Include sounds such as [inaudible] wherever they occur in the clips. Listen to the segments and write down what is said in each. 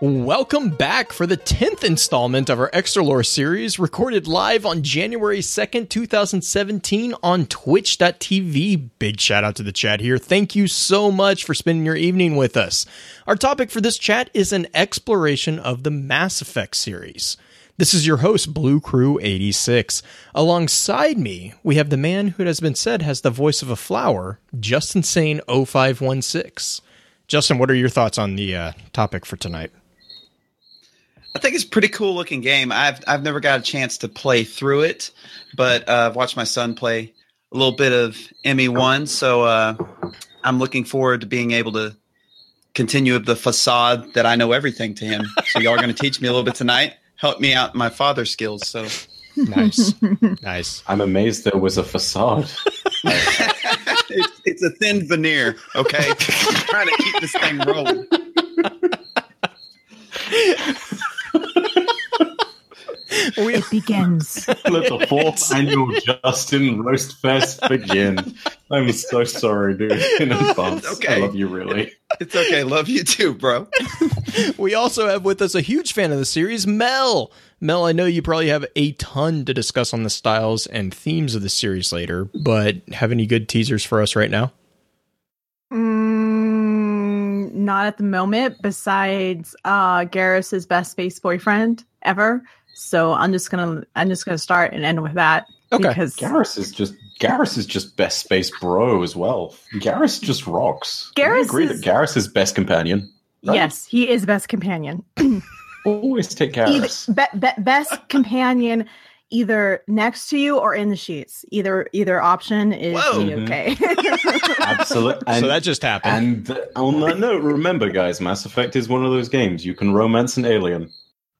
Welcome back for the 10th installment of our Extra Lore series, recorded live on January 2nd, 2017 on twitch.tv. Big shout out to the chat here. Thank you so much for spending your evening with us. Our topic for this chat is an exploration of the Mass Effect series. This is your host, Blue Crew 86. Alongside me, we have the man who it has been said has the voice of a flower, Justin Sane 0516. Justin, what are your thoughts on the uh, topic for tonight? I think it's a pretty cool looking game. I've I've never got a chance to play through it, but uh, I've watched my son play a little bit of ME one, so uh, I'm looking forward to being able to continue the facade that I know everything to him. So y'all are going to teach me a little bit tonight, help me out my father skills. So nice, [laughs] nice. I'm amazed there was a facade. [laughs] it's, it's a thin veneer. Okay, I'm [laughs] trying to keep this thing rolling. It begins. Let the fourth annual Justin Roast Fest begin. I'm so sorry, dude. In advance. Okay. I love you, really. It's okay. Love you too, bro. [laughs] we also have with us a huge fan of the series, Mel. Mel, I know you probably have a ton to discuss on the styles and themes of the series later, but have any good teasers for us right now? Mm, not at the moment, besides uh Garrus's best space boyfriend ever. So I'm just gonna I'm just gonna start and end with that. Okay. Because Garrus is just Garrus is just best space bro as well. Garrus just rocks. I Garrus agree is- that Garrus is best companion. right? yes, he is best companion. [clears throat] Always take Either, Garrus. be, be, best companion either next to you or in the sheets. Either either option is Whoa. be okay. [laughs] Absolutely. so that just happened. And on that note, remember, guys, Mass Effect is one of those games you can romance an alien.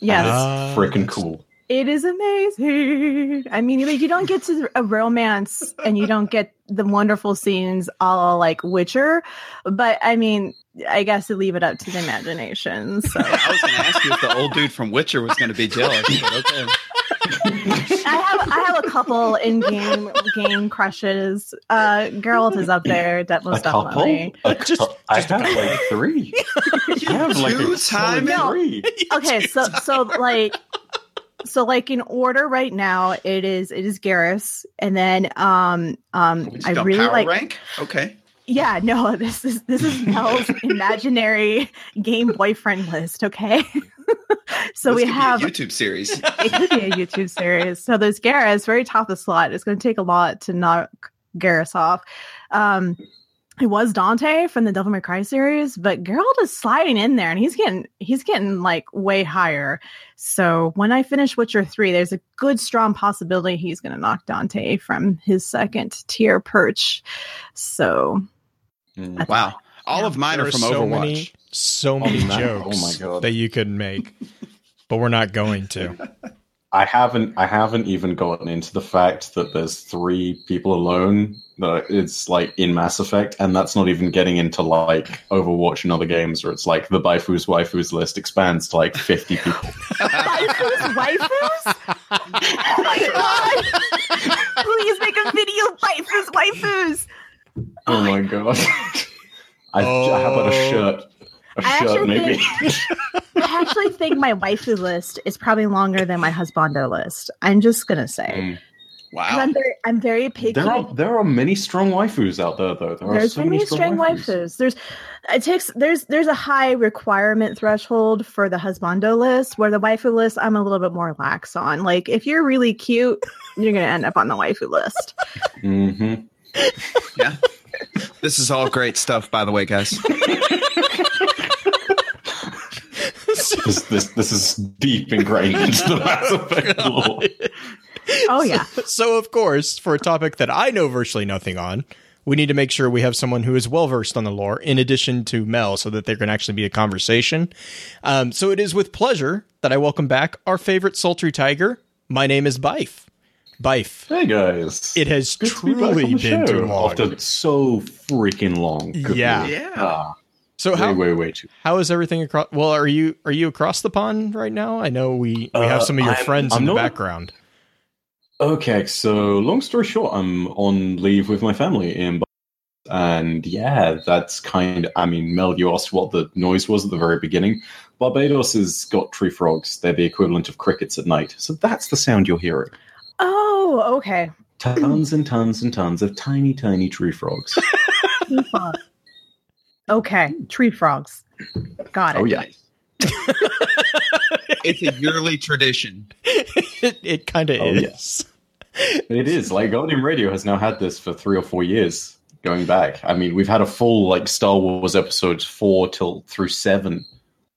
yes. Ah, Freaking cool. It is amazing. I mean, like you don't get to a romance and you don't get the wonderful scenes all like Witcher, but I mean, I guess to leave it up to the imagination. So I was going to ask you if the old dude from Witcher was going to be jealous. But okay. I have I have a couple in game game crushes. Uh Geralt is up there, that A most couple? definitely. A Just- cou- I just a have like three. [laughs] I have like Two solid time three. Okay, so so like so like in order right now it is it is Garrus and then um um I really power like rank. Okay. Yeah, no, [laughs] this is this is Mel's [laughs] imaginary game boyfriend list, okay? [laughs] so This we have YouTube series. it could be a YouTube series. So there's Garrus, very top of the slot. It's gonna take a lot to knock Garrus off. Um it was Dante from the Devil May Cry series, but Geralt is sliding in there and he's getting he's getting like way higher. So when I finish Witcher 3, there's a good strong possibility he's gonna knock Dante from his second tier perch. So Mm. Wow. All Yeah. of mine There are from so Overwatch. Many, so many jokes Oh my God. that you could make, but we're not going to. [laughs] I haven't I haven't even gotten into the fact that there's three people alone that it's like in Mass Effect, and that's not even getting into like Overwatch and other games where it's like the waifus waifus list expands to like fifty people. [laughs] waifus, waifus? Oh my god! Please make a video, waifus, waifus. Oh my oh god! [laughs] I, how about a oh. shirt? A I shirt, actually maybe. [laughs] I actually think my waifu list is probably longer than my husbando list. I'm just gonna say. Mm. 'Cause Wow. I'm very, I'm very picky. There are there are many strong waifus out there, though. There are There's so many many strong waifus. waifus. There's it takes there's there's a high requirement threshold for the husbando list, where the waifu list I'm a little bit more lax on. Like if you're really cute, you're gonna end up on the waifu list. mm-hmm. Yeah. This is all great stuff, by the way, guys. [laughs] This, this this is deep ingrained into the Mass Effect lore. [laughs] Oh yeah. So, of course, for a topic that I know virtually nothing on, we need to make sure we have someone who is well versed on the lore, in addition to Mel, so that there can actually be a conversation. Um, so, it is with pleasure that I welcome back our favorite sultry tiger. My name is Bife. Bife. Hey guys, It has Good to be truly been show too long. after so freaking long. Good Yeah. lord. Yeah. Ah, So way, how way, way too. how is everything across? Well, are you are you across the pond right now? I know we we have Uh, some of your I'm- friends I'm in the background. Okay, so long story short, I'm on leave with my family in, and yeah, that's kind. of, I mean, Mel, you asked what the noise was at the very beginning. Barbados has got tree frogs. They're the equivalent of crickets at night, so that's the sound you're hearing. Oh, okay. Tons and tons and tons of tiny, tiny tree frogs. [laughs] Tree frogs. okay, hmm. tree frogs. Got it. oh yeah, [laughs] It's a yearly tradition. it it kind of Oh, is. it is. Like Guardian Radio has now had this for three or four years. Going back, I mean, we've had a full like Star Wars episodes four till through seven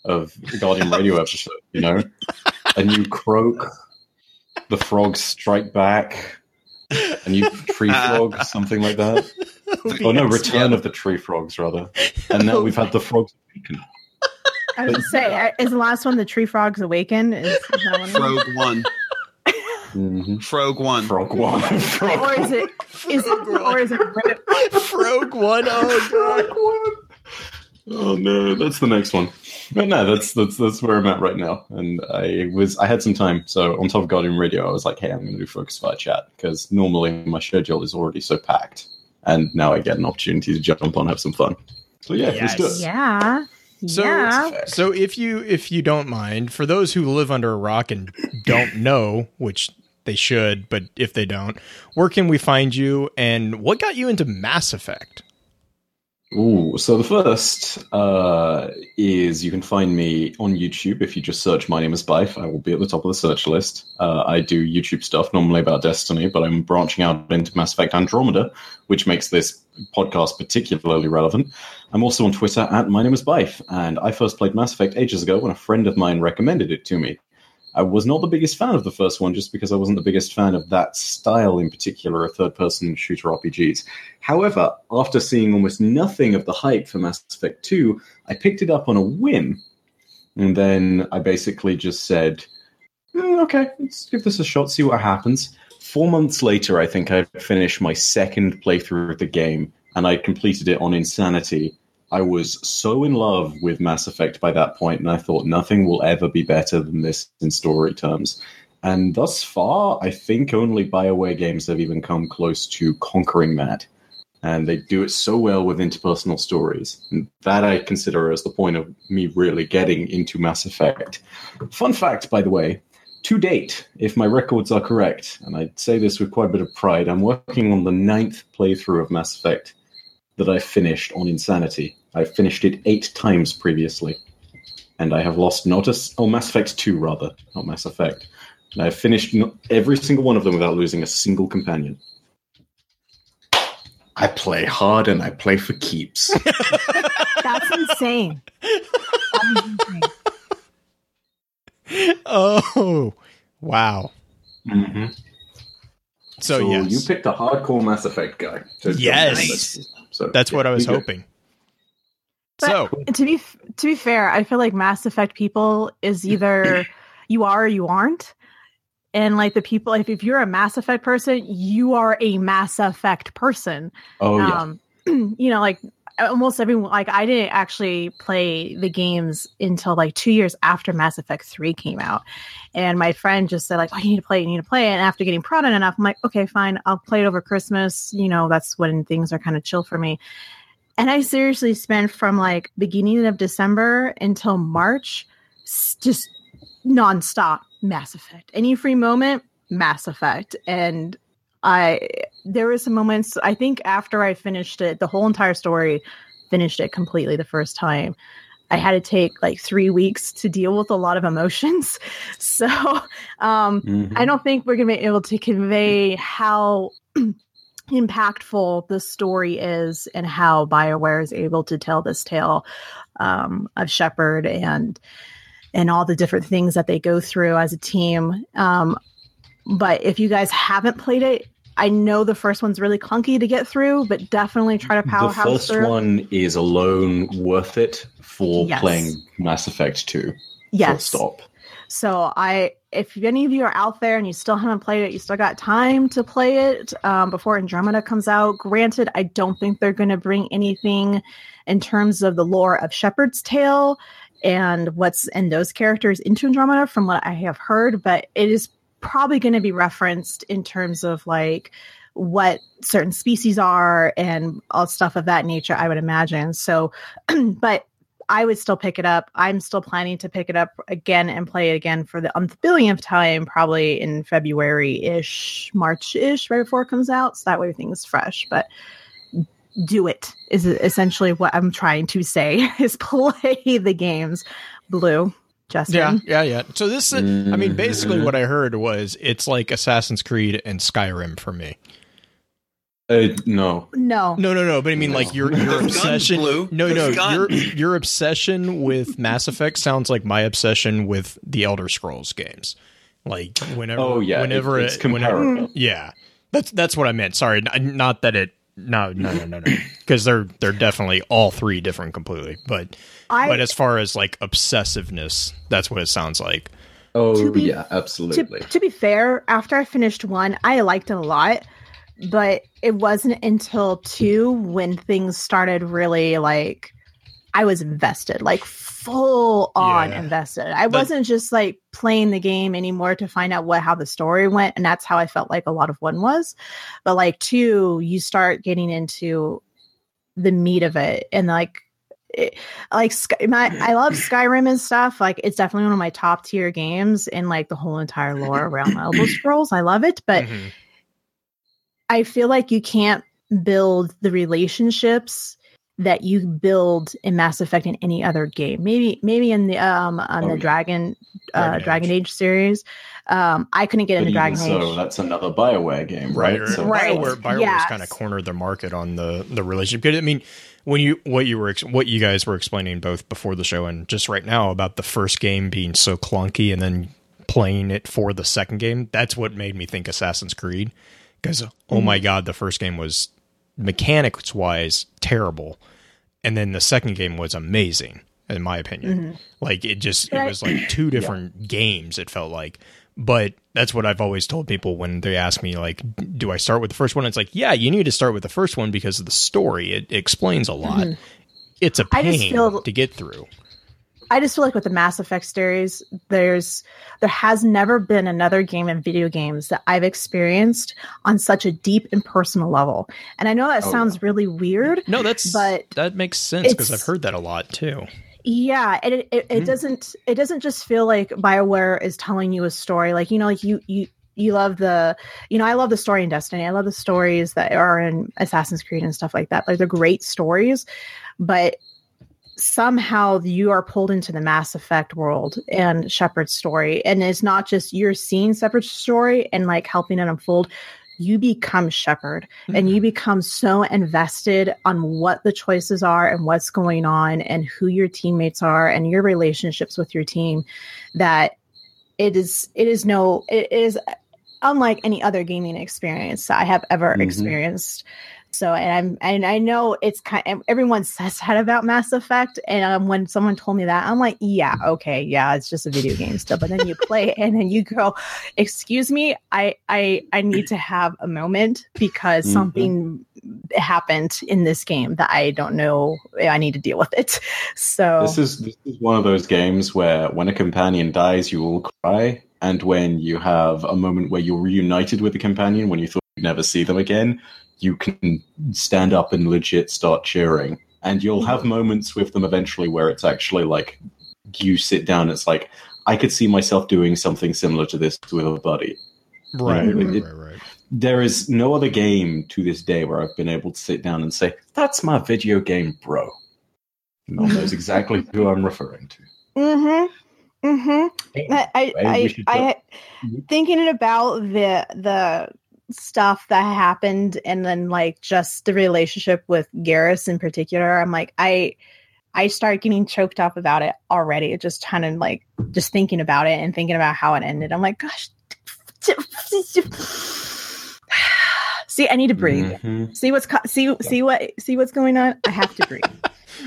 of Guardian [laughs] Radio episode. You know, a new croak, the frogs strike back, [laughs] a new tree frog, something like that. [laughs] Oh no, Return of the Tree Frogs rather. And now we've had the frogs. awaken. [laughs] I was gonna say, uh, is the last one the tree frogs awaken? Is, is that one? Frog one. Mhm. Frog one. Frog one. Frog or is it is it or is it Frog one. Oh god. Oh no, that's the next one. But no, that's that's that's where I'm at right now. And I was I had some time, so on top of Guardian Radio, I was like, hey, I'm going to do Focus Fire Chat because normally my schedule is already so packed, and now I get an opportunity to jump on, have some fun. So yeah, let's do it. Yeah. So yeah. so if you if you don't mind, for those who live under a rock and don't know, which they should, but if they don't, where can we find you and what got you into Mass Effect? Ooh, so the first uh, is you can find me on YouTube if you just search my name is Bife. I will be at the top of the search list. Uh, I do YouTube stuff normally about Destiny, but I'm branching out into Mass Effect Andromeda, which makes this podcast particularly relevant. I'm also on Twitter at my name is Bife, and I first played Mass Effect ages ago when a friend of mine recommended it to me. I was not the biggest fan of the first one just because I wasn't the biggest fan of that style in particular of third person shooter RPGs. However, after seeing almost nothing of the hype for Mass Effect 2, I picked it up on a whim. And then I basically just said, "Hmm, okay, let's give this a shot, see what happens. Four months later, I think I finished my second playthrough of the game, and I completed it on Insanity. I was so in love with Mass Effect by that point, and I thought nothing will ever be better than this in story terms. And thus far, I think only BioWare games have even come close to conquering that. And they do it so well with interpersonal stories. And that I consider as the point of me really getting into Mass Effect. Fun fact, by the way, to date, if my records are correct, and I say this with quite a bit of pride, I'm working on the ninth playthrough of Mass Effect that I finished on Insanity. I finished it eight times previously, and I have lost not a s- oh Mass Effect two rather, not Mass Effect. And I've finished no- every single one of them without losing a single companion. I play hard and I play for keeps. [laughs] That's insane. That is insane. Oh, wow. mm-hmm. So, yes. you picked a hardcore Mass Effect guy. to Yes. in. So That's what I was hoping. But So, to be to be fair, I feel like Mass Effect people is either you are or you aren't. And like the people, if, if you're a Mass Effect person, you are a Mass Effect person. Oh yeah. um, [clears throat] you know, like almost everyone, like I didn't actually play the games until like two years after Mass Effect 3 came out. And my friend just said, like, oh, you need to play it, you need to play it. And after getting prodded enough, I'm like, okay, fine, I'll play it over Christmas. You know, that's when things are kind of chill for me. And I seriously spent from like beginning of December until March, just nonstop Mass Effect. Any free moment, Mass Effect. And I there were some moments I think after I finished it, the whole entire story, finished it completely the first time. I had to take like three weeks to deal with a lot of emotions. [laughs] So um Mhm. I don't think we're gonna be able to convey how impactful the story is and how Bioware is able to tell this tale um, of Shepard and and all the different things that they go through as a team. Um, but if you guys haven't played it, I know the first one's really clunky to get through, but definitely try to powerhouse the first through. one is alone worth it for Yes. playing Mass Effect 2. Full yes. stop. So I, if any of you are out there and you still haven't played it, you still got time to play it um, before Andromeda comes out. Granted, I don't think they're going to bring anything in terms of the lore of Shepard's Tale and what's in those characters into Andromeda, from what I have heard. But it is probably going to be referenced in terms of like what certain species are and all stuff of that nature, I would imagine. So, [clears throat] but I would still pick it up. I'm still planning to pick it up again and play it again for the umpth billionth time, probably in February ish, March ish, right before it comes out. So that way everything's fresh. But do it is essentially what I'm trying to say [laughs] is play the games. Blue. Justin. Yeah, yeah, yeah. So this, I mean, basically mm-hmm. what I heard was it's like Assassin's Creed and Skyrim for me. Uh, no. No. No, no, no. But I mean, like your your [laughs] Those obsession. Blue. No, no. Those guns. Your your obsession with Mass Effect sounds like my obsession with the Elder Scrolls games. Like whenever, Oh yeah. whenever it, it's it, whenever, comparable. yeah. That's that's what I meant. Sorry, not that it. No, no, no, no, no. [laughs] Because they're they're definitely all three different completely. But I, but as far as like obsessiveness, that's what it sounds like. Oh To be- yeah, to, absolutely. to be fair, after I finished one, I liked it a lot, but it wasn't until two when things started really like I was invested, like full on Yeah. invested. I wasn't just like playing the game anymore to find out what how the story went, and that's how I felt like a lot of one was. But like two, you start getting into the meat of it, and like. It, like Sky, my, I love Skyrim and stuff. Like it's definitely one of my top tier games in like the whole entire lore around [clears throat] Elder Scrolls. I love it, but Mhm. I feel like you can't build the relationships that you build in Mass Effect in any other game. Maybe maybe in the um on Oh, the yeah. Dragon uh Dragon Dragon Age. Age series. Um I couldn't get But into Dragon so, Age. So that's another Bioware game, right? Right, So Right. BioWare, BioWare's yes. kind of cornered the market on the the relationship. 'Cause, I mean, when you what you were what you guys were explaining both before the show and just right now about the first game being so clunky and then playing it for the second game, that's what made me think Assassin's Creed. Because oh my god, the first game was mechanics wise terrible, and then the second game was amazing in my opinion. Like it just it was like two [clears throat] different games. It felt like, but that's what I've always told people when they ask me like, do I start with the first one? It's like, yeah, you need to start with the first one because of the story. It explains a lot. It's a pain feel- to get through. I just feel like with the Mass Effect series, there's there has never been another game in video games that I've experienced on such a deep and personal level. And I know that Oh, sounds really weird. No, that's But that makes sense because I've heard that a lot too. Yeah, and it, it, it Mhm. doesn't it doesn't just feel like Bioware is telling you a story. Like you know, like you you you love the you know I love the story in Destiny. I love the stories that are in Assassin's Creed and stuff like that. Like they're great stories, but somehow you are pulled into the Mass Effect world and Shepard's story, and it's not just you're seeing Shepard's story and like helping it unfold. You become Shepard and you become so invested on what the choices are and what's going on and who your teammates are and your relationships with your team that it is it is no it is unlike any other gaming experience that I have ever Mhm. experienced. So and I'm and I know it's kind everyone says that about Mass Effect and um, when someone told me that I'm like yeah okay yeah it's just a video game still but then you play it and then you go excuse me I I I need to have a moment because Mhm. something happened in this game that I don't know I need to deal with it. So This is this is one of those games where when a companion dies, you will cry, and when you have a moment where you're reunited with the companion when you thought never see them again, you can stand up and legit start cheering. And you'll have moments with them eventually where it's actually like you sit down. It's like I could see myself doing something similar to this with a buddy. Right, Right. right, It- right, right. There is no other game to this day where I've been able to sit down and say, "That's my video game, bro." No one [laughs] knows exactly who I'm referring to. Mm-hmm. Mm-hmm. I, I, I, I thinking about the the stuff that happened, and then like just the relationship with Garrus in particular. I'm like, I, I start getting choked up about it already. Just kind of like just thinking about it and thinking about how it ended. I'm like, gosh. [sighs] See, I need to breathe. Mhm. See what's co- see see what see what's going on. I have to breathe. [laughs]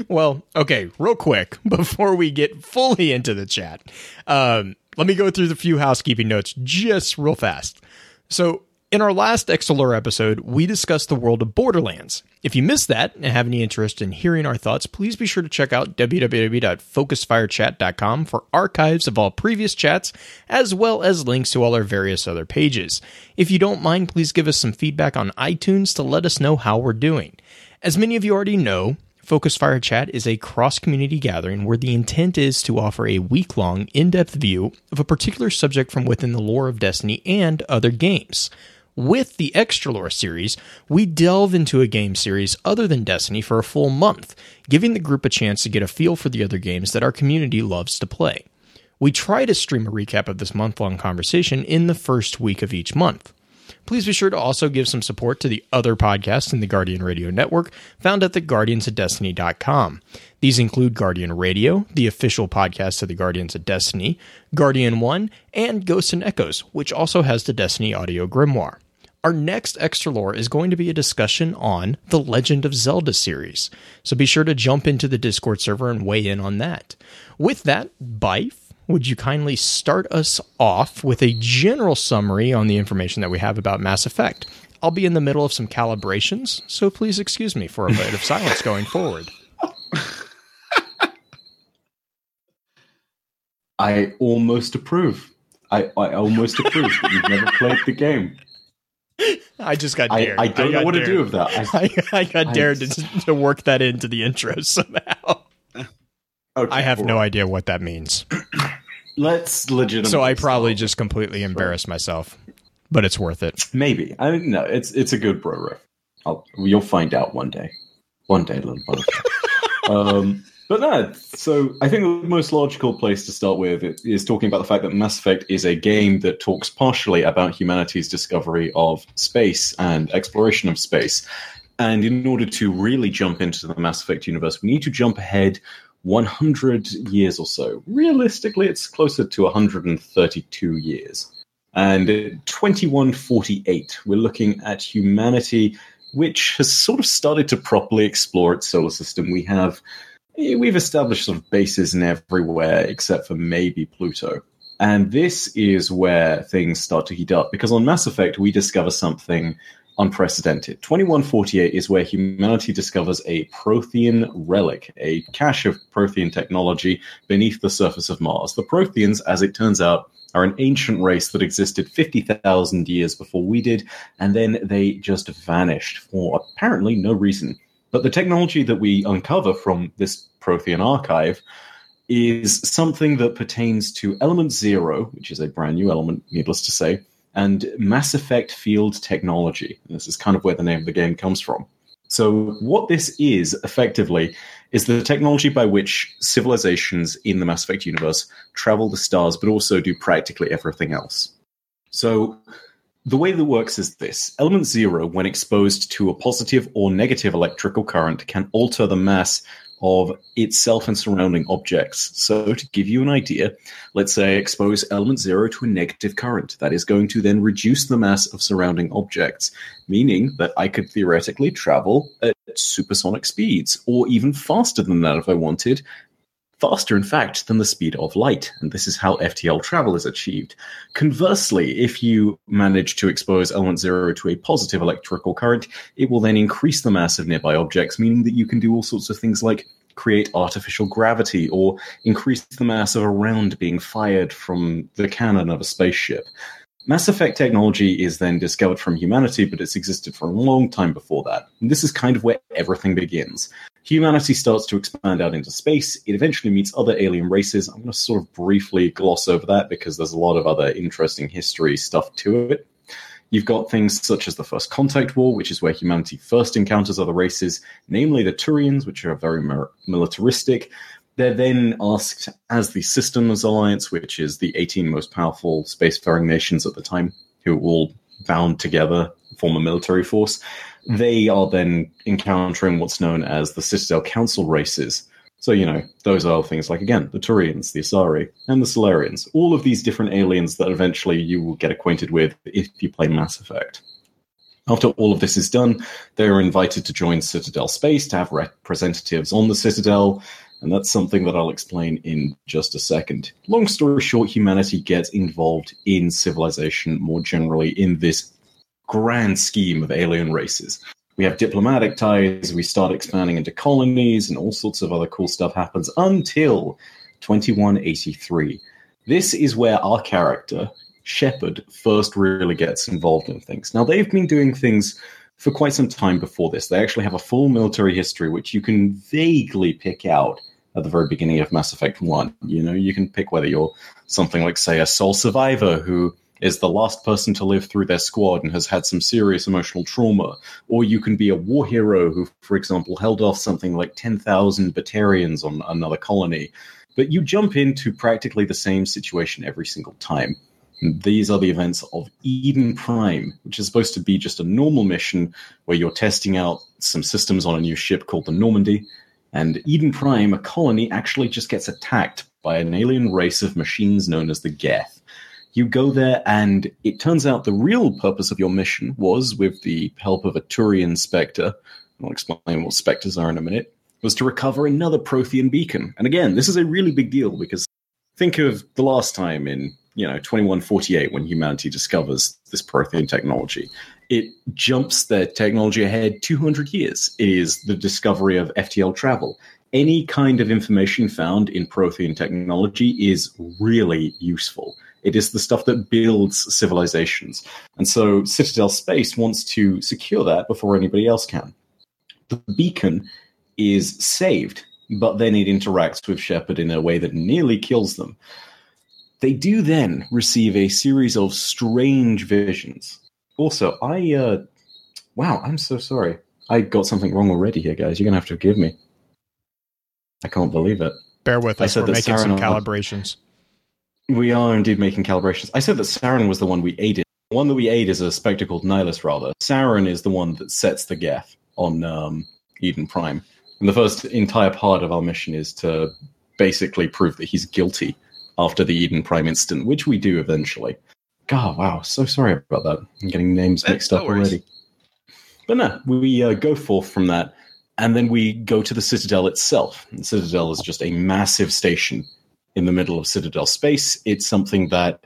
Well, okay, real quick [laughs] before we get fully into the chat, um, let me go through the few housekeeping notes just real fast. So, in our last Extra Lore episode, we discussed the world of Borderlands. If you missed that and have any interest in hearing our thoughts, please be sure to check out www.focusfirechat.com for archives of all previous chats, as well as links to all our various other pages. If you don't mind, please give us some feedback on iTunes to let us know how we're doing. As many of you already know, Focus Fire Chat is a cross community gathering where the intent is to offer a week long, in depth view of a particular subject from within the lore of Destiny and other games. With the Extra Lore series, we delve into a game series other than Destiny for a full month, giving the group a chance to get a feel for the other games that our community loves to play. We try to stream a recap of this month long conversation in the first week of each month. Please be sure to also give some support to the other podcasts in the Guardian Radio Network found at theguardiansofdestiny.com. These include Guardian Radio, the official podcast of the Guardians of Destiny, Guardian One, and Ghosts and Echoes, which also has the Destiny audio grimoire. Our next extra lore is going to be a discussion on the Legend of Zelda series, so be sure to jump into the Discord server and weigh in on that. With that, Bife, would you kindly start us off with a general summary on the information that we have about Mass Effect? I'll be in the middle of some calibrations, so please excuse me for a bit of silence going forward. I almost approve. I, I almost approve you've never played the game. [laughs] I just got I, dared. I don't know what dared. to do with that. [laughs] I, I, I got I- dared to, [laughs] to work that into the intro somehow. okay, I have no idea what that means. [clears throat] Let's legitimately. So I probably just completely embarrassed myself, but it's worth it. maybe. I don't know. It's it's a good bro riff. I'll, you'll find out one day. One day, little butterfly. um, but no, so I think the most logical place to start with is talking about the fact that Mass Effect is a game that talks partially about humanity's discovery of space and exploration of space. And in order to really jump into the Mass Effect universe, we need to jump ahead 100 years or so. Realistically, it's closer to 132 years. And at 2148, we're looking at humanity, which has sort of started to properly explore its solar system. We have we've established sort of bases in everywhere except for maybe Pluto. And this is where things start to heat up because on Mass Effect we discover something unprecedented. 2148 is where humanity discovers a Prothean relic, a cache of Prothean technology beneath the surface of Mars. The Protheans, as it turns out, are an ancient race that existed 50,000 years before we did, and then they just vanished for apparently no reason. But the technology that we uncover from this Prothean archive is something that pertains to Element Zero, which is a brand new element, needless to say, and Mass Effect Field Technology. And this is kind of where the name of the game comes from. So, what this is effectively is the technology by which civilizations in the Mass Effect universe travel the stars, but also do practically everything else. So, the way that works is this Element Zero, when exposed to a positive or negative electrical current, can alter the mass of itself and surrounding objects. So, to give you an idea, let's say expose element zero to a negative current. That is going to then reduce the mass of surrounding objects, meaning that I could theoretically travel at supersonic speeds, or even faster than that if I wanted. Faster, in fact, than the speed of light. And this is how FTL travel is achieved. Conversely, if you manage to expose element zero to a positive electrical current, it will then increase the mass of nearby objects, meaning that you can do all sorts of things like create artificial gravity or increase the mass of a round being fired from the cannon of a spaceship. Mass Effect technology is then discovered from humanity, but it's existed for a long time before that. And this is kind of where everything begins. Humanity starts to expand out into space. It eventually meets other alien races. I'm going to sort of briefly gloss over that because there's a lot of other interesting history stuff to it. You've got things such as the First Contact War, which is where humanity first encounters other races, namely the Turians, which are very militaristic. They're then asked as the Systems Alliance, which is the 18 most powerful spacefaring nations at the time, who all bound together form a military force. They are then encountering what's known as the Citadel Council races. So, you know, those are things like, again, the Turians, the Asari, and the Salarians. All of these different aliens that eventually you will get acquainted with if you play Mass Effect. After all of this is done, they are invited to join Citadel Space to have representatives on the Citadel, and that's something that I'll explain in just a second. Long story short, humanity gets involved in civilization more generally in this grand scheme of alien races. We have diplomatic ties, we start expanding into colonies, and all sorts of other cool stuff happens until 2183. This is where our character, Shepard, first really gets involved in things. Now, they've been doing things for quite some time before this. They actually have a full military history, which you can vaguely pick out at the very beginning of Mass Effect 1. You know, you can pick whether you're something like, say, a sole survivor who is the last person to live through their squad and has had some serious emotional trauma, or you can be a war hero who, for example, held off something like 10,000 Batarians on another colony. But you jump into practically the same situation every single time. These are the events of Eden Prime, which is supposed to be just a normal mission where you're testing out some systems on a new ship called the Normandy, and Eden Prime, a colony, actually just gets attacked by an alien race of machines known as the Geth. You go there, and it turns out the real purpose of your mission was, with the help of a Turian Spectre, I'll explain what Spectres are in a minute, was to recover another Prothean beacon. And again, this is a really big deal because think of the last time in, you know, 2148 when humanity discovers this Prothean technology it jumps their technology ahead 200 years. It is the discovery of FTL travel. Any kind of information found in Prothean technology is really useful. It is the stuff that builds civilizations. And so Citadel Space wants to secure that before anybody else can. The beacon is saved, but then it interacts with Shepard in a way that nearly kills them. They do then receive a series of strange visions also, I uh, wow, I'm so sorry. I got something wrong already here, guys. You're gonna have to forgive me. I can't believe it. Bear with I us. said We're making some Saren- calibrations. We are indeed making calibrations. I said that Saren was the one we aided. The one that we aid is a spectre called Nihlus, rather. Saren is the one that sets the Geth on um, Eden Prime. And the first entire part of our mission is to basically prove that he's guilty after the Eden Prime incident, which we do eventually. God, wow, so sorry about that. I'm getting names mixed no up worries. already. But no, we uh, go forth from that, and then we go to the Citadel itself. And Citadel is just a massive station in the middle of Citadel space. It's something that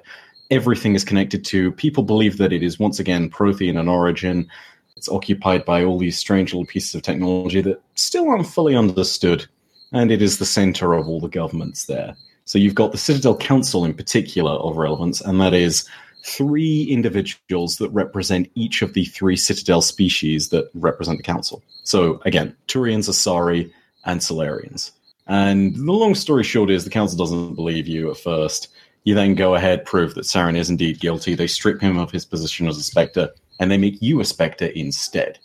everything is connected to. People believe that it is once again Prothean in origin. It's occupied by all these strange little pieces of technology that still aren't fully understood, and it is the center of all the governments there. So you've got the Citadel Council in particular of relevance, and that is three individuals that represent each of the three Citadel species that represent the Council. So again, Turians, Asari, and Salarians. And the long story short is the Council doesn't believe you at first. You then go ahead, prove that Saren is indeed guilty. They strip him of his position as a Spectre, and they make you a Spectre instead.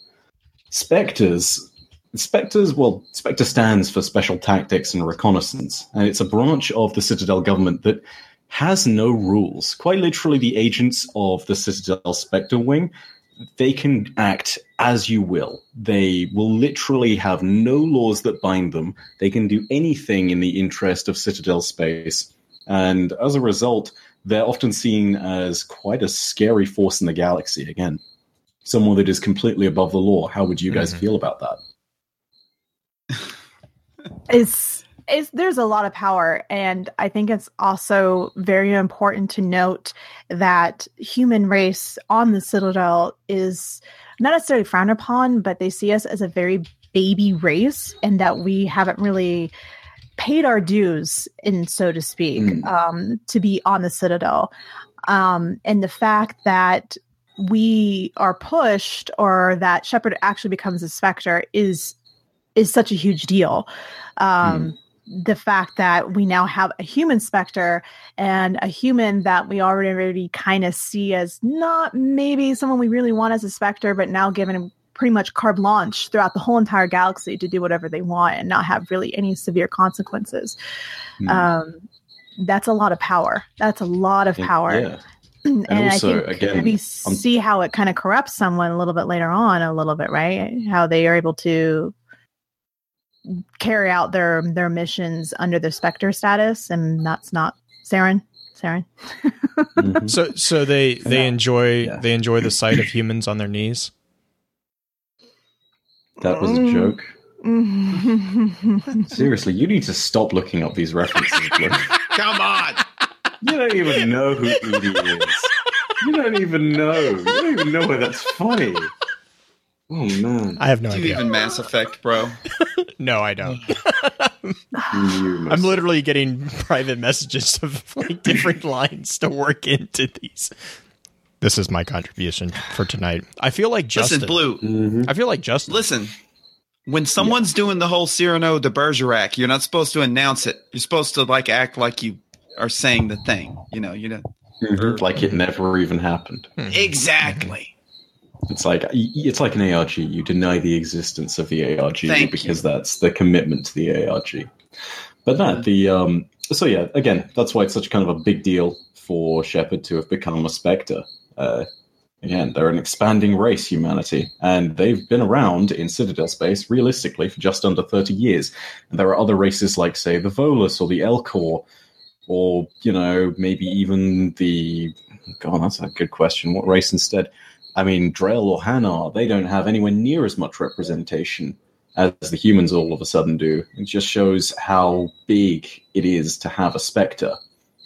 Spectres Spectres, well, Spectre stands for Special Tactics and Reconnaissance, and it's a branch of the Citadel government that has no rules. Quite literally, the agents of the Citadel Spectre wing, they can act as you will. They will literally have no laws that bind them. They can do anything in the interest of Citadel space, and as a result, they're often seen as quite a scary force in the galaxy. Again, someone that is completely above the law. How would you guys Mhm. feel about that? is is there's a lot of power and i think it's also very important to note that human race on the citadel is not necessarily frowned upon but they see us as a very baby race and that we haven't really paid our dues in so to speak Mm. um, to be on the citadel um, and the fact that we are pushed or that Shepard actually becomes a specter is is such a huge deal. Um, The fact that we now have a human specter and a human that we already, already kind of see as not maybe someone we really want as a specter, but now given pretty much carte blanche throughout the whole entire galaxy to do whatever they want and not have really any severe consequences. Hmm. Um, that's a lot of power. That's a lot of power Yeah. [clears throat] and, also, I think again, we I'm- see how it kind of corrupts someone a little bit later on, a little bit, right? How they are able to carry out their their missions under the Spectre status, and that's not Saren. Saren. Mhm. So so they they Yeah. enjoy Yeah. they enjoy the sight of humans on their knees. That was a Mm. joke. [laughs] Seriously, you need to stop looking up these references. [laughs] Come on. you don't even know who EDI is. You don't even know. You don't even know why that's funny. Oh man, I have no Do you idea. even Mass Effect, bro? [laughs] No, I don't. [laughs] [laughs] I'm literally getting private messages of like different lines to work into these. This is my contribution for tonight. I feel like Justin. Listen, Blue. Mhm. I feel like Justin. Listen. When someone's doing the whole Cyrano de Bergerac, you're not supposed to announce it. You're supposed to like act like you are saying the thing. You know, you know. Mhm. Like it never even happened. Exactly. It's like it's like an ARG. You deny the existence of the ARG Thank because that's the commitment to the ARG. But that the um. So yeah, again, that's why it's such kind of a big deal for Shepard to have become a Spectre. Uh, again, they're an expanding race, humanity, and they've been around in Citadel space realistically for just under thirty years. And there are other races like, say, the Volus or the Elcor, or you know, maybe even the. God, that's a good question. What race instead? I mean, Drell or Hanar, they don't have anywhere near as much representation as the humans all of a sudden do. It just shows how big it is to have a Spectre.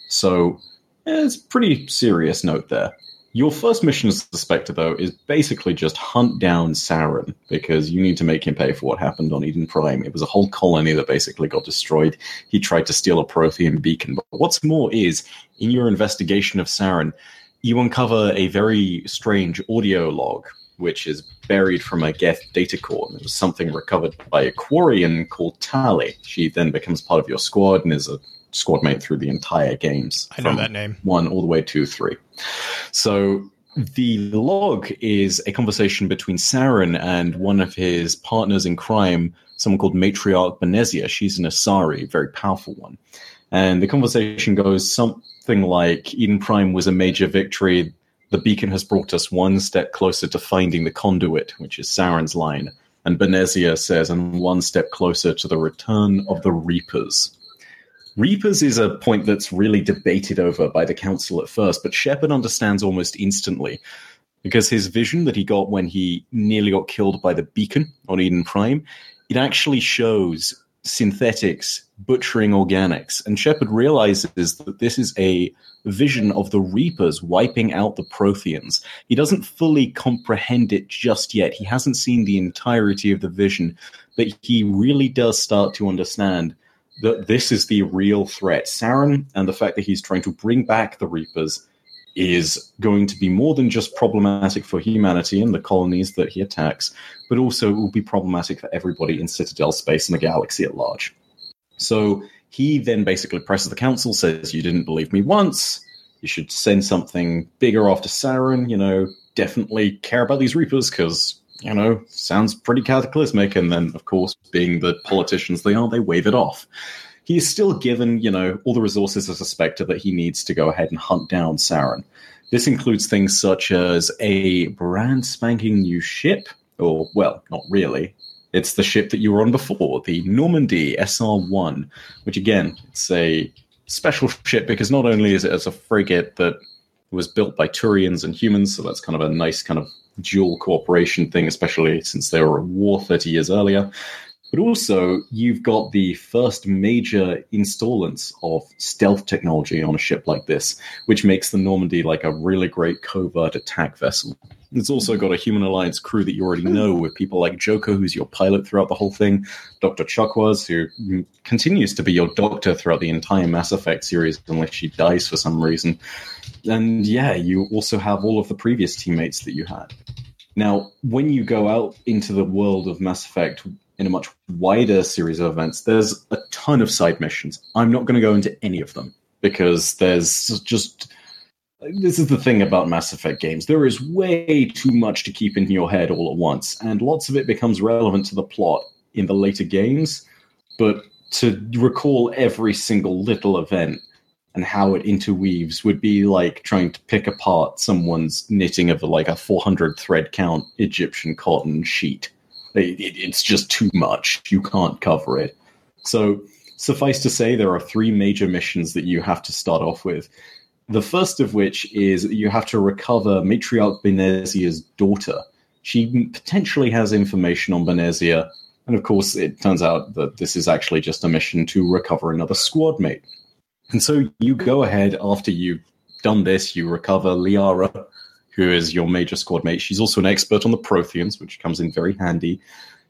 So, it's pretty serious note there. Your first mission as the Spectre, though, is basically just hunt down Saren, because you need to make him pay for what happened on Eden Prime. It was a whole colony that basically got destroyed. He tried to steal a Prothean beacon. But what's more is, in your investigation of Saren, you uncover a very strange audio log, which is buried from a Geth data core. It was something recovered by a Quarian called Tali. She then becomes part of your squad and is a squad mate through the entire games. I know that name. One all the way to three. So the log is a conversation between Saren and one of his partners in crime, someone called Matriarch Benezia. She's an Asari, very powerful one. And the conversation goes something like Eden Prime was a major victory. The beacon has brought us one step closer to finding the conduit, which is Saren's line. And Benezia says, and one step closer to the return of the Reapers. Reapers is a point that's really debated over by the council at first, but Shepard understands almost instantly because his vision that he got when he nearly got killed by the beacon on Eden Prime, it actually shows synthetics butchering organics. And Shepard realizes that this is a vision of the Reapers wiping out the Protheans. He doesn't fully comprehend it just yet. He hasn't seen the entirety of the vision, but he really does start to understand that this is the real threat. Saren and the fact that he's trying to bring back the Reapers is going to be more than just problematic for humanity and the colonies that he attacks, but also it will be problematic for everybody in Citadel space and the galaxy at large. So he then basically presses the council, says, You didn't believe me once. You should send something bigger after Saren. You know, definitely care about these Reapers because, you know, sounds pretty cataclysmic. And then, of course, being the politicians they are, they wave it off. He is still given, you know, all the resources as a Spectre that he needs to go ahead and hunt down Saren. This includes things such as a brand spanking new ship, or, well, not really. It's the ship that you were on before, the Normandy SR 1, which again, it's a special ship because not only is it as a frigate that was built by Turians and humans, so that's kind of a nice kind of dual cooperation thing, especially since they were at war 30 years earlier. But also, you've got the first major installments of stealth technology on a ship like this, which makes the Normandy like a really great covert attack vessel. It's also got a Human Alliance crew that you already hmm. know, with people like Joker, who's your pilot throughout the whole thing, Dr. Chakwas, who continues to be your doctor throughout the entire Mass Effect series, unless she dies for some reason. And yeah, you also have all of the previous teammates that you had. Now, when you go out into the world of Mass Effect in a much wider series of events, there's a ton of side missions. I'm not going to go into any of them because there's just. This is the thing about Mass Effect games. There is way too much to keep in your head all at once, and lots of it becomes relevant to the plot in the later games. But to recall every single little event and how it interweaves would be like trying to pick apart someone's knitting of like a 400 thread count Egyptian cotton sheet. It, it, it's just too much. You can't cover it. So, suffice to say, there are three major missions that you have to start off with. The first of which is you have to recover Matriarch Benezia's daughter. She potentially has information on Benezia, and of course, it turns out that this is actually just a mission to recover another squad mate. And so you go ahead after you've done this, you recover Liara, who is your major squad mate. She's also an expert on the Protheans, which comes in very handy.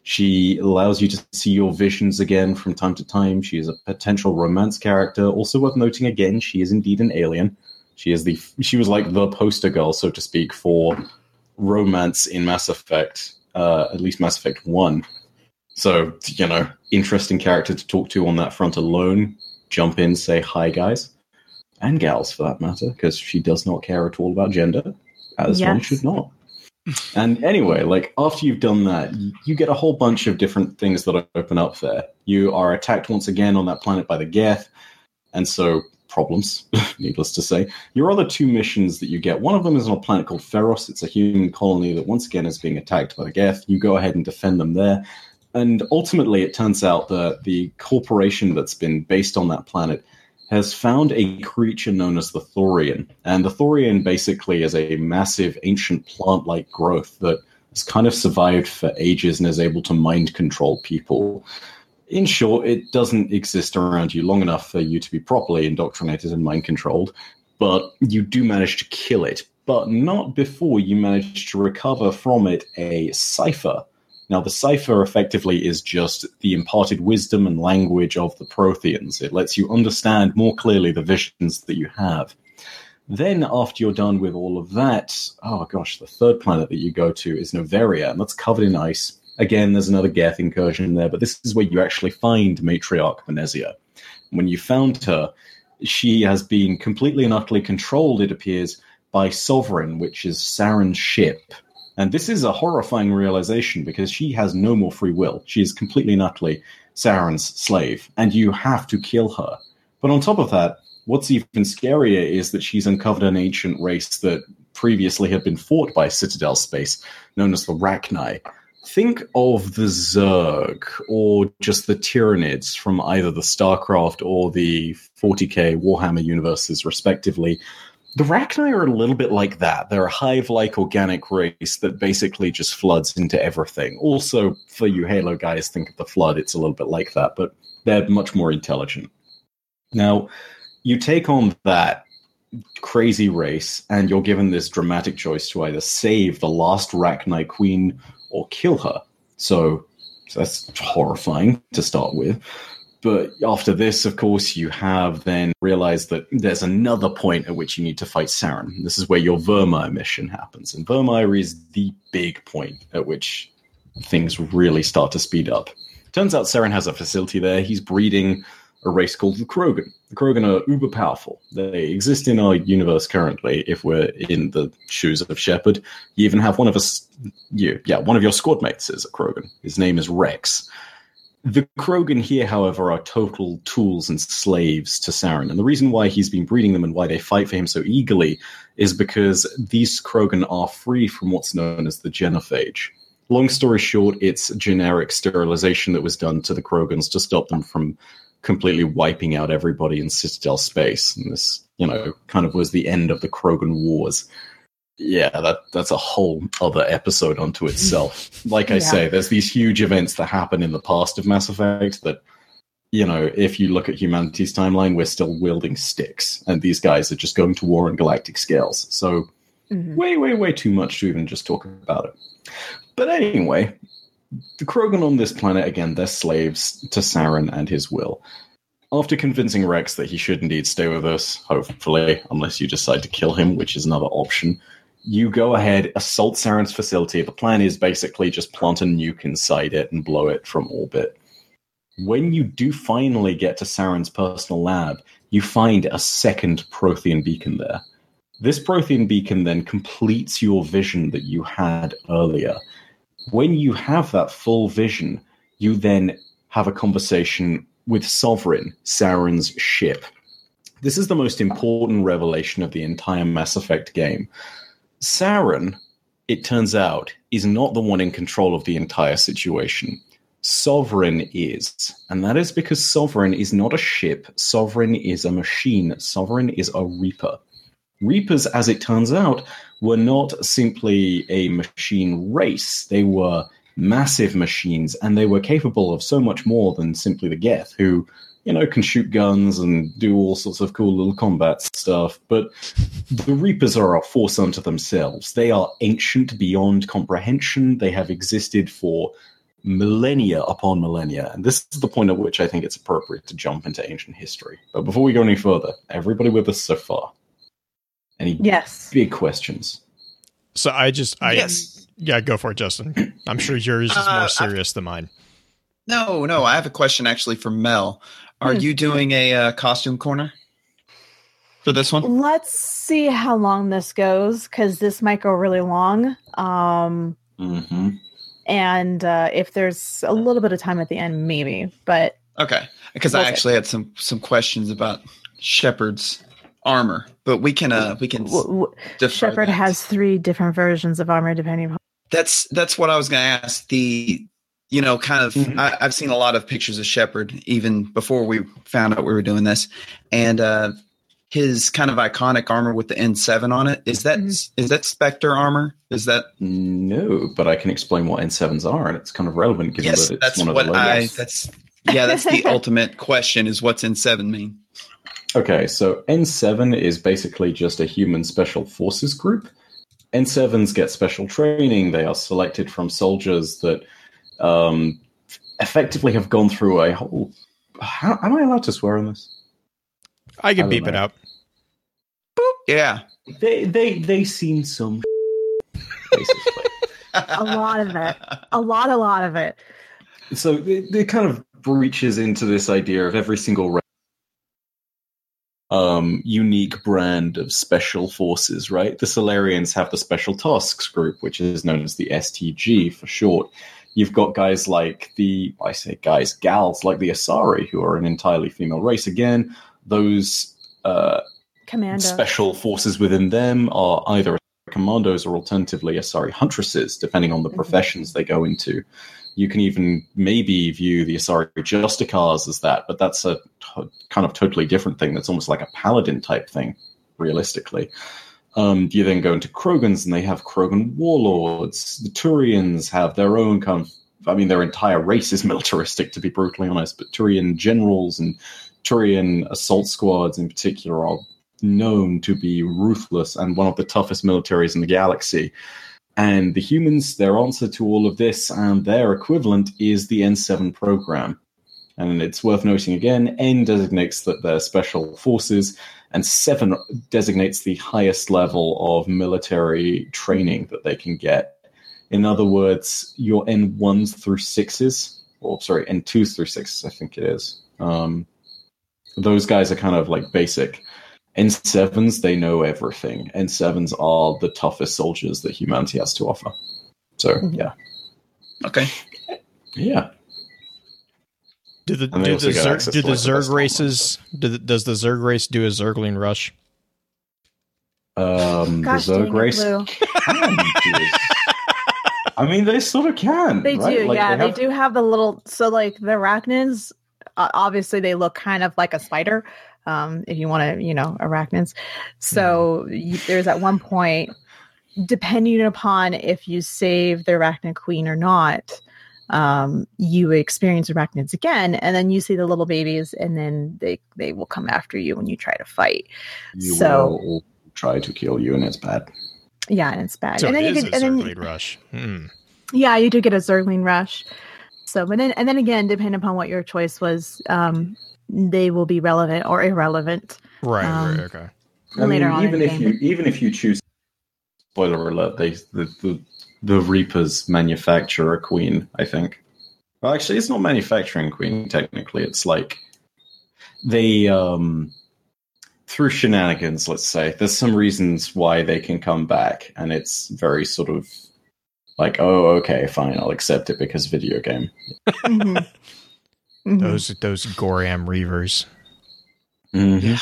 She allows you to see your visions again from time to time. She is a potential romance character. Also worth noting again, she is indeed an alien. She is the she was like the poster girl, so to speak, for romance in Mass Effect, uh, at least Mass Effect One. So you know, interesting character to talk to on that front alone. Jump in, say hi, guys, and gals for that matter, because she does not care at all about gender, as one should not. And anyway, like after you've done that, you get a whole bunch of different things that open up there. You are attacked once again on that planet by the Geth, and so problems, [laughs] needless to say. Your other two missions that you get, one of them is on a planet called Feros. It's a human colony that once again is being attacked by the Geth. You go ahead and defend them there. And ultimately, it turns out that the corporation that's been based on that planet has found a creature known as the Thorian. And the Thorian basically is a massive ancient plant like growth that has kind of survived for ages and is able to mind control people. In short, it doesn't exist around you long enough for you to be properly indoctrinated and mind controlled, but you do manage to kill it, but not before you manage to recover from it a cipher. Now, the cipher effectively is just the imparted wisdom and language of the Protheans. It lets you understand more clearly the visions that you have. Then, after you're done with all of that, oh gosh, the third planet that you go to is Noveria, and that's covered in ice. Again, there's another Geth incursion there, but this is where you actually find Matriarch Benezia. When you found her, she has been completely and utterly controlled, it appears, by Sovereign, which is Saren's ship. And this is a horrifying realization because she has no more free will. She is completely and utterly Saren's slave, and you have to kill her. But on top of that, what's even scarier is that she's uncovered an ancient race that previously had been fought by Citadel Space, known as the Rachni. Think of the Zerg or just the Tyranids from either the StarCraft or the 40k Warhammer universes, respectively. The Rachni are a little bit like that. They're a hive like organic race that basically just floods into everything. Also, for you Halo guys, think of the Flood, it's a little bit like that, but they're much more intelligent. Now, you take on that crazy race, and you're given this dramatic choice to either save the last Rachni queen or kill her. So, so that's horrifying to start with. But after this, of course, you have then realized that there's another point at which you need to fight Saren. This is where your Virmire mission happens. And Virmire is the big point at which things really start to speed up. Turns out Saren has a facility there. He's breeding a race called the Krogan. The Krogan are uber powerful. They exist in our universe currently. If we're in the shoes of Shepard, you even have one of us. You, yeah, one of your squad mates is a Krogan. His name is Wrex. The Krogan here, however, are total tools and slaves to Saren. And the reason why he's been breeding them and why they fight for him so eagerly is because these Krogan are free from what's known as the genophage. Long story short, it's generic sterilization that was done to the Krogans to stop them from completely wiping out everybody in Citadel space. And this, you know, kind of was the end of the Krogan Wars. Yeah, that that's a whole other episode unto itself. Like I Yeah. say, there's these huge events that happen in the past of Mass Effect that, you know, if you look at humanity's timeline, we're still wielding sticks, and these guys are just going to war on galactic scales. So Mhm. way, way, way too much to even just talk about it. But anyway, the Krogan on this planet, again, they're slaves to Saren and his will. After convincing Wrex that he should indeed stay with us, hopefully, unless you decide to kill him, which is another option, you go ahead, assault Saren's facility. The plan is basically just plant a nuke inside it and blow it from orbit. When you do finally get to Saren's personal lab, you find a second Prothean beacon there. This Prothean beacon then completes your vision that you had earlier. When you have that full vision, you then have a conversation with Sovereign, Saren's ship. This is the most important revelation of the entire Mass Effect game. Saren, it turns out, is not the one in control of the entire situation. Sovereign is. And that is because Sovereign is not a ship, Sovereign is a machine, Sovereign is a Reaper. Reapers, as it turns out, were not simply a machine race. They were massive machines, and they were capable of so much more than simply the Geth, who, you know, can shoot guns and do all sorts of cool little combat stuff. But the Reapers are a force unto themselves. They are ancient beyond comprehension. They have existed for millennia upon millennia. And this is the point at which I think it's appropriate to jump into ancient history. But before we go any further, everybody with us so far? Any Yes. big questions? So I just I yes. yeah, go for it, Justin. I'm sure yours is Uh, more I've- serious than mine. No, no. I have a question actually for Mel. Are Hmm. you doing a uh, costume corner for this one? Let's see how long this goes because this might go really long. Um, Mm-hmm. and uh, if there's a little bit of time at the end, maybe. But Okay, because I actually had some some questions about Shepard's armor, but we can uh we can w- w- Shepard that. has three different versions of armor depending upon. That's that's what I was going to ask. The you know kind of Mhm. I, I've seen a lot of pictures of Shepard even before we found out we were doing this, and uh his kind of iconic armor with the N7 on it is that is Mhm. that Spectre armor? Is that No, but I can explain what N7s are, and it's kind of relevant given yes? that it's That's one of what the I that's yeah that's the [laughs] ultimate question is what's N7 mean? Okay, so N7 is basically just a human special forces group. N7s get special training. They are selected from soldiers that um, effectively have gone through a whole. How, am I allowed to swear on this? I can I don't beep it know. out. Yeah, They they they seen some [laughs] basically. A lot of it. A lot, a lot of it. so it, it kind of breaches into this idea of every single um, unique brand of special forces, right? The Salarians have the Special Tasks Group, which is known as the STG for short. You've got guys like the, I say guys, gals like the Asari, who are an entirely female race. Again, those uh, Commando. special forces within them are either commandos or alternatively Asari huntresses, depending on the Mhm. professions they go into. You can even maybe view the Asari Justicars as that, but that's a kind of totally different thing. That's almost like a paladin type thing, realistically. Um, you then go into Krogans, and they have Krogan warlords. The Turians have their own kind of. I mean, their entire race is [laughs] militaristic, to be brutally honest. But Turian generals and Turian assault squads, in particular, are known to be ruthless and one of the toughest militaries in the galaxy. And the humans, their answer to all of this and their equivalent is the N7 program. And it's worth noting again, N designates that they're special forces, and 7 designates the highest level of military training that they can get. In other words, your N1s through 6s, or sorry, N2s through 6s, I think it is. Um, those guys are kind of like basic. N7s, they know everything. N7s are the toughest soldiers that humanity has to offer. So, Mhm. yeah. okay. Yeah. Do the do the, Zerg, do the like, the Zerg races do the, does the Zerg race do a Zergling rush? Um, Gosh the Zerg race Blue. can. [laughs] I mean, they sort of can. They right? do, Like, yeah. They, have- do have the little. So, like the arachnids, uh, obviously they look kind of like a spider. Um, if you want to, you know, arachnids. So Mm-hmm. you, there's at one point, depending upon if you save the arachnid queen or not, um, you experience arachnids again, and then you see the little babies, and then they they will come after you when you try to fight. You so- will try to kill you, and it's bad. Yeah, and it's bad. So and then it you is could, a and then Zergling rush. Hmm. Yeah, you do get a Zergling rush. So, but then, and then again, depending upon what your choice was, um, they will be relevant or irrelevant Right, Um, right, okay. I later mean, on. even if the you even if you choose spoiler alert, they the, the the Reapers manufacture a queen. I think. Well, actually, it's not manufacturing queen. Technically, it's like they um through shenanigans. Let's say there's some reasons why they can come back, and it's very sort of like, oh, okay, fine, I'll accept it because video game. Mhm. Mhm. Those those Goram Reavers. Yeah.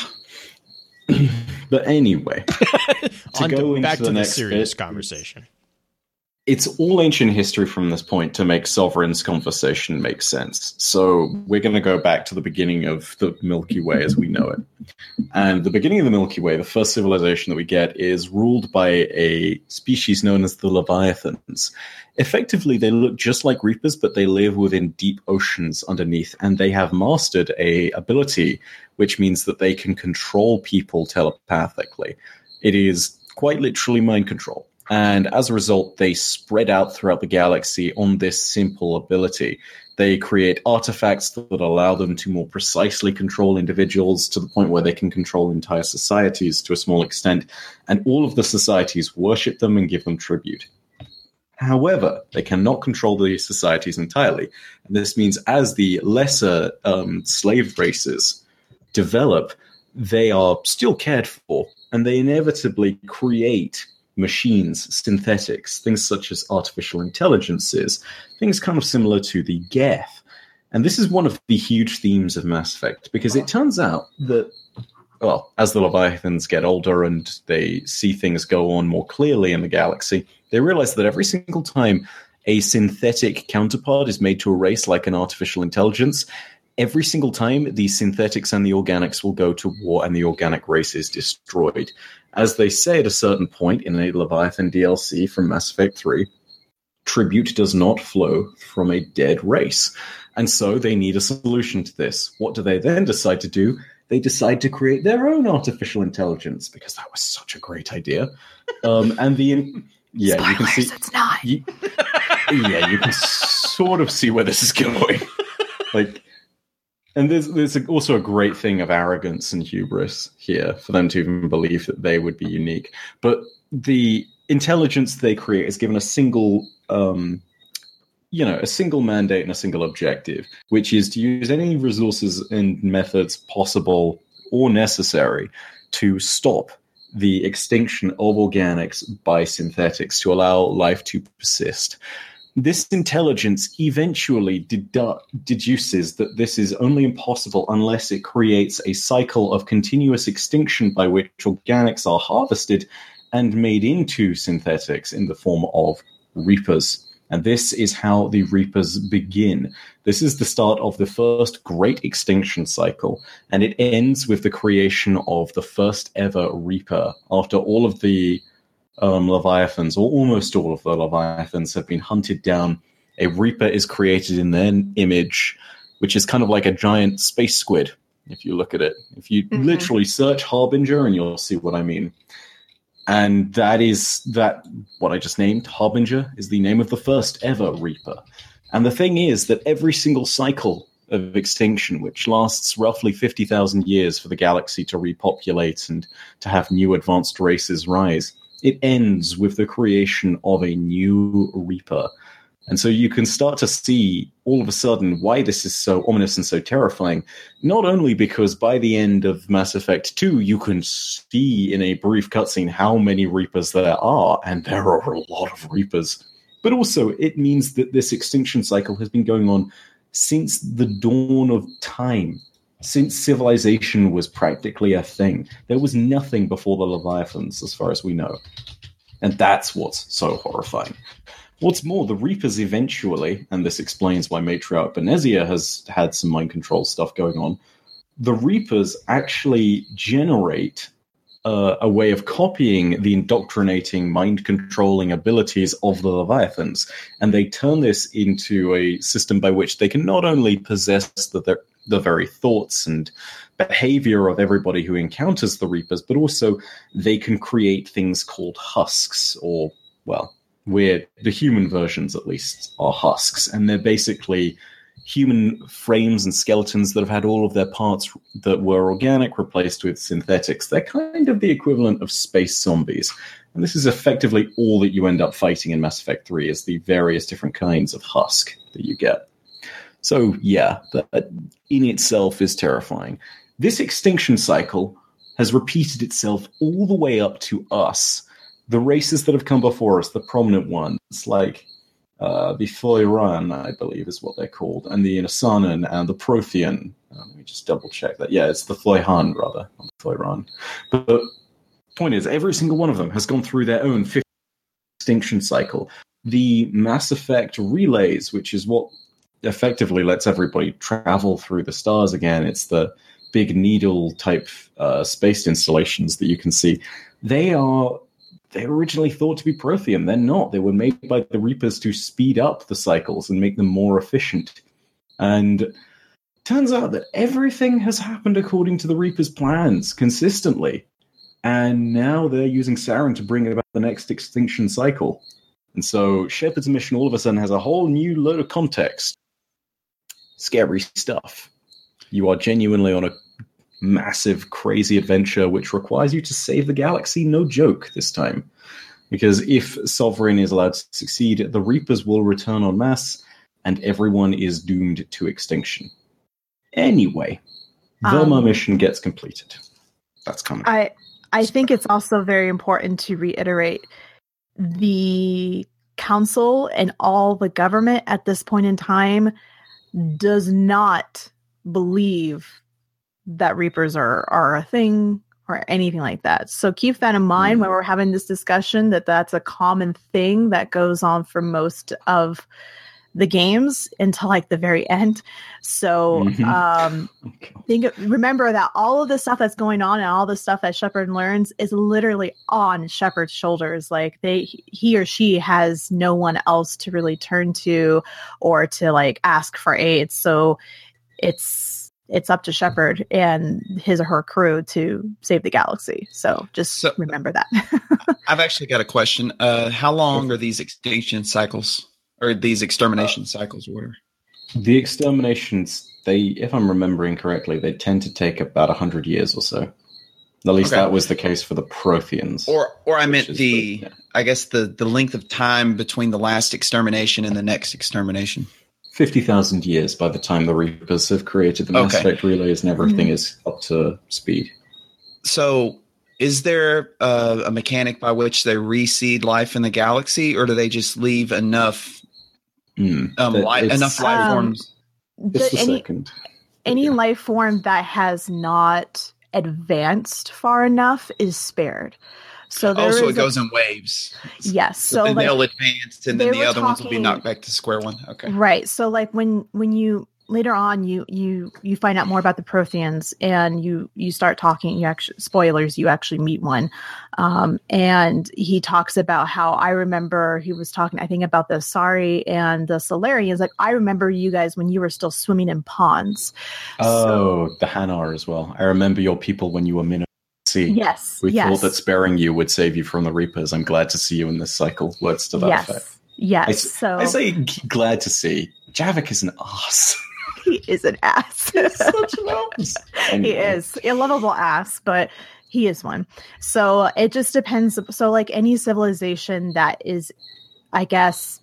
[clears throat] but anyway, [laughs] On go to, into back the to the next serious bit, conversation. It's all ancient history from this point to make Sovereign's conversation make sense. So we're going to go back to the beginning of the Milky Way as we know it. And the beginning of the Milky Way, the first civilization that we get, is ruled by a species known as the Leviathans. Effectively, they look just like Reapers, but they live within deep oceans underneath, and they have mastered a ability which means that they can control people telepathically. It is quite literally mind control. And as a result, they spread out throughout the galaxy on this simple ability. They create artifacts that allow them to more precisely control individuals to the point where they can control entire societies to a small extent. And all of the societies worship them and give them tribute. However, they cannot control the societies entirely. And this means as the lesser um, slave races develop, they are still cared for, and they inevitably create machines, synthetics, things such as artificial intelligences, things kind of similar to the Geth. And this is one of the huge themes of Mass Effect because it turns out that, well, as the Leviathans get older and they see things go on more clearly in the galaxy, they realize that every single time a synthetic counterpart is made to a race like an artificial intelligence, every single time the synthetics and the organics will go to war and the organic race is destroyed. As they say at a certain point in a Leviathan DLC from Mass Effect 3, tribute does not flow from a dead race. And so they need a solution to this. What do they then decide to do? They decide to create their own artificial intelligence because that was such a great idea. Um, and the In- yeah, Spoilers, you can see it's not. you, yeah, you can sort of see where this is going. [laughs] like, and there's there's also a great thing of arrogance and hubris here for them to even believe that they would be unique. But the intelligence they create is given a single, um, you know, a single mandate and a single objective, which is to use any resources and methods possible or necessary to stop the extinction of organics by synthetics to allow life to persist. This intelligence eventually dedu- deduces that this is only impossible unless it creates a cycle of continuous extinction by which organics are harvested and made into synthetics in the form of reapers. And this is how the reapers begin. This is the start of the first great extinction cycle, and it ends with the creation of the first ever reaper after all of the um, Leviathans, or almost all of the Leviathans, have been hunted down. A Reaper is created in their image, which is kind of like a giant space squid, if you look at it. If you Mhm. literally search Harbinger, and you'll see what I mean. And that is that what I just named, Harbinger, is the name of the first ever Reaper. And the thing is that every single cycle of extinction, which lasts roughly 50,000 years for the galaxy to repopulate and to have new advanced races rise, it ends with the creation of a new Reaper. And so you can start to see all of a sudden why this is so ominous and so terrifying. Not only because by the end of Mass Effect 2, you can see in a brief cutscene how many Reapers there are, and there are a lot of Reapers, but also it means that this extinction cycle has been going on since the dawn of time. Since civilization was practically a thing, there was nothing before the Leviathans, as far as we know. And that's what's so horrifying. What's more, the Reapers eventually, and this explains why Matriarch Benezia has had some mind control stuff going on, the Reapers actually generate uh, a way of copying the indoctrinating, mind controlling abilities of the Leviathans. And they turn this into a system by which they can not only possess the, the, the very thoughts and behavior of everybody who encounters the Reapers, but also they can create things called husks, or, well, weird. The human versions, at least, are husks, and they're basically human frames and skeletons that have had all of their parts that were organic replaced with synthetics. They're kind of the equivalent of space zombies. And this is effectively all that you end up fighting in Mass Effect 3 is the various different kinds of husk that you get. So yeah, that in itself is terrifying. This extinction cycle has repeated itself all the way up to us the races that have come before us, the prominent ones, like uh, the Thoiran, I believe is what they're called, and the Inusannon and the Prothean. Uh, let me just double check that. Yeah, it's the Thoihan, rather, not the. But the point is, every single one of them has gone through their own extinction cycle. the Mass Effect relays, which is what effectively lets everybody travel through the stars again. It's the big needle type uh, space installations that you can see. They are they were originally thought to be Prothean. They're not. They were made by the Reapers to speed up the cycles and make them more efficient. And turns out that everything has happened according to the Reapers' plans consistently. And now they're using Saren to bring about the next extinction cycle. And so Shepard's mission all of a sudden has a whole new load of context. Scary stuff. You are genuinely on a massive, crazy adventure which requires you to save the galaxy. No joke this time. Because if Sovereign is allowed to succeed, the Reapers will return en masse and everyone is doomed to extinction. Anyway, the Um, mission gets completed. That's coming. I I think it's also very important to reiterate the council and all the government at this point in time does not believe that reapers are are a thing or anything like that. So keep that in mind when mm. we're having this discussion that that's a common thing that goes on for most of the games until like the very end. So Mhm. um think remember that all of the stuff that's going on and all the stuff that Shepard learns is literally on Shepard's shoulders. Like they he or she has no one else to really turn to or to like ask for aid. So it's it's up to Shepard and his or her crew to save the galaxy. So just So- remember that. [laughs] I've actually got a question. Uh, how long are these extinction cycles or these extermination cycles or whatever? The exterminations, they, if I'm remembering correctly, they tend to take about hundred years or so. At least Okay. that was the case for the Protheans. Or, or I meant is the, yeah. I guess the the length of time between the last extermination and the next extermination. fifty thousand years by the time the Reapers have created the Mass Okay. Effect relays and everything is up to speed. So, is there uh, a mechanic by which they reseed life in the galaxy, or do they just leave enough Hmm. um, li- enough life Um, forms? It's The- the any second. any life form that has not advanced far enough is spared. So there Also, is it a- goes in waves. yes. So So then like, they'll advance, and then the were other ones will be knocked back to square one. Okay. Right. So like when when you later on you you you find out more about the Protheans and you you start talking you actually spoilers you actually meet one um and he talks about how I remember he was talking I think about the Asari and the Salarians like I remember you guys when you were still swimming in ponds. Oh, the Hanar as well. I remember your people when you were at sea. Yes. We yes. thought that sparing you would save you from the Reapers. I'm glad to see you in this cycle. Words to that yes. effect. Yes. I so I say glad to see. Javik is an ass. [laughs] he is an ass. He's such an ass. [laughs] he is a lovable ass, but he is one. So it just depends. So, like any civilization that is, I guess,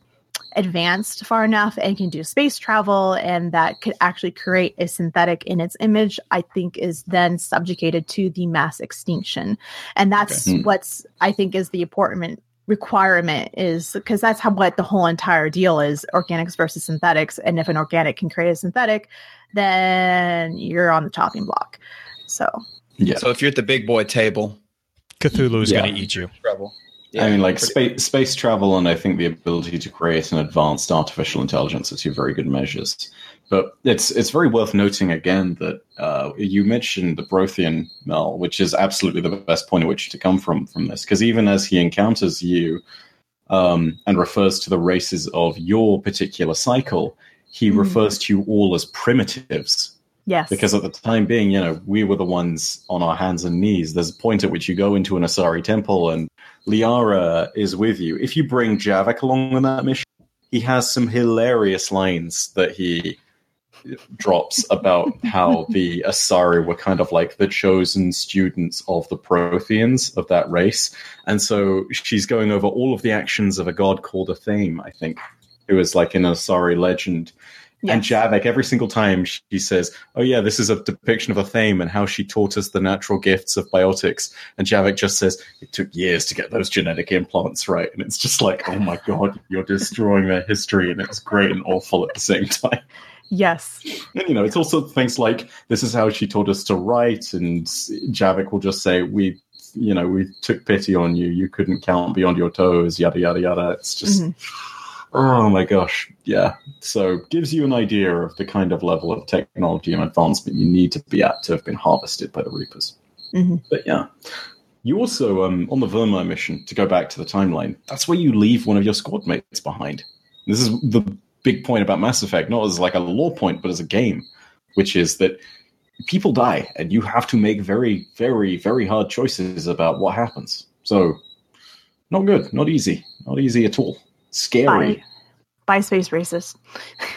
advanced far enough and can do space travel and that could actually create a synthetic in its image, I think is then subjugated to the mass extinction. And that's Okay. Hmm. what's, I think, is the important requirement is because that's how what the whole entire deal is organics versus synthetics and if an organic can create a synthetic then you're on the chopping block so Yeah. So if you're at the big boy table, Cthulhu's Yeah. going to eat you. trouble. I mean, like space space travel, and I think the ability to create an advanced artificial intelligence are two very good measures. But it's it's very worth noting again that uh, you mentioned the Prothean Mel, which is absolutely the best point at which to come from from this, because even as he encounters you um, and refers to the races of your particular cycle, he Mhm. refers to you all as primitives yes because at the time being, you know, we were the ones on our hands and knees. There's a point at which you go into an Asari temple and Liara is with you. If you bring Javik along on that mission, he has some hilarious lines that he drops about how the Asari were kind of like the chosen students of the Protheans of that race. And so she's going over all of the actions of a god called Athame, I think, who is like an Asari legend. And Yes. Javik, every single time she says, "Oh yeah, this is a depiction of Athame and how she taught us the natural gifts of biotics," and Javik just says, "It took years to get those genetic implants right," and it's just like, "Oh my god, you're destroying their history," and it's great and awful at the same time. [laughs] yes And you know, it's also things like, "This is how she taught us to write," and Javik will just say, "We you know, we took pity on you. You couldn't count beyond your toes, yada, yada, yada. It's just, Mhm. oh my gosh. Yeah. So gives you an idea of the kind of level of technology and advancement you need to be at to have been harvested by the Reapers. Mhm. But yeah. You also, um, on the Virmire mission, to go back to the timeline, that's where you leave one of your squad mates behind. This is the big point about Mass Effect, not as like a lore point, but as a game, which is that people die and you have to make very, very, very hard choices about what happens. So, not good, not easy, not easy at all. Scary, Bye. Bye, space racist.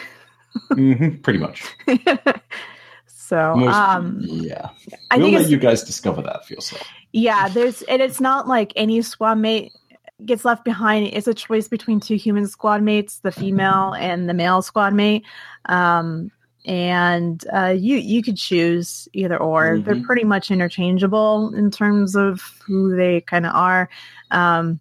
[laughs] hmm pretty much. [laughs] so, Most- um, yeah, I we'll think let you guys discover that for yourself. yeah, there's, and it's not like any mate gets left behind. It's a choice between two human squad mates, the female and the male squad mate. Um, and uh, you you could choose either or. They're Mhm. pretty much interchangeable in terms of who they kind of are. Um,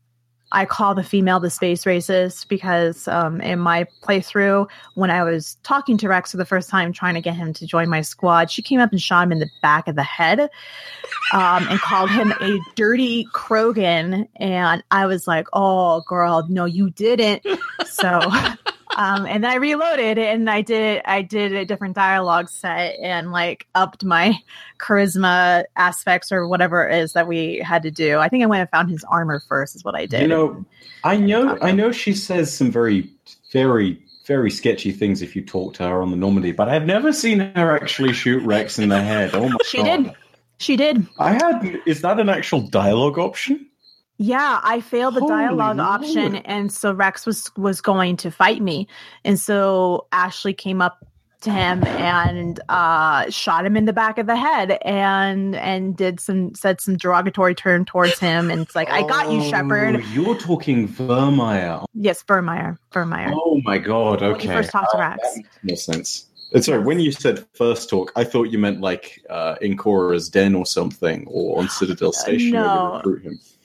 I call the female the space racist because um, in my playthrough, when I was talking to Wrex for the first time, trying to get him to join my squad, she came up and shot him in the back of the head um, and called him a dirty Krogan. And I was like, oh, girl, no, you didn't. So. Um, and then I reloaded and I did I did a different dialogue set and like upped my charisma aspects or whatever it is that we had to do. I think I went and found his armor first is what I did. You know, I know, I know she says some very, very, very sketchy things if you talk to her on the Normandy, but I've never seen her actually shoot Wrex in the head. Oh my She god! did. she did. I had. Is that an actual dialogue option? Yeah, I failed the Holy dialogue Lord. option, and so Wrex was was going to fight me, and so Ashley came up to him and uh, shot him in the back of the head, and and did some said some derogatory term towards him, and it's like, "I got you, Oh, Shepard." You're talking Virmire. Yes, Virmire, Virmire. Oh my god! When Okay, you first talked to Uh, Wrex. makes more sense. Uh, Sorry, when you said first talk, I thought you meant like uh, in Chora's Den or something, or on Citadel Station where no.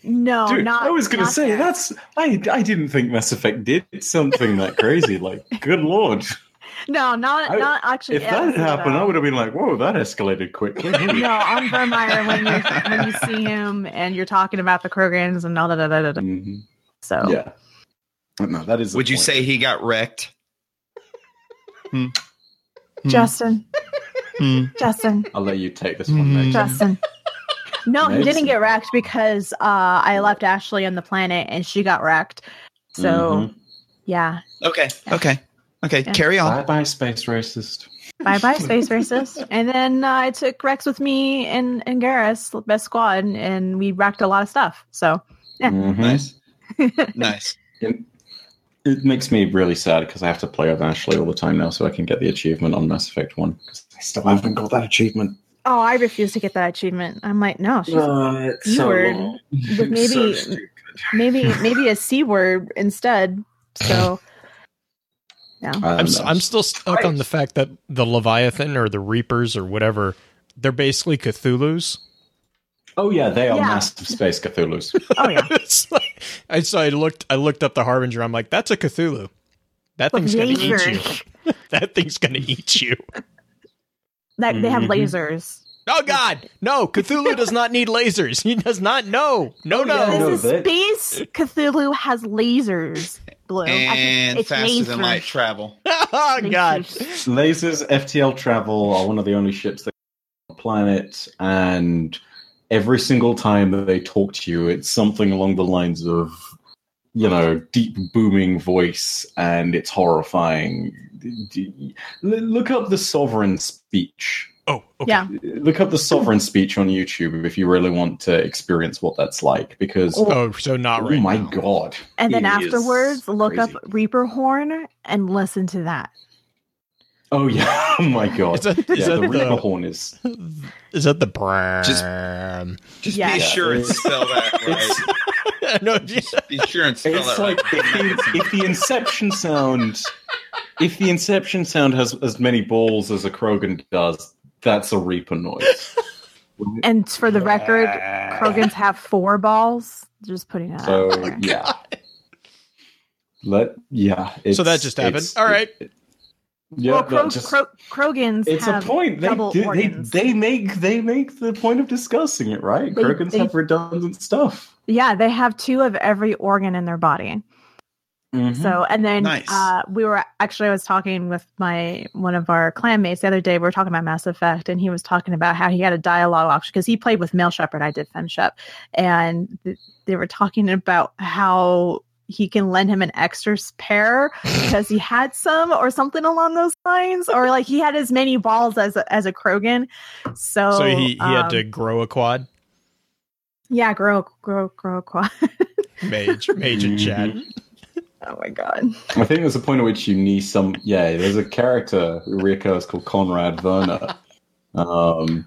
You recruit him. No, Dude, not. I was going to say there. that's I I didn't think Mass Effect did something that crazy. Like, [laughs] good lord, no, not I- not actually. if that had happened, no. I would have been like, whoa, that escalated quickly. No, on Virmire when you when you see him and you're talking about the Krogans and all that. Da, da, da, da. Mhm. So Yeah, no, that is. Would you point. say he got wrecked? Hmm. Hmm. Justin, Hmm. Justin, I'll let you take this one Mhm. Justin. No, he didn't get wrecked because uh, I left Ashley on the planet and she got wrecked. So Mhm. yeah, Okay. Okay. Okay. Yeah. Carry on. Bye bye, space racist. bye bye [laughs] space racist. And then uh, I took Wrex with me and and Garrus, best squad, and we wrecked a lot of stuff. So Yeah. Mhm. Nice. [laughs] nice. It, it makes me really sad because I have to play with Ashley all the time now, so I can get the achievement on Mass Effect One because I still haven't got that achievement. Oh, I refuse to get that achievement. I'm like, no, she's Uh, it's so Keyword long. But [laughs] maybe- maybe [laughs] maybe a c word instead. So yeah. I'm, s- I'm still stuck on the fact that the Leviathan or the Reapers or whatever, they're basically Cthulhu's. Oh yeah, they are Yeah. massive space Cthulhu's. [laughs] Oh yeah. Like- I so I looked I looked up the Harbinger. I'm like, that's a Cthulhu. That thing's gonna eat you. that thing's gonna eat you. That they have Mhm. lasers. Oh God, no! Cthulhu does not need lasers. He does not. No, no, Oh, no. yeah, no, this is space Cthulhu has lasers. Blue. And it's faster than light travel. [laughs] oh God. Lasers. Lasers FTL travel are one of the only ships that on the planet, and every single time that they talk to you, it's something along the lines of, you know, deep booming voice, and it's horrifying. Look up the sovereign speech. Oh, okay. Yeah. Look up the sovereign speech on YouTube if you really want to experience what that's like, because Oh, Oh, so not oh my now. god! And then afterwards, look crazy. up Reaper Horn and listen to that. Oh yeah! [laughs] Oh my god! Is that, is yeah, that the Reaper horn is is that the brand? Just- Just Yeah. be sure and spell that right. [laughs] no, Just be sure It's that like right. if the, if the Inception sound, if the Inception sound has as many balls as a Krogan does, that's a Reaper noise. [laughs] And for the record, Krogans have four balls. Just putting that So out there. yeah, let yeah. So that just happened. it's- All right. it- Yeah, well, but Kro- just- Kro- Krogans it's a point. They, do- they they make they make the point of discussing it, right? They- Krogans they- have redundant stuff. yeah, they have two of every organ in their body. Mhm. So, and then Nice. uh, we were actually, I was talking with my one of our clan mates the other day. We were talking about Mass Effect, and he was talking about how he had a dialogue option because he played with Male Shepard. I did Fem Shep, and th- they were talking about how he can lend him an extra pair because he had some or something along those lines, or like he had as many balls as a, as a Krogan. So, So he, he had um, to grow a quad. yeah, grow, grow, grow a quad. [laughs] Mage, mage and chat. oh my god. I think there's a point at which you need some. Yeah, there's a character who reoccurs called Conrad Werner. Um,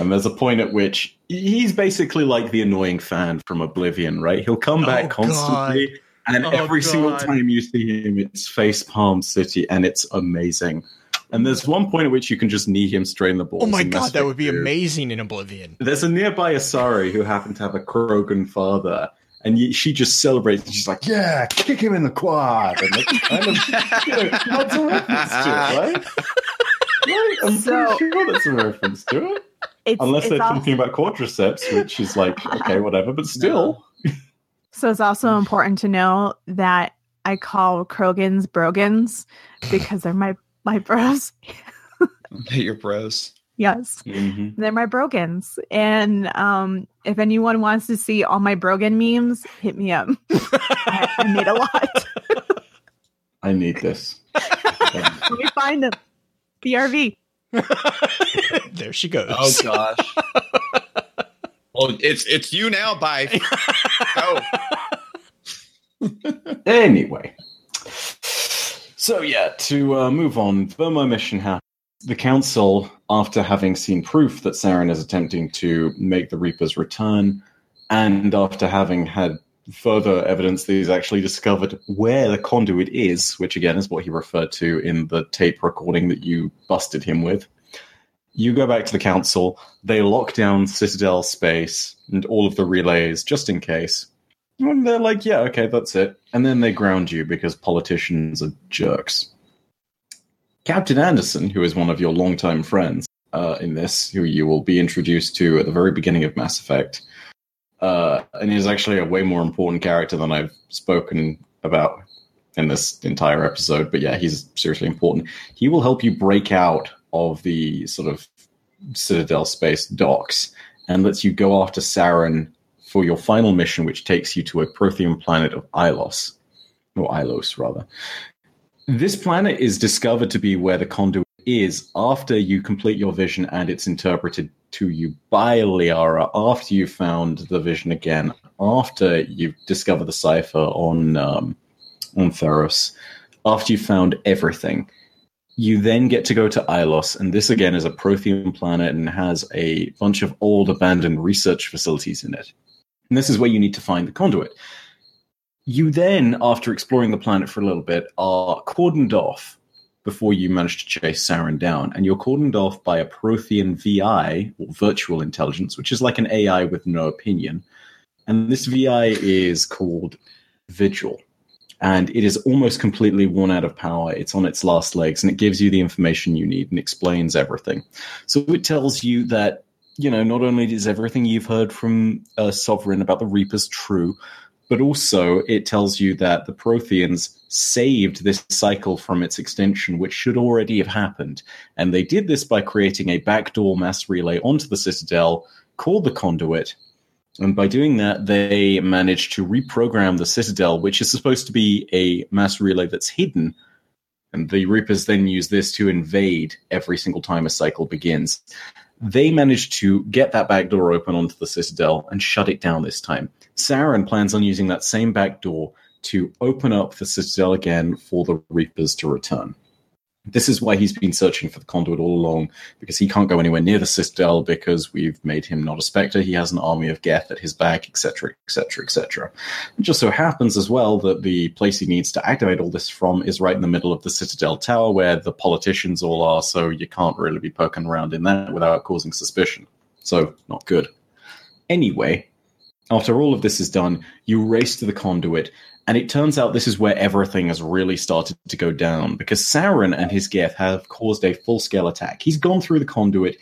and there's a point at which he's basically like the annoying fan from Oblivion, right? He'll come back Oh, constantly, and Oh, every single time you see him, it's Face Palm City, and it's amazing. And there's one point at which you can just knee him straight in the balls. Oh my god, that would be you. amazing in Oblivion. There's a nearby Asari who happened to have a Krogan father, and she just celebrates. She's like, "Yeah, kick him in the quad," and it's kind of you know, that's a reference to it, right? [laughs] Right, I'm So- pretty sure that's a reference to it. It's, Unless it's they're also- talking about quadriceps, which is like, okay, whatever, but [laughs] still. So it's also important to know that I call Krogans Brogans [laughs] because they're my my bros. [laughs] Your bros. yes, Mhm. they're my Brogans. And um, if anyone wants to see all my Brogan memes, hit me up. [laughs] I, I made a lot. I need this. Let me find them. BRV. there she goes. Oh gosh. Well, it's it's you now, by [laughs] oh. Anyway. So, yeah, to uh, move on, the mission happens. The Council, after having seen proof that Saren is attempting to make the Reapers return, and after having had further evidence that he's actually discovered where the conduit is, which again is what he referred to in the tape recording that you busted him with, you go back to the Council. They lock down Citadel space and all of the relays just in case. And they're like, yeah, okay, that's it. And then they ground you because politicians are jerks. Captain Anderson, who is one of your longtime friends uh, in this, who you will be introduced to at the very beginning of Mass Effect, uh, and is actually a way more important character than I've spoken about in this entire episode. But yeah, he's seriously important. He will help you break out of the sort of Citadel space docks and lets you go after Saren for your final mission, which takes you to a Prothean planet of Ilos, or Ilos rather. This planet is discovered to be where the conduit is after you complete your vision and it's interpreted to you by Liara, after you found the vision again, after you've discovered the cipher on um, on Feros, after you found everything. You then get to go to Ilos, and this again is a Prothean planet and has a bunch of old abandoned research facilities in it. And this is where you need to find the conduit. You then, after exploring the planet for a little bit, are cordoned off before you manage to chase Saren down. And you're cordoned off by a Prothean VI, or virtual intelligence, which is like an AI with no opinion. And this VI is called Vigil. And it is almost completely worn out of power. It's on its last legs, and it gives you the information you need and explains everything. So it tells you that you know, not only is everything you've heard from uh, Sovereign about the Reapers true, but also it tells you that the Protheans saved this cycle from its extinction, which should already have happened. And they did this by creating a backdoor mass relay onto the Citadel called the Conduit. And by doing that, they managed to reprogram the Citadel, which is supposed to be a mass relay that's hidden. And the Reapers then use this to invade every single time a cycle begins they managed to get that back door open onto the Citadel and shut it down this time. Saren plans on using that same back door to open up the Citadel again for the Reapers to return. This is why he's been searching for the conduit all along, because he can't go anywhere near the Citadel because we've made him not a Spectre. He has an army of Geth at his back, etc., etc., etc. It just so happens as well that the place he needs to activate all this from is right in the middle of the Citadel Tower where the politicians all are, so you can't really be poking around in that without causing suspicion. So, not good. Anyway, After all of this is done, you race to the conduit, and it turns out this is where everything has really started to go down because Saren and his Geth have caused a full scale attack. He's gone through the conduit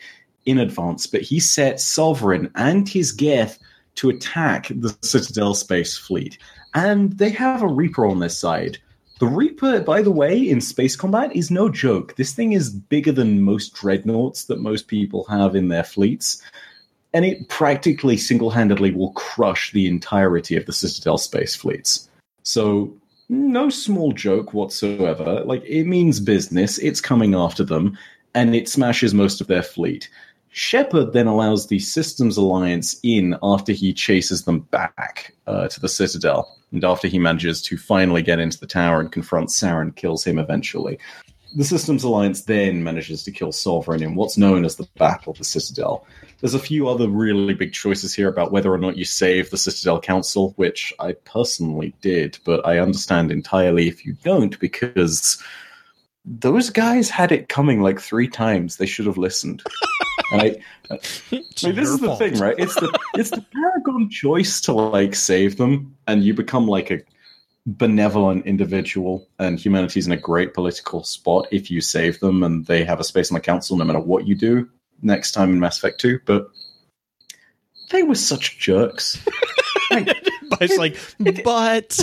in advance, but he set Sovereign and his Geth to attack the Citadel space fleet. And they have a Reaper on their side. The Reaper, by the way, in space combat is no joke. This thing is bigger than most dreadnoughts that most people have in their fleets. And it practically single handedly will crush the entirety of the Citadel space fleets. So, no small joke whatsoever. Like, it means business. It's coming after them, and it smashes most of their fleet. Shepard then allows the Systems Alliance in after he chases them back uh, to the Citadel, and after he manages to finally get into the tower and confront Saren, kills him eventually. The Systems Alliance then manages to kill Sovereign in what's known as the Battle of the Citadel. There's a few other really big choices here about whether or not you save the Citadel Council, which I personally did, but I understand entirely if you don't, because those guys had it coming like three times. They should have listened. I, uh, I mean, this is the fault. thing, right? It's the it's the Paragon choice to like save them, and you become like a benevolent individual, and humanity's in a great political spot if you save them, and they have a space on the council no matter what you do next time in Mass Effect Two. But they were such jerks. [laughs] Like, But it's like, but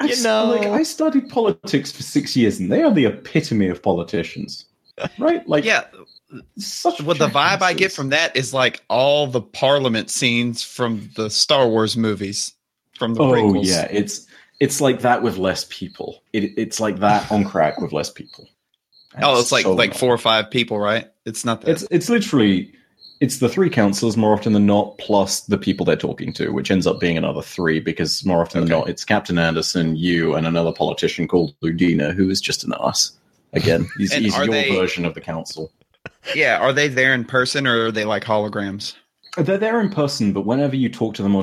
I You know. like I studied politics for six years, and they are the epitome of politicians, right? Like, Yeah, such well, the vibe I get from that is like all the Parliament scenes from the Star Wars movies, from the Oh prequels. yeah, it's it's like that with less people. It, it's like that on crack with less people. And Oh, it's like so like four or five people, right? It's not that. It's it's literally it's the three councils more often than not, plus the people they're talking to, which ends up being another three because more often than not, it's Captain Anderson, you, and another politician called Udina, who is just an ass. Again, [laughs] he's, he's your they- version of the council. yeah, are they there in person or are they like holograms? They're there in person, but whenever you talk to them on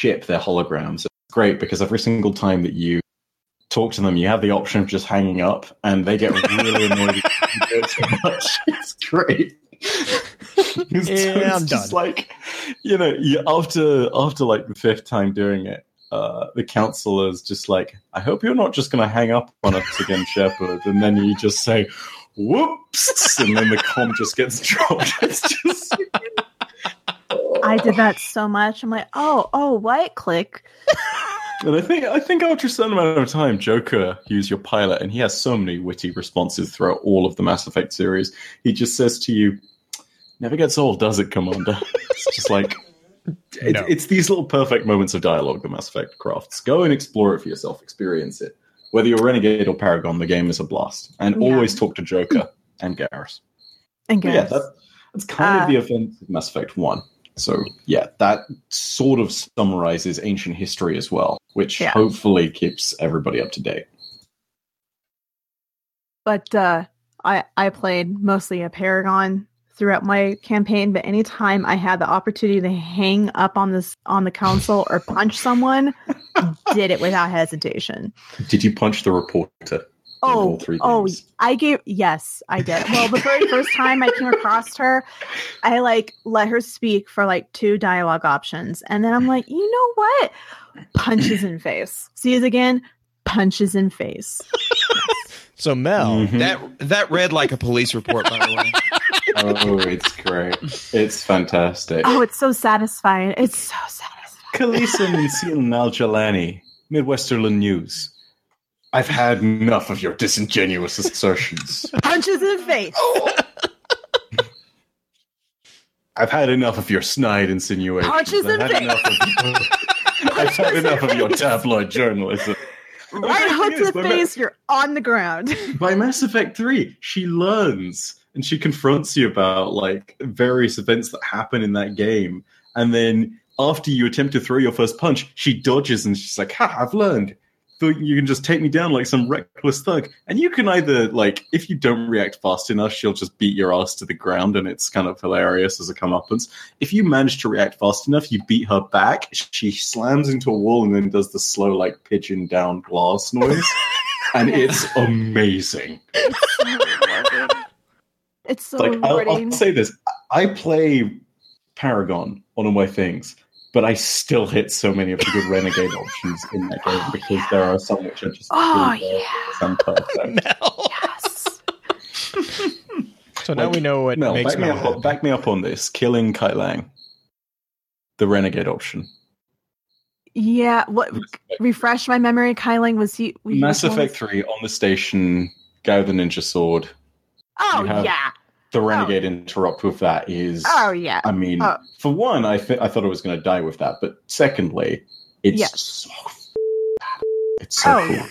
ship, they're holograms. It's great because every single time that you talk to them, you have the option of just hanging up, and they get really [laughs] annoyed if you do it too much. It's great. It's Yeah, I'm just done. like you know, you, after after like the fifth time doing it, uh, the council is just like, "I hope you're not just going to hang up on us again, Shepard," and then you just say. Whoops! And then the com just gets [laughs] dropped. It's just I did that so much. I'm like, oh, oh, what? Click. [laughs] And I think I think after a certain amount of time, Joker, who's your pilot, and he has so many witty responses throughout all of the Mass Effect series. He just says to you, "Never gets old, does it, Commander?" [laughs] it's just like it, No. it's these little perfect moments of dialogue that Mass Effect crafts. Go and explore it for yourself, experience it. Whether you're Renegade or Paragon, the game is a blast. And Yeah. always talk to Joker and Garrus. And But yeah, that, that's kind Uh, of the event of Mass Effect 1. So, yeah, that sort of summarizes ancient history as well, which Yeah. hopefully keeps everybody up to date. but uh, I I played mostly a Paragon throughout my campaign. But anytime I had the opportunity to hang up on this on the console or punch someone, [laughs] did it without hesitation. Did you punch the reporter? In all Oh, three oh, games? I gave yes, I did. Well, the very first time I came across her, I like let her speak for like two dialogue options, and then I'm like, you know what? Punches in face. See it again. Punches in face. so Mel, Mhm. That that read like a police report, by the way. oh, it's great. It's fantastic. Oh, it's so satisfying. It's so satisfying. Khaleesi and Seal Al Jalani, Midwesterland News. I've had enough of your disingenuous assertions. [laughs] Punches in the face. Oh. [laughs] I've had enough of your snide insinuations. Punches in had face. enough [laughs] I've had enough of your tabloid journalism. Right The hook to the by face. You're on the ground. by Mass Effect 3, she learns and she confronts you about like various events that happen in that game. And then after you attempt to throw your first punch, she dodges and she's like, Ha, I've learned. You can just take me down like some reckless thug. And you can either, like, if you don't react fast enough, she'll just beat your ass to the ground and it's kind of hilarious as a comeuppance. If you manage to react fast enough, you beat her back. She slams into a wall and then does the slow, like, pigeon down glass noise. [laughs] and it's amazing. It's so like I'll. I'll say this: I play Paragon, one of my things. But I still hit so many of the good renegade options in that game Oh, because yeah. there are some which are just Oh, really yeah. and perfect. [laughs] Mel. Yes. [laughs] So now Like, we know what Mel, makes back me, Mel up, happy. back me up on this. Killing Kai Leng. The renegade option. Yeah. What? Refresh my memory. Kai Leng was he? he Mass was- Effect 3 on the station, guy with the ninja sword. Oh have- yeah. The oh. renegade interrupt with that is. Oh yeah. I mean, Oh. for one, I th- I thought I was going to die with that, but secondly, it's Yes. so it's so Oh, cool. yeah.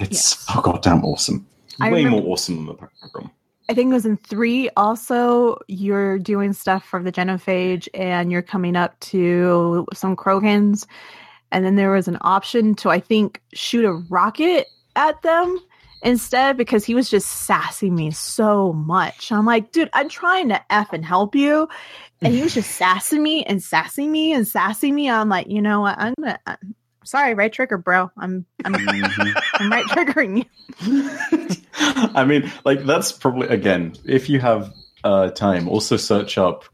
It's Yes. so goddamn awesome. I Way remember- more awesome than the program. I think it was in three. Also, you're doing stuff for the genophage, and you're coming up to some Krogans, and then there was an option to, I think, shoot a rocket at them instead because he was just sassing me so much. I'm like, dude, I'm trying to f and help you, and he was just [sighs] sassing me and sassing me and sassing me. I'm like, you know what? I'm gonna. I'm sorry, right trigger, bro. I'm I'm Mhm. I'm right triggering you. [laughs] I mean, like that's probably again, if you have uh, time, also search up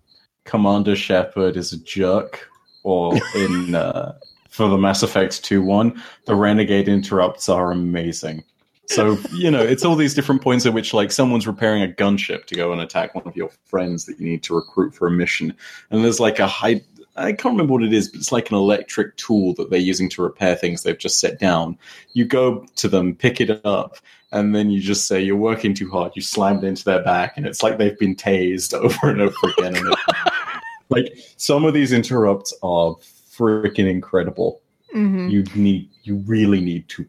Commander Shepard is a jerk, or in [laughs] uh, for the Mass Effect Two one, the Renegade interrupts are amazing. So you know, it's all these different points at which like someone's repairing a gunship to go and attack one of your friends that you need to recruit for a mission, and there's like a high. I can't remember what it is, but it's like an electric tool that they're using to repair things they've just set down. You go to them, pick it up, and then you just say you're working too hard. You slam it into their back, and it's like they've been tased [laughs] over and over again. And [laughs] like some of these interrupts are freaking incredible. Mhm. You need, you really need to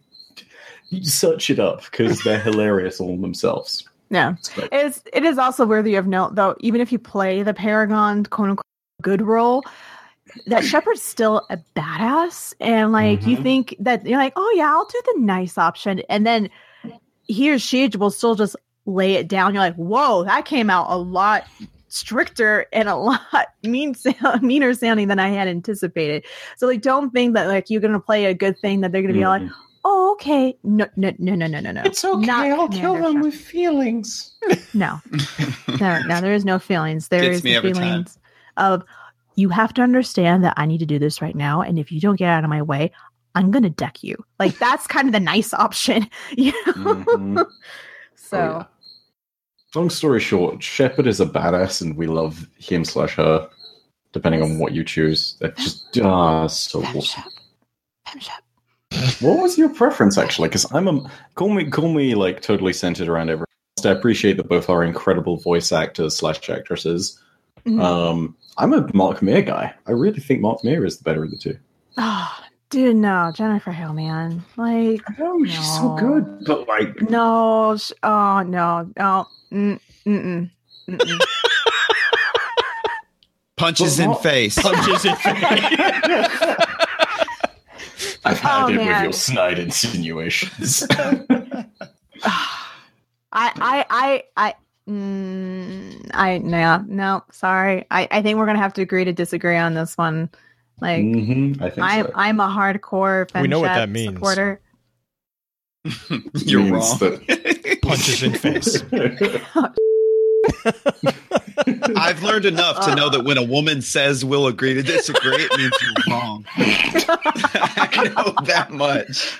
search it up because they're [laughs] hilarious all themselves. Yeah. It's great. It's it is also worthy of note though, even if you play the Paragon quote unquote good role, that Shepard's still a badass. And like you Mhm. think that you're like, oh yeah, I'll do the nice option. And then he or she will still just lay it down. You're like, whoa, that came out a lot stricter and a [laughs] lot mean [laughs] meaner sounding than I had anticipated. So like don't think that like you're gonna play a good thing that they're gonna be like, Mhm. Oh okay. No no no no no no no. It's okay. Not I'll kill them Shepard. with feelings. No. No, no, there is no feelings. There Gets is me the time. feelings of you have to understand that I need to do this right now, and if you don't get out of my way, I'm gonna deck you. Like that's kind of the nice option, [laughs] you know. Mhm. [laughs] So Oh, yeah. Long story short, Shepard is a badass, and we love him slash her, depending on what you choose. That just ah, so awesome. What was your preference actually? Because I'm a call me call me like totally centered around everything. I appreciate that both are incredible voice actors slash actresses. Mhm. Um, I'm a Mark Meer guy. I really think Mark Meer is the better of the two. oh, dude, no, Jennifer Hale, man. Like, Oh, she's so good, but like no, sh- oh no, no, mm, mm-mm, mm-mm. [laughs] Punches But in what- face. Punches in face. [laughs] [laughs] [laughs] I've had Oh, it with man. your snide insinuations. [laughs] [laughs] I, I, I, I, mm, I, no, no, sorry. I, I think we're gonna have to agree to disagree on this one. Like, Mhm, I think I'm, so. I'm a hardcore. We know what that means. Supporter. You're Means wrong. Punches in face. I've learned enough to know that when a woman says we'll agree to disagree, it means you're wrong. [laughs] I know that much.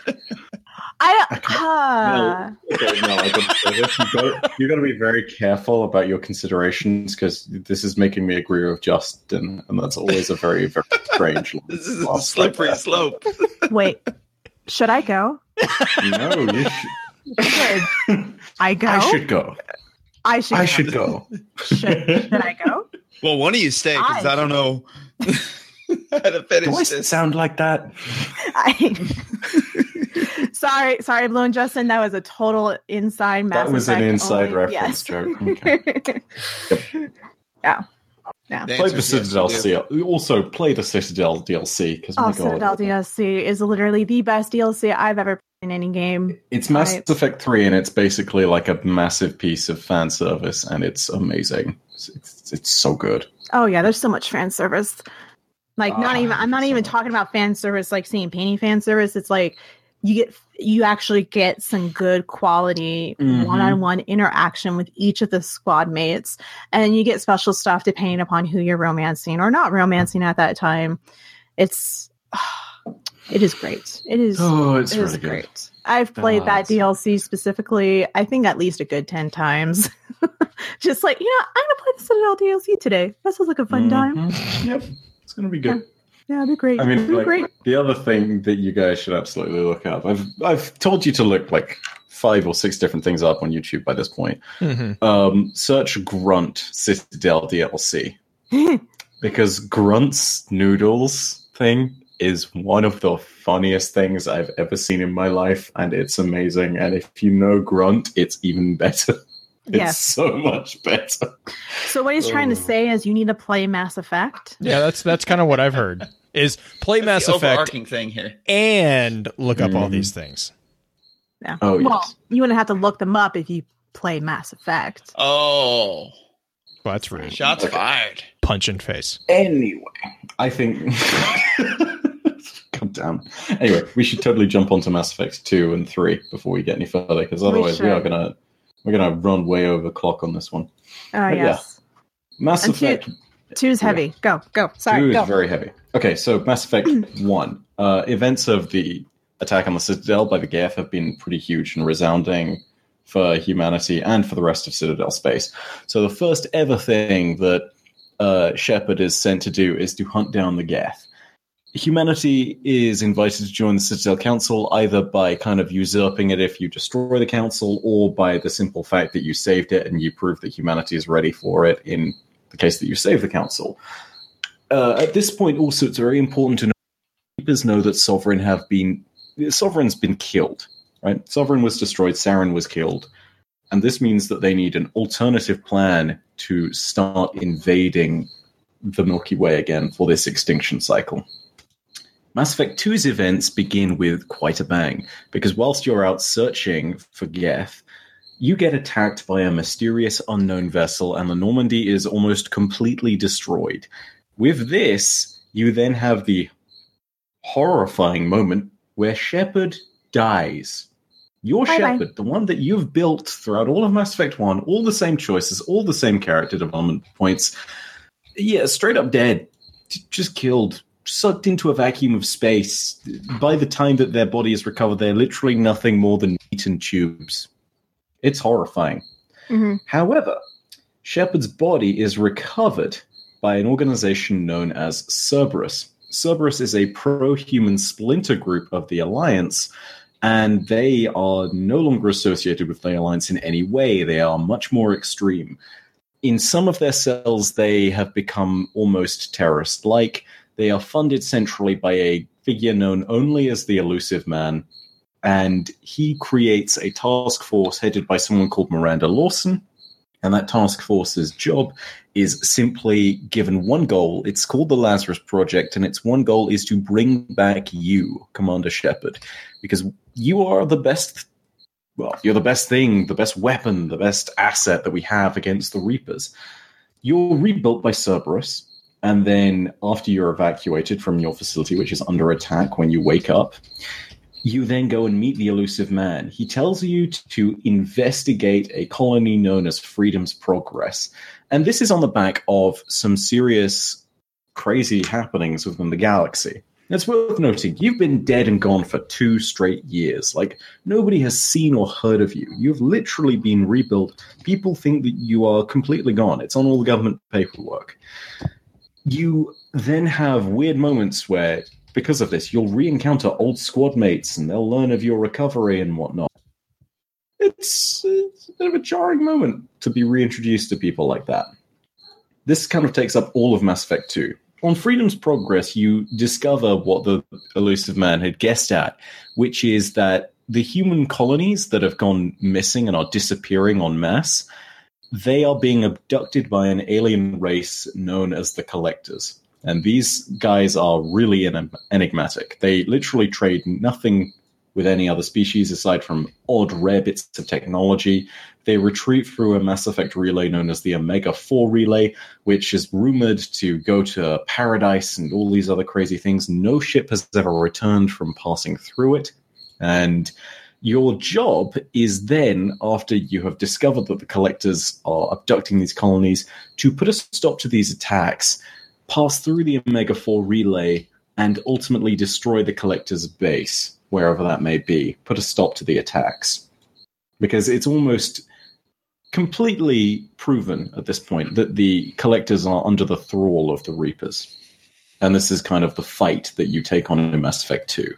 I, Okay. uh, Okay, no, I gotta say this. You gotta, gotta be very careful about your considerations because this is making me agree with Justin, and that's always a very, very strange. [laughs] This is a slippery like slope. wait, should I go? No, you Should I go? I should go. I should. I should go. [laughs] Should, should I go? Well, one of you stay because I- I don't know [laughs] how to finish Do I this. sound like that? I, [laughs] sorry, sorry, Blown Justin. That was a total inside. Mass That was an inside only- reference joke. Okay. yeah. Yeah. The Play the is yes, Citadel do. DLC. Also, play the Citadel DLC because Oh, my god, Citadel DLC is literally the best DLC I've ever played in any game. it's Mass I- Effect Three, and it's basically like a massive piece of fan service, and it's amazing. It's, it's, it's so good. Oh yeah, there's so much fan service. Like not Ah, even I'm not so even much. talking about fan service like seeing painting fan service. It's like you get you actually get some good quality Mhm. one-on-one interaction with each of the squad mates and you get special stuff depending upon who you're romancing or not romancing at that time. It's [sighs] it is great. It is Oh, it's it is really good. great. I've played that DLC specifically, I think at least a good 10 times. [laughs] Just like, you know, I'm going to play the Citadel DLC today. That sounds like a fun time. Mhm. Yep, it's gonna be good. Yeah, it'd be great. I mean, be like, great. the other thing that you guys should absolutely look up. I've I've told you to look like five or six different things up on YouTube by this point. Mhm. Um, search Grunt Citadel DLC [laughs] because Grunt's noodles thing is one of the funniest things I've ever seen in my life, and it's amazing. And if you know Grunt, it's even better. [laughs] It's Yes. so much better. So what he's trying to Oh. say is you need to play Mass Effect. Yeah, that's that's kind of what I've heard. Is play Mass the Effect overarching thing here. and look up all Mhm. these things. Yeah. Oh, well, yes. you wouldn't have to look them up if you play Mass Effect. Oh, Well, that's rude. shots fired. Punch in face. Anyway, I think. [laughs] God damn. Anyway, we should totally jump onto Mass Effect two and three before we get any further, because otherwise we, should. are gonna we're gonna run way over clock on this one. Oh, But yeah. yes. Mass And two- Effect Two's Yeah. heavy. Go, go. Sorry, two go. is very heavy. Okay, so Mass Effect [clears throat] one. Uh, events of the attack on the Citadel by the Geth have been pretty huge and resounding for humanity and for the rest of Citadel space. So the first ever thing that uh, Shepard is sent to do is to hunt down the Geth. Humanity is invited to join the Citadel Council either by kind of usurping it if you destroy the council, or by the simple fact that you saved it and you prove that humanity is ready for it in the case that you save the council. Uh, at this point, also, it's very important to know keepers know that Sovereign have been Sovereign's been killed. Right, Sovereign was destroyed, Saren was killed, and this means that they need an alternative plan to start invading the Milky Way again for this extinction cycle. Mass Effect 2's events begin with quite a bang, because whilst you're out searching for Geth, you get attacked by a mysterious unknown vessel, and the Normandy is almost completely destroyed. With this, you then have the horrifying moment where Shepard dies. Your Bye-bye. Shepard, the one that you've built throughout all of Mass Effect 1, all the same choices, all the same character development points, yeah, straight up dead. Just killed. Sucked into a vacuum of space. By the time that their body is recovered, they're literally nothing more than meat and tubes. It's horrifying. Mhm. However, Shepard's body is recovered by an organization known as Cerberus. Cerberus is a pro human splinter group of the Alliance, and they are no longer associated with the Alliance in any way. They are much more extreme. In some of their cells, they have become almost terrorist like. They are funded centrally by a figure known only as the Illusive Man, and he creates a task force headed by someone called Miranda Lawson. And that task force's job is simply given one goal. It's called the Lazarus Project, and its one goal is to bring back you, Commander Shepard, because you are the best. Well, you're the best thing, the best weapon, the best asset that we have against the Reapers. You're rebuilt by Cerberus, and then after you're evacuated from your facility, which is under attack when you wake up, you then go and meet the illusive man. He tells you to investigate a colony known as Freedom's Progress. And this is on the back of some serious, crazy happenings within the galaxy. It's worth noting, you've been dead and gone for two straight years. Like, nobody has seen or heard of you. You've literally been rebuilt. People think that you are completely gone. It's on all the government paperwork. You then have weird moments where because of this, you'll re-encounter old squad mates, and they'll learn of your recovery and whatnot. It's, it's a bit of a jarring moment to be reintroduced to people like that. This kind of takes up all of Mass Effect 2. On Freedom's Progress, you discover what the illusive man had guessed at, which is that the human colonies that have gone missing and are disappearing en masse, they are being abducted by an alien race known as the Collectors. And these guys are really enigmatic. They literally trade nothing with any other species aside from odd rare bits of technology. They retreat through a Mass Effect relay known as the Omega 4 relay, which is rumored to go to paradise and all these other crazy things. No ship has ever returned from passing through it. And your job is then, after you have discovered that the collectors are abducting these colonies, to put a stop to these attacks pass through the Omega 4 relay and ultimately destroy the collector's base, wherever that may be. Put a stop to the attacks. Because it's almost completely proven at this point that the collectors are under the thrall of the Reapers. And this is kind of the fight that you take on in Mass Effect 2.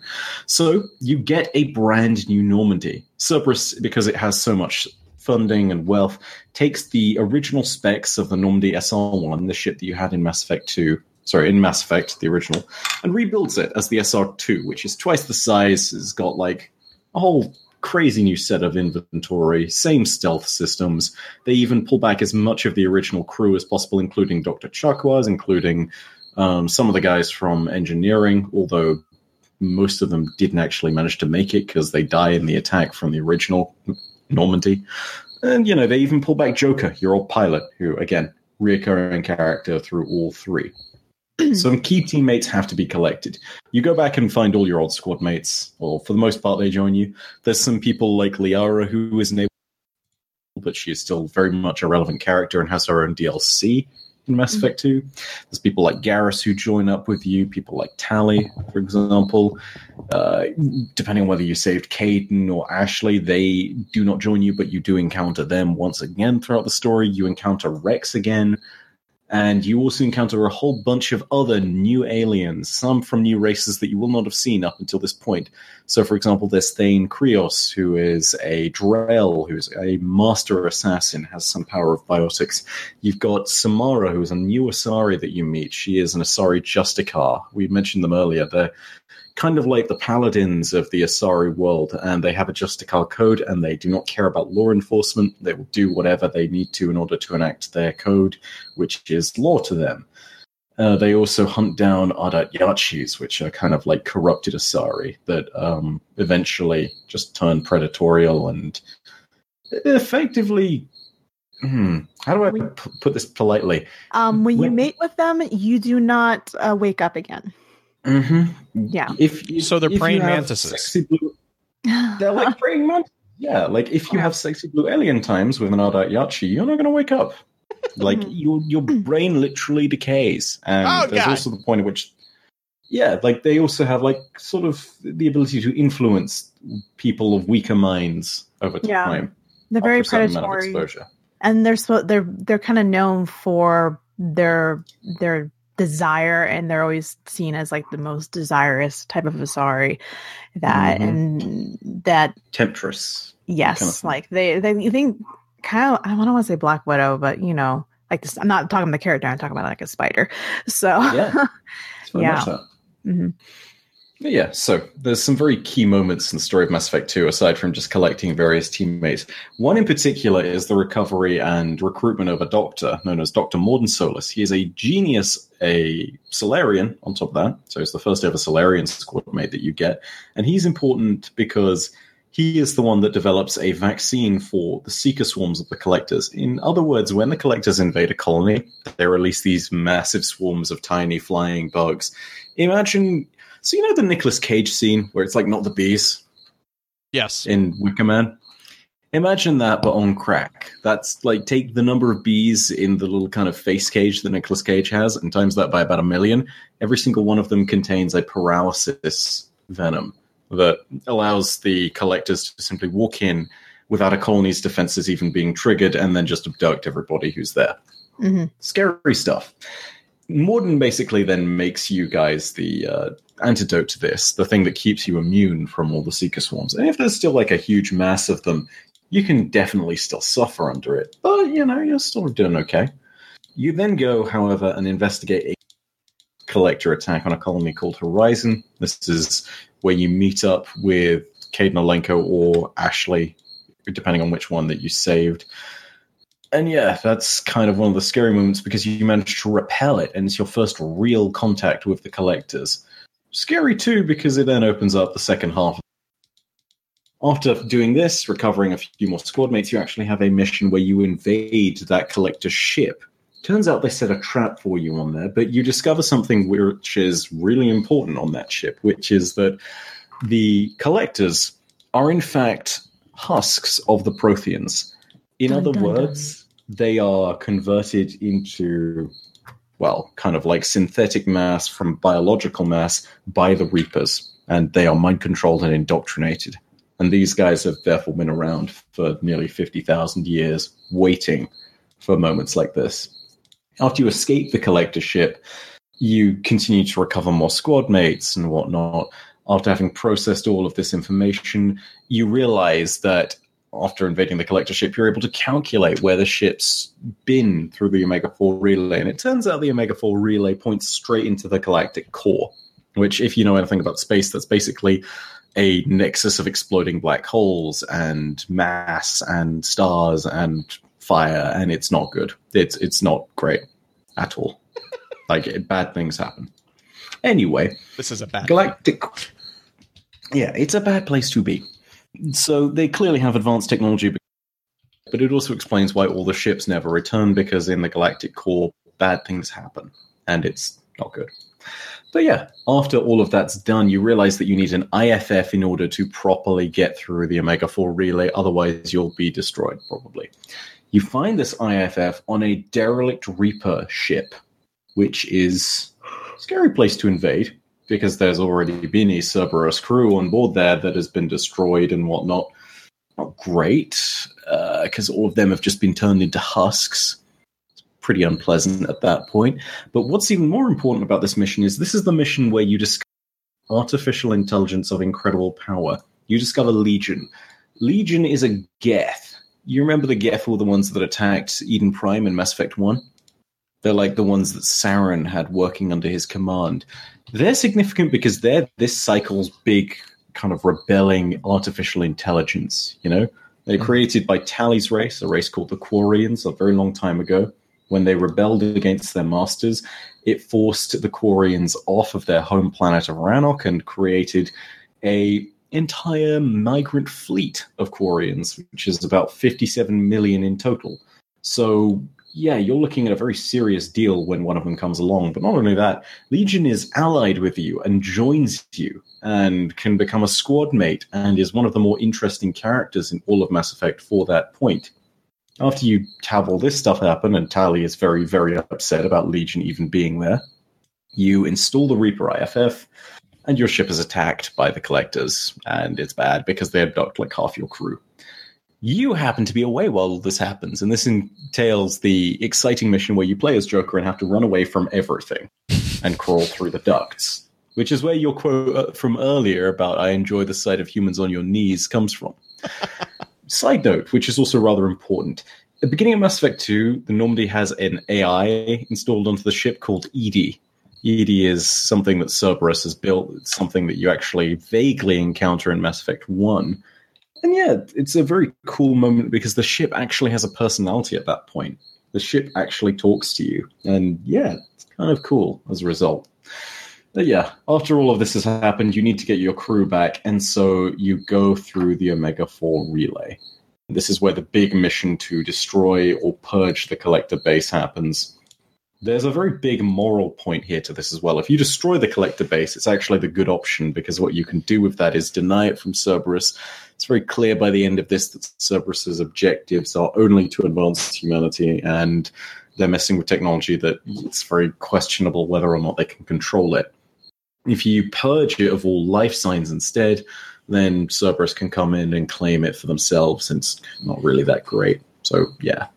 So you get a brand new Normandy. Cerberus, because it has so much funding and wealth, takes the original specs of the Normandy SR1, the ship that you had in Mass Effect 2, sorry, in Mass Effect, the original, and rebuilds it as the SR2, which is twice the size, has got like a whole crazy new set of inventory, same stealth systems. They even pull back as much of the original crew as possible, including Dr. Chakwas, including um, some of the guys from engineering, although most of them didn't actually manage to make it because they die in the attack from the original Normandy. And, you know, they even pull back Joker, your old pilot, who, again, reoccurring character through all three. [clears throat] Some key teammates have to be collected. You go back and find all your old squad mates, or for the most part, they join you. There's some people like Liara who isn't able, but she is still very much a relevant character and has her own DLC in Mass Effect 2. There's people like Garrus who join up with you, people like Tali, for example. Uh, depending on whether you saved Kaidan or Ashley, they do not join you, but you do encounter them once again throughout the story. You encounter Wrex again. And you also encounter a whole bunch of other new aliens, some from new races that you will not have seen up until this point. So, for example, there's Thane Krios, who is a Drell, who's a master assassin, has some power of biotics. You've got Samara, who is a new Asari that you meet. She is an Asari Justicar. We mentioned them earlier. They're kind of like the paladins of the Asari world, and they have a Justicar code, and they do not care about law enforcement. They will do whatever they need to in order to enact their code, which is law to them. Uh, they also hunt down Ardat Yakshis, which are kind of like corrupted Asari that um, eventually just turn predatorial and effectively. Hmm, how do I p- put this politely? Um, when you When- mate with them, you do not uh, wake up again. Mm-hmm. Yeah. If you, So they're if praying have mantises. sexy blue- [sighs] they're like praying mantises. Yeah, like if you have sexy blue alien times with an Ardat Yakshi, you're not going to wake up. [laughs] Like your your brain literally decays, and Oh, there's God. also the point at which, yeah, like they also have like sort of the ability to influence people of weaker minds over Yeah. time. They're very after a certain amount of predatory, exposure. and they're so they're they're kind of known for their their desire, and they're always seen as like the most desirous type of Asari. That Mhm. and that Temptress. yes, kind of like they they think kind of I don't want to say Black Widow, but you know. Like this, I'm not talking about the character. I'm talking about like a spider. So Yeah. [laughs] Yeah. Mhm. But yeah, so there's some very key moments in the story of Mass Effect 2, aside from just collecting various teammates. One in particular is the recovery and recruitment of a doctor known as Dr. Mordin Solus. He is a genius, a Salarian on top of that. So he's the first ever Salarian squad mate that you get. And he's important because he is the one that develops a vaccine for the seeker swarms of the collectors. In other words, when the collectors invade a colony, they release these massive swarms of tiny flying bugs. Imagine so you know the Nicolas Cage scene where it's like not the bees Yes. in Wicker Man? Imagine that, but on crack. That's like take the number of bees in the little kind of face cage that Nicolas Cage has and times that by about a million. Every single one of them contains a paralysis venom that allows the collectors to simply walk in without a colony's defenses even being triggered and then just abduct everybody who's there Mhm. scary stuff. Mordin basically then makes you guys the uh, antidote to this, the thing that keeps you immune from all the Seeker swarms. And if there's still like a huge mass of them, you can definitely still suffer under it, but you know, you're still doing okay. You then go, however, and investigate a collector attack on a colony called Horizon. This is where you meet up with Kaidan Alenko or Ashley, depending on which one that you saved. And yeah, that's kind of one of the scary moments because you manage to repel it, and it's your first real contact with the collectors. Scary too because it then opens up the second half. After doing this, recovering a few more squad mates, you actually have a mission where you invade that collector's ship. Turns out they set a trap for you on there, but you discover something which is really important on that ship, which is that the collectors are in fact husks of the Protheans. In Dun, other dun, dun. words, they are converted into well, kind of like synthetic mass from biological mass by the Reapers, and they are mind controlled and indoctrinated. And these guys have therefore been around for nearly 50,000 years, waiting for moments like this. After you escape the collector ship, you continue to recover more squad mates and whatnot. After having processed all of this information, you realize that after invading the collector ship, you're able to calculate where the ship's been through the Omega 4 relay. And it turns out the Omega 4 relay points straight into the galactic core, which, if you know anything about space, that's basically a nexus of exploding black holes and mass and stars and fire, and it's not good. It's it's not great at all. [laughs] like it, bad things happen. Anyway, This is a bad. galactic. Yeah, it's a bad place to be. So they clearly have advanced technology, but it also explains why all the ships never return because in the galactic core, bad things happen, and it's not good. But yeah, after all of that's done, you realize that you need an IFF in order to properly get through the Omega 4 relay, otherwise, you'll be destroyed, probably. You find this IFF on a derelict Reaper ship, which is a scary place to invade because there's already been a Cerberus crew on board there that has been destroyed and whatnot. Not great, uh, because all of them have just been turned into husks It's pretty unpleasant at that point. But what's even more important about this mission is this is the mission where you discover artificial intelligence of incredible power. You discover Legion. Legion is a Geth. You remember the Geth were the ones that attacked Eden Prime in Mass Effect 1? They're like the ones that Saren had working under his command. They're significant because they're this cycle's big kind of rebelling artificial intelligence, you know? They're mm-hmm. created by Tali's race, a race called the Quarians, a very long time ago when they rebelled against their masters, it forced the Quarians off of their home planet of Rannoch and created a entire migrant fleet of Quarians, which is about 57 million in total. So yeah, you're looking at a very serious deal when one of them comes along. But not only that, Legion is allied with you and joins you and can become a squad mate and is one of the more interesting characters in all of Mass Effect for that point after you have all this stuff happen, and Tali is very, very upset about Legion even being there, you install the Reaper IFF, and your ship is attacked by the Collectors, and it's bad because they abduct like half your crew. You happen to be away while all this happens, and this entails the exciting mission where you play as Joker and have to run away from everything [laughs] and crawl through the ducts, which is where your quote uh, from earlier about "I enjoy the sight of humans on your knees" comes from. [laughs] Side note, which is also rather important. At the beginning of Mass Effect 2, the Normandy has an AI installed onto the ship called EDI. EDI is something that Cerberus has built. It's something that you actually vaguely encounter in Mass Effect 1. And yeah, it's a very cool moment because the ship actually has a personality at that point. The ship actually talks to you. And yeah, it's kind of cool as a result. But yeah, after all of this has happened, you need to get your crew back, and so you go through the Omega 4 relay. This is where the big mission to destroy or purge the collector base happens. There's a very big moral point here to this as well. If you destroy the collector base, it's actually the good option because what you can do with that is deny it from Cerberus. It's very clear by the end of this that Cerberus's objectives are only to advance humanity, and they're messing with technology that it's very questionable whether or not they can control it. If you purge it of all life signs instead, then Cerberus can come in and claim it for themselves, and it's not really that great. So, yeah.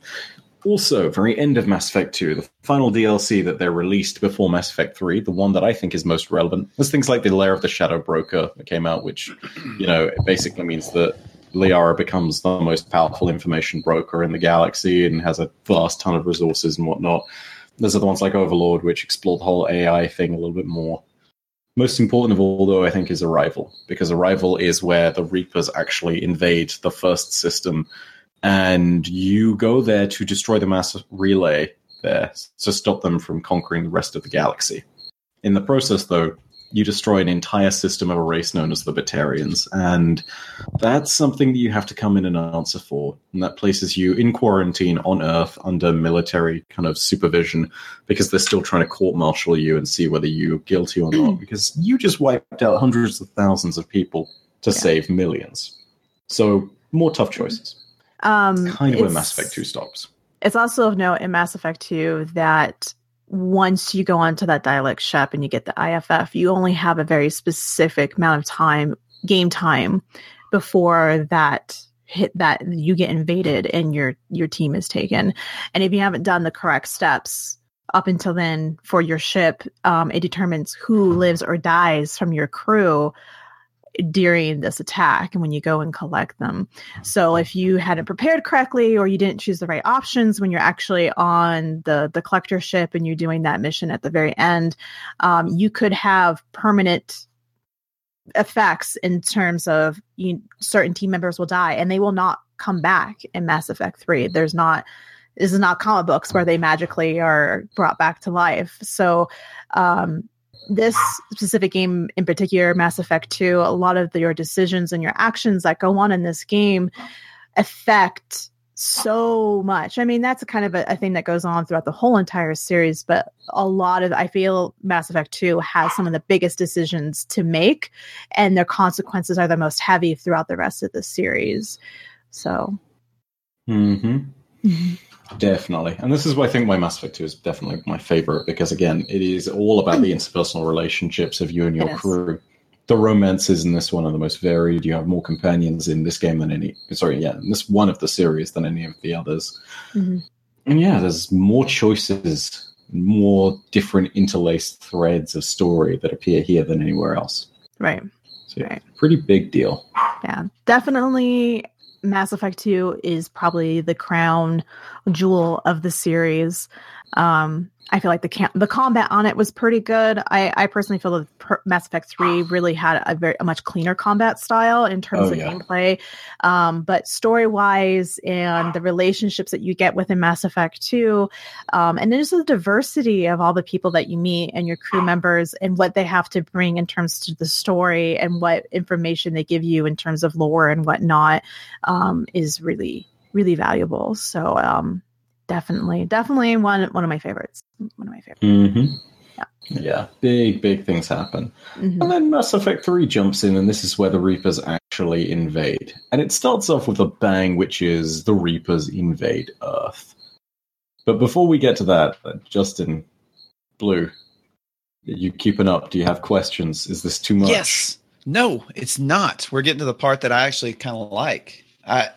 Also, very end of Mass Effect 2, the final DLC that they released before Mass Effect 3, the one that I think is most relevant, there's things like the Lair of the Shadow Broker that came out, which, you know, it basically means that Liara becomes the most powerful information broker in the galaxy and has a vast ton of resources and whatnot. There's other ones like Overlord, which explore the whole AI thing a little bit more. Most important of all, though, I think, is Arrival, because Arrival is where the Reapers actually invade the first system, and you go there to destroy the mass relay there to stop them from conquering the rest of the galaxy. In the process, though, you destroy an entire system of a race known as the Batarians, and that's something that you have to come in and answer for. And that places you in quarantine on Earth under military kind of supervision because they're still trying to court martial you and see whether you're guilty or not, [clears throat] because you just wiped out hundreds of thousands of people to Yeah. save millions. So, more tough choices. Um, Kind of where Mass Effect 2 stops. It's also of note in Mass Effect 2 that once you go onto that dialect ship and you get the IFF, you only have a very specific amount of time, game time, before that hit that you get invaded and your your team is taken. And if you haven't done the correct steps up until then for your ship, um, it determines who lives or dies from your crew during this attack and when you go and collect them. So if you hadn't prepared correctly or you didn't choose the right options when you're actually on the the collector ship and you're doing that mission at the very end, um, you could have permanent effects in terms of you, certain team members will die and they will not come back in Mass Effect 3. There's not this is not comic books where they magically are brought back to life. So um this specific game in particular, Mass Effect 2, a lot of the, your decisions and your actions that go on in this game affect so much. I mean, that's a kind of a, a, thing that goes on throughout the whole entire series, but a lot of, I feel Mass Effect 2 has some of the biggest decisions to make, and their consequences are the most heavy throughout the rest of the series. So. Mm-hmm. [laughs] Definitely. And this is why I think my Mass Effect 2 is definitely my favorite because, again, it is all about the interpersonal relationships of you and your crew. The romances in this one are the most varied. You have more companions in this game than any, sorry, yeah, in this one of the series than any of the others. Mm-hmm. And yeah, there's more choices, more different interlaced threads of story that appear here than anywhere else. Right. So, right. pretty big deal. Yeah, definitely Mass Effect 2 is probably the crown jewel of the series. Um, I feel like the cam- the combat on it was pretty good. I, I personally feel that per- Mass Effect Three [sighs] really had a very a much cleaner combat style in terms oh, of yeah. gameplay, um, but story wise and the relationships that you get within Mass Effect Two, um, and then just the diversity of all the people that you meet and your crew members and what they have to bring in terms to the story and what information they give you in terms of lore and whatnot um, is really really valuable. So um, definitely, definitely one one of my favorites. One of my favorites. Mm-hmm. Yeah. yeah, big big things happen, mm-hmm. and then Mass Effect Three jumps in, and this is where the Reapers actually invade, and it starts off with a bang, which is the Reapers invade Earth. But before we get to that, uh, Justin, Blue, you keeping up? Do you have questions? Is this too much? Yes. No, it's not. We're getting to the part that I actually kind of like. I,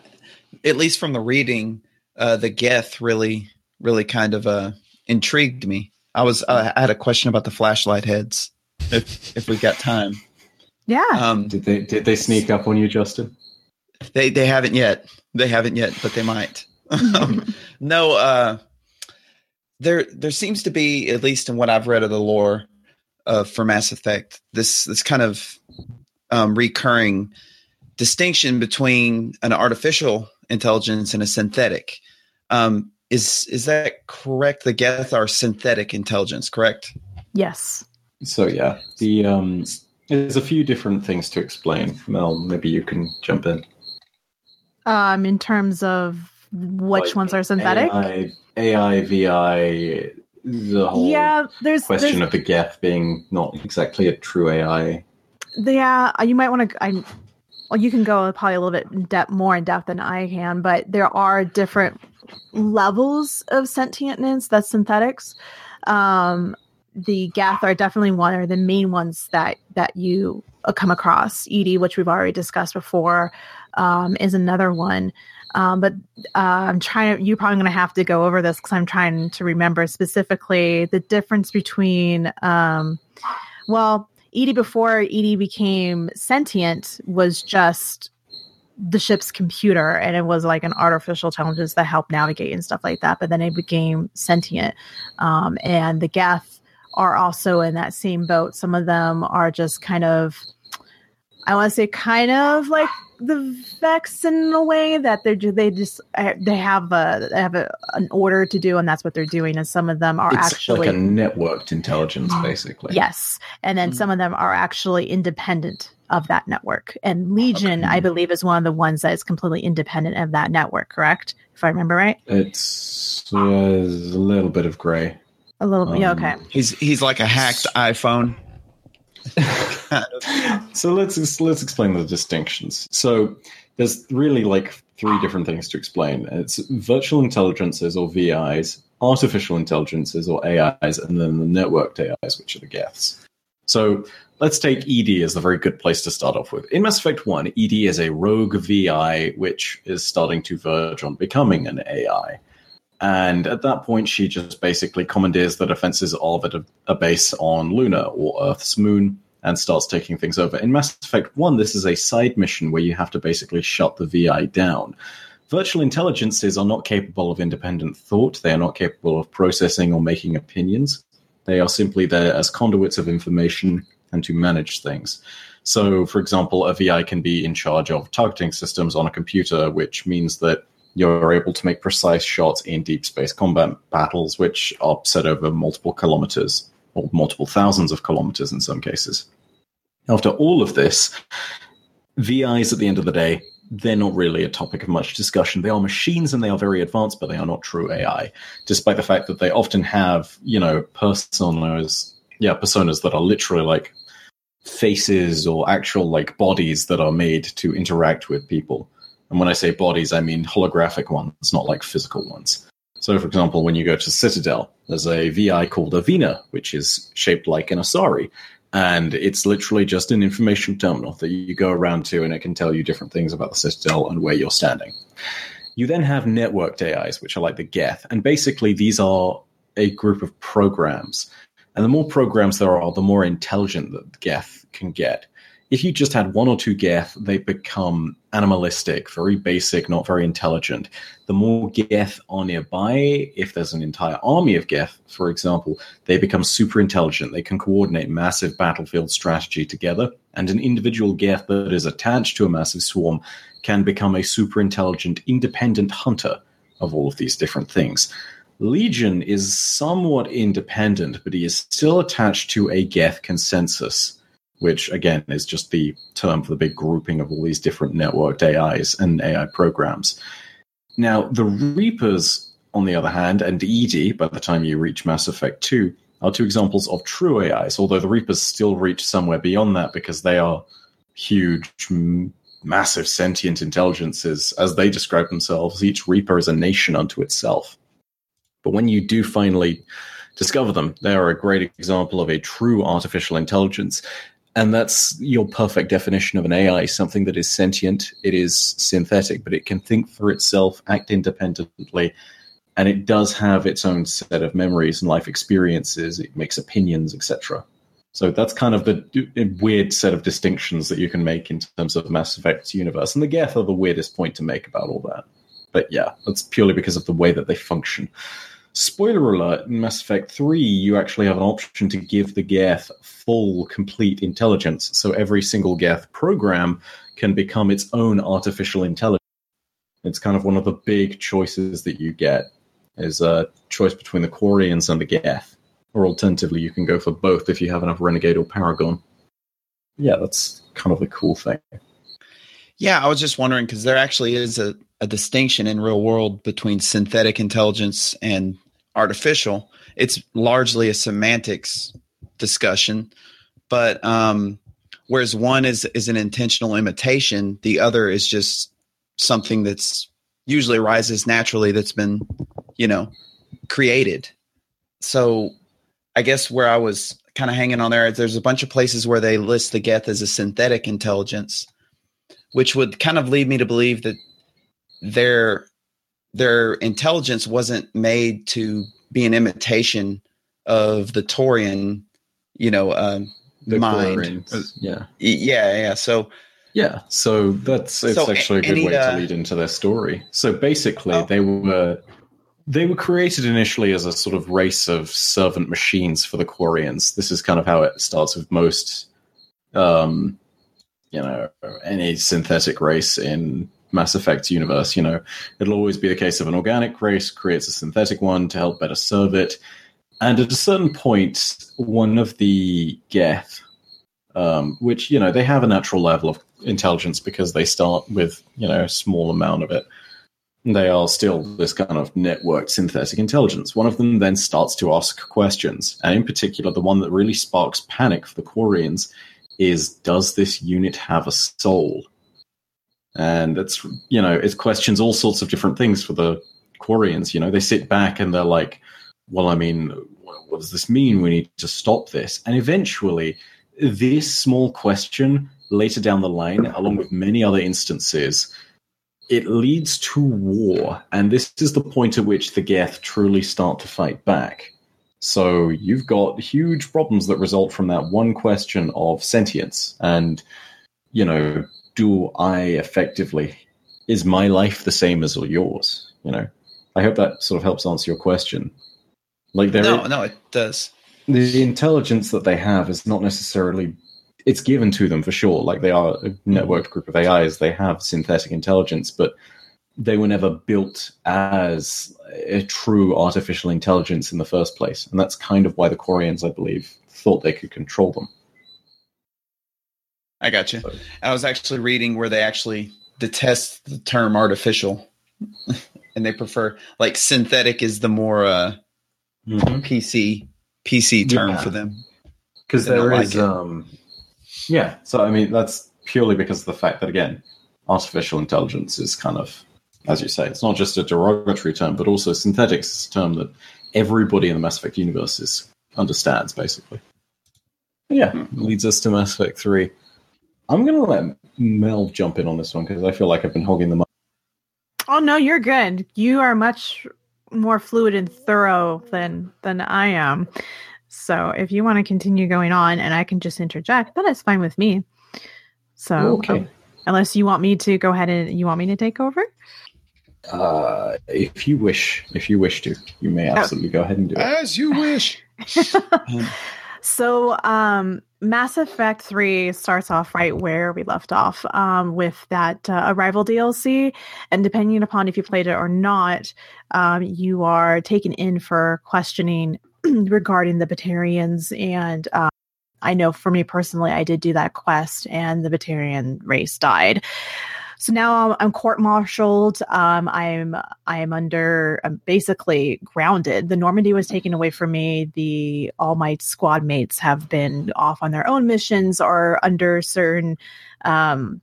at least from the reading, uh, the Geth really, really kind of uh, intrigued me. I was uh, I had a question about the flashlight heads. If if we got time, yeah. Um, did they did they sneak up on you, Justin? They they haven't yet. They haven't yet, but they might. [laughs] um, no, uh, there there seems to be at least in what I've read of the lore uh, for Mass Effect this this kind of um, recurring distinction between an artificial intelligence and a synthetic. Um, is is that correct? The Geth are synthetic intelligence, correct? Yes. So yeah, the um, there's a few different things to explain. Mel, maybe you can jump in. Um, in terms of which like ones are synthetic? AI, AI, VI, the whole yeah, there's question there's, of the Geth being not exactly a true AI. Yeah, you might want to. I well, you can go probably a little bit in depth, more in depth than I can, but there are different levels of sentientness that's synthetics. Um, the Geth are definitely one or the main ones that that you uh, come across. EDI, which we've already discussed before, um, is another one. Um, but uh, I'm trying to, you're probably going to have to go over this because I'm trying to remember specifically the difference between, um, well, EDI before EDI became sentient was just the ship's computer and it was like an artificial intelligence that helped navigate and stuff like that. But then it became sentient. Um, and the Geth are also in that same boat. Some of them are just kind of, I want to say, kind of like the Vex in a way that they're they just uh, they have a they have a, an order to do and that's what they're doing and some of them are it's actually like a networked intelligence [gasps] basically. Yes and then mm-hmm. some of them are actually independent of that network and legion okay. i believe is one of the ones that is completely independent of that network correct? If i remember right? It's uh, a little bit of gray. A little bit um, yeah okay. He's he's like a hacked iphone so let's let's explain the distinctions. So there's really like three different things to explain. It's virtual intelligences or VIs artificial intelligences or AIs, and then the networked AIs, which are the Geths. So let's take EDI as a very good place to start off with. In Mass Effect 1, EDI is a rogue VI which is starting to verge on becoming an AI. And at that point, she just basically commandeers the defenses of a, base on Luna or Earth's moon and starts taking things over. In Mass Effect 1, this is a side mission where you have to basically shut the VI down. Virtual intelligences are not capable of independent thought, they are not capable of processing or making opinions. They are simply there as conduits of information and to manage things. So, for example, a VI can be in charge of targeting systems on a computer, which means that you're able to make precise shots in deep space combat battles, which are set over multiple kilometers or multiple thousands of kilometers in some cases. After all of this, VIs at the end of the day, they're not really a topic of much discussion. They are machines and they are very advanced, but they are not true AI, despite the fact that they often have, you know, personas, yeah, personas that are literally like faces or actual like bodies that are made to interact with people. And when I say bodies, I mean holographic ones, not like physical ones. So, for example, when you go to Citadel, there's a VI called Avina, which is shaped like an Asari. And it's literally just an information terminal that you go around to, and it can tell you different things about the Citadel and where you're standing. You then have networked AIs, which are like the Geth. And basically, these are a group of programs. And the more programs there are, the more intelligent that Geth can get if you just had one or two Geth, they become animalistic, very basic, not very intelligent. The more Geth are nearby, if there's an entire army of Geth, for example, they become super intelligent. They can coordinate massive battlefield strategy together, and an individual Geth that is attached to a massive swarm can become a super intelligent, independent hunter of all of these different things. Legion is somewhat independent, but he is still attached to a Geth consensus which again is just the term for the big grouping of all these different networked AIs and AI programs. Now, the Reapers, on the other hand, and EDI, by the time you reach Mass Effect 2, are two examples of true AIs, although the Reapers still reach somewhere beyond that because they are huge, m- massive sentient intelligences. As they describe themselves, each Reaper is a nation unto itself. But when you do finally discover them, they are a great example of a true artificial intelligence and that's your perfect definition of an AI something that is sentient, it is synthetic, but it can think for itself, act independently, and it does have its own set of memories and life experiences, it makes opinions, etc. So that's kind of the weird set of distinctions that you can make in terms of Mass Effect's universe. And the Geth are the weirdest point to make about all that. But yeah, that's purely because of the way that they function. Spoiler alert, in Mass Effect 3, you actually have an option to give the Geth full, complete intelligence. So every single Geth program can become its own artificial intelligence. It's kind of one of the big choices that you get is a choice between the Quarians and the Geth. Or alternatively, you can go for both if you have enough Renegade or Paragon. Yeah, that's kind of the cool thing. Yeah, I was just wondering because there actually is a a distinction in real world between synthetic intelligence and artificial. It's largely a semantics discussion, but um, whereas one is is an intentional imitation, the other is just something that's usually arises naturally that's been, you know, created. So, I guess where I was kind of hanging on there, there's a bunch of places where they list the Geth as a synthetic intelligence, which would kind of lead me to believe that their their intelligence wasn't made to be an imitation of the Torian, you know, uh, mind. Yeah, yeah, yeah. So yeah, so that's it's so actually a good any, way uh, to lead into their story. So basically, oh. they were they were created initially as a sort of race of servant machines for the Quarians. This is kind of how it starts with most, um, you know, any synthetic race in Mass Effect universe. You know, it'll always be the case of an organic race creates a synthetic one to help better serve it. And at a certain point, one of the Geth, um, which, you know, they have a natural level of intelligence because they start with, you know, a small amount of it. They are still this kind of networked synthetic intelligence. One of them then starts to ask questions. And in particular, the one that really sparks panic for the Quarians is Does this unit have a soul? And it's you know it questions all sorts of different things for the Quarians. You know, they sit back and they're like, well, I mean, what does this mean? We need to stop this. And eventually, this small question later down the line, along with many other instances, it leads to war. And this is the point at which the Geth truly start to fight back. So you've got huge problems that result from that one question of sentience. And, you know, do I effectively, is my life the same as yours? You know, I hope that sort of helps answer your question. Like there, No, no, it does. the intelligence that they have is not necessarily it's given to them for sure like they are a networked group of ais they have synthetic intelligence but they were never built as a true artificial intelligence in the first place and that's kind of why the Quarians, i believe thought they could control them I got you. I was actually reading where they actually detest the term artificial, [laughs] and they prefer like synthetic is the more uh, PC PC term Yeah. for them. because there is like um yeah so i mean that's purely because of the fact that again artificial intelligence is kind of as you say it's not just a derogatory term but also synthetics is a term that everybody in the mass effect universe is understands basically yeah leads us to mass effect 3 i'm gonna let mel jump in on this one because i feel like i've been hogging the mic Oh no, you're good. You are much more fluid and thorough than than I am. So if you want to continue going on and I can just interject, that is fine with me. So okay unless you want me to go ahead and you want me to take over? uh if you wish if you wish to you may absolutely go ahead and do it As you wish. [laughs] So, um, Mass Effect 3 starts off right where we left off um, with that uh, Arrival DLC. And depending upon if you played it or not, um, you are taken in for questioning [clears throat] regarding the Batarians. And um, I know for me personally, I did do that quest, and the Batarian race died. So now I'm, I'm court-martialed. Um, I'm I am under I'm basically grounded. The Normandy was taken away from me. The all my squad mates have been off on their own missions or under certain um,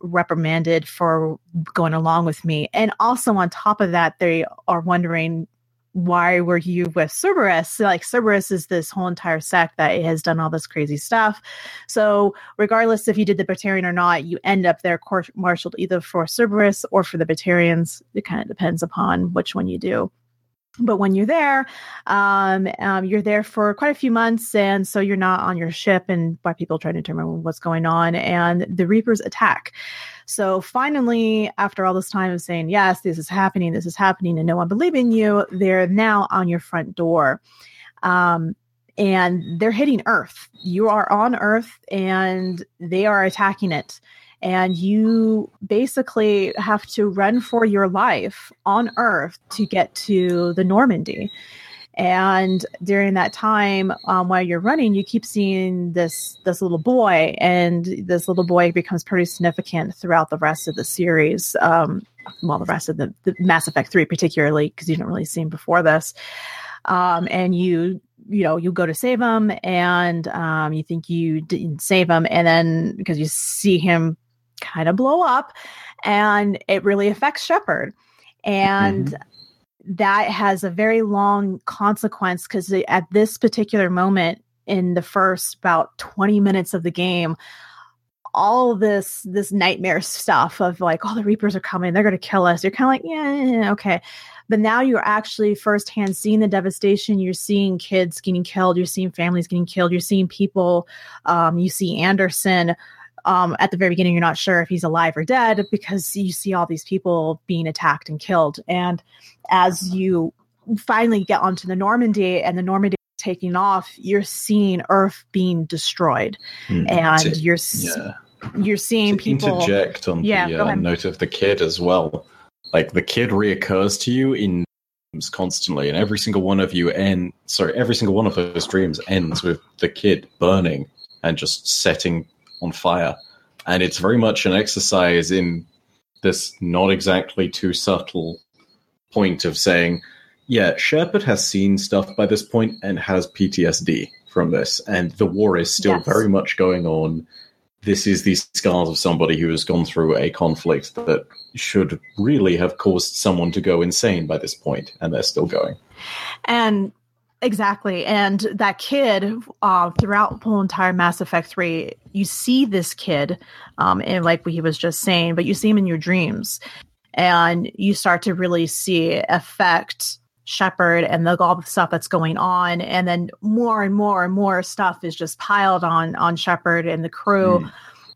reprimanded for going along with me. And also on top of that, they are wondering why were you with Cerberus? Like Cerberus is this whole entire sect that has done all this crazy stuff. So regardless if you did the Batarian or not, you end up there court-martialed either for Cerberus or for the Batarians. It kind of depends upon which one you do. But when you're there, um, um, you're there for quite a few months, and so you're not on your ship, and by people trying to determine what's going on, and the Reapers attack. So finally, after all this time of saying, yes, this is happening, this is happening, and no one believing you, they're now on your front door. Um, and they're hitting Earth. You are on Earth and they are attacking it. And you basically have to run for your life on Earth to get to the Normandy. And during that time, um, while you're running, you keep seeing this this little boy, and this little boy becomes pretty significant throughout the rest of the series. Um, well, the rest of the, the Mass Effect Three, particularly because you don't really see him before this. Um, and you you know you go to save him, and um, you think you didn't save him, and then because you see him kind of blow up, and it really affects Shepard, and that has a very long consequence because at this particular moment in the first about 20 minutes of the game all this this nightmare stuff of like oh the reapers are coming they're going to kill us you're kind of like yeah, okay. But now you're actually firsthand seeing the devastation you're seeing kids getting killed you're seeing families getting killed you're seeing people um, you see anderson um, at the very beginning you're not sure if he's alive or dead because you see all these people being attacked and killed and as you finally get onto the normandy and the normandy taking off you're seeing earth being destroyed Hmm. and To- you're yeah you're seeing to people interject on Yeah, the uh, note of the kid as well. Like the kid reoccurs to you in dreams constantly, and every single one of you end. Sorry, every single one of those dreams ends with the kid burning and just setting on fire. And it's very much an exercise in this not exactly too subtle point of saying, yeah, Shepard has seen stuff by this point and has PTSD from this, and the war is still Yes. very much going on this is the scars of somebody who has gone through a conflict that should really have caused someone to go insane by this point, and they're still going. and exactly and that kid uh, throughout the whole entire mass effect 3 you see this kid um, and like he was just saying but you see him in your dreams and you start to really see affect Shepard and the all the stuff that's going on, and then more and more and more stuff is just piled on on Shepard and the crew,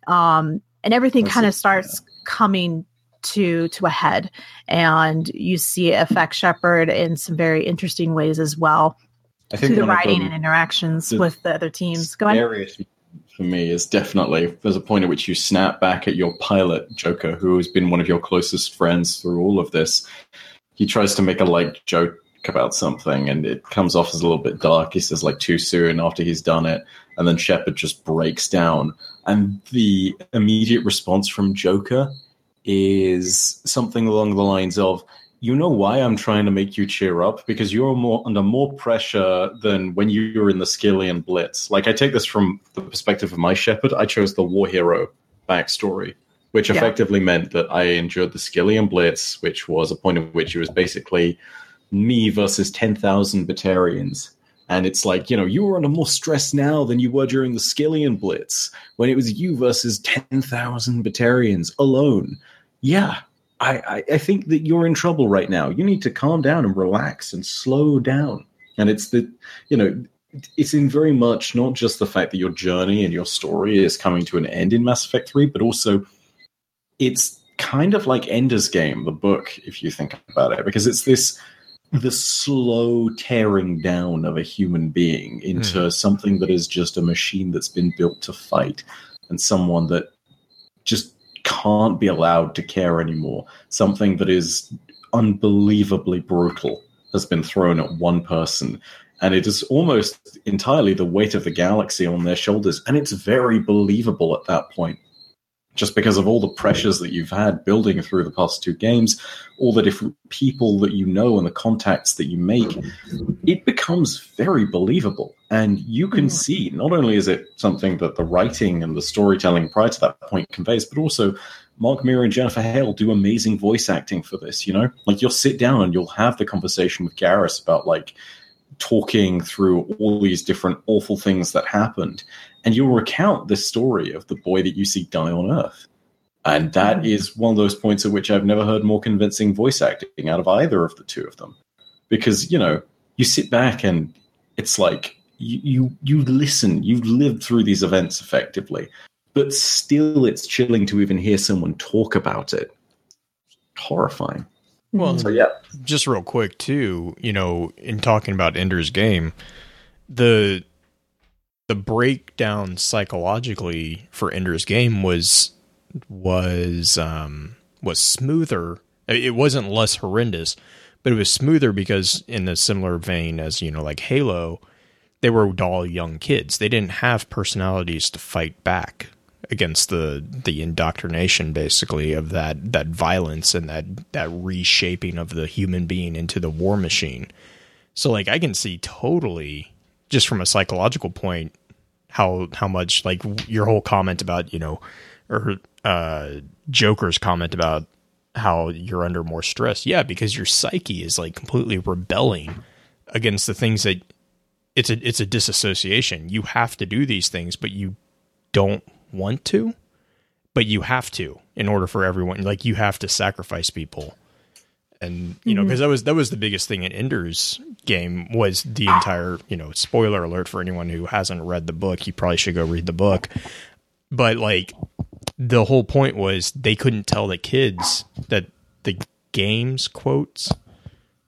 mm. um, and everything kind of starts yeah. coming to to a head, and you see it affect Shepard in some very interesting ways as well. I think through the writing and interactions the with the other teams. Go ahead. For me, is definitely there's a point at which you snap back at your pilot Joker, who has been one of your closest friends through all of this. He tries to make a light joke about something and it comes off as a little bit dark. He says like too soon after he's done it, and then Shepard just breaks down. And the immediate response from Joker is something along the lines of, "You know why I'm trying to make you cheer up because you're more under more pressure than when you were in the Skyllian Blitz." Like I take this from the perspective of my Shepard. I chose the war hero backstory which effectively meant that I endured the Skyllian Blitz, which was a point at which it was basically me versus 10,000 Batarians. And it's like, you know, you are under more stress now than you were during the Skyllian Blitz when it was you versus 10,000 Batarians alone. Yeah, I, I, I think that you're in trouble right now. You need to calm down and relax and slow down. And it's the, you know, it's in very much not just the fact that your journey and your story is coming to an end in Mass Effect 3, but also it's kind of like Ender's Game, the book, if you think about it, because it's this the slow tearing down of a human being into mm. something that is just a machine that's been built to fight and someone that just can't be allowed to care anymore. Something that is unbelievably brutal has been thrown at one person. And it is almost entirely the weight of the galaxy on their shoulders. And it's very believable at that point just because of all the pressures that you've had building through the past two games, all the different people that you know and the contacts that you make, it becomes very believable. And you can see not only is it something that the writing and the storytelling prior to that point conveys, but also Mark Meer and Jennifer Hale do amazing voice acting for this, you know? Like you'll sit down and you'll have the conversation with Garrus about like talking through all these different awful things that happened and you'll recount the story of the boy that you see die on Earth. And that mm. is one of those points at which I've never heard more convincing voice acting out of either of the two of them. Because, you know, you sit back and it's like you, you, you listen, you've lived through these events effectively, but still it's chilling to even hear someone talk about it. Horrifying. Well, so yeah. Just real quick too, you know, in talking about Ender's Game, the the breakdown psychologically for Ender's Game was was um, was smoother. It wasn't less horrendous, but it was smoother because in a similar vein as you know, like Halo, they were all young kids. They didn't have personalities to fight back against the the indoctrination basically of that that violence and that that reshaping of the human being into the war machine. So like I can see totally just from a psychological point how how much like your whole comment about you know or uh joker's comment about how you're under more stress. Yeah because your psyche is like completely rebelling against the things that it's a it's a disassociation. You have to do these things but you don't want to. But you have to in order for everyone like you have to sacrifice people and you know because mm-hmm. that was that was the biggest thing in Ender's game was the entire you know spoiler alert for anyone who hasn't read the book. You probably should go read the book. But like the whole point was they couldn't tell the kids that the games quotes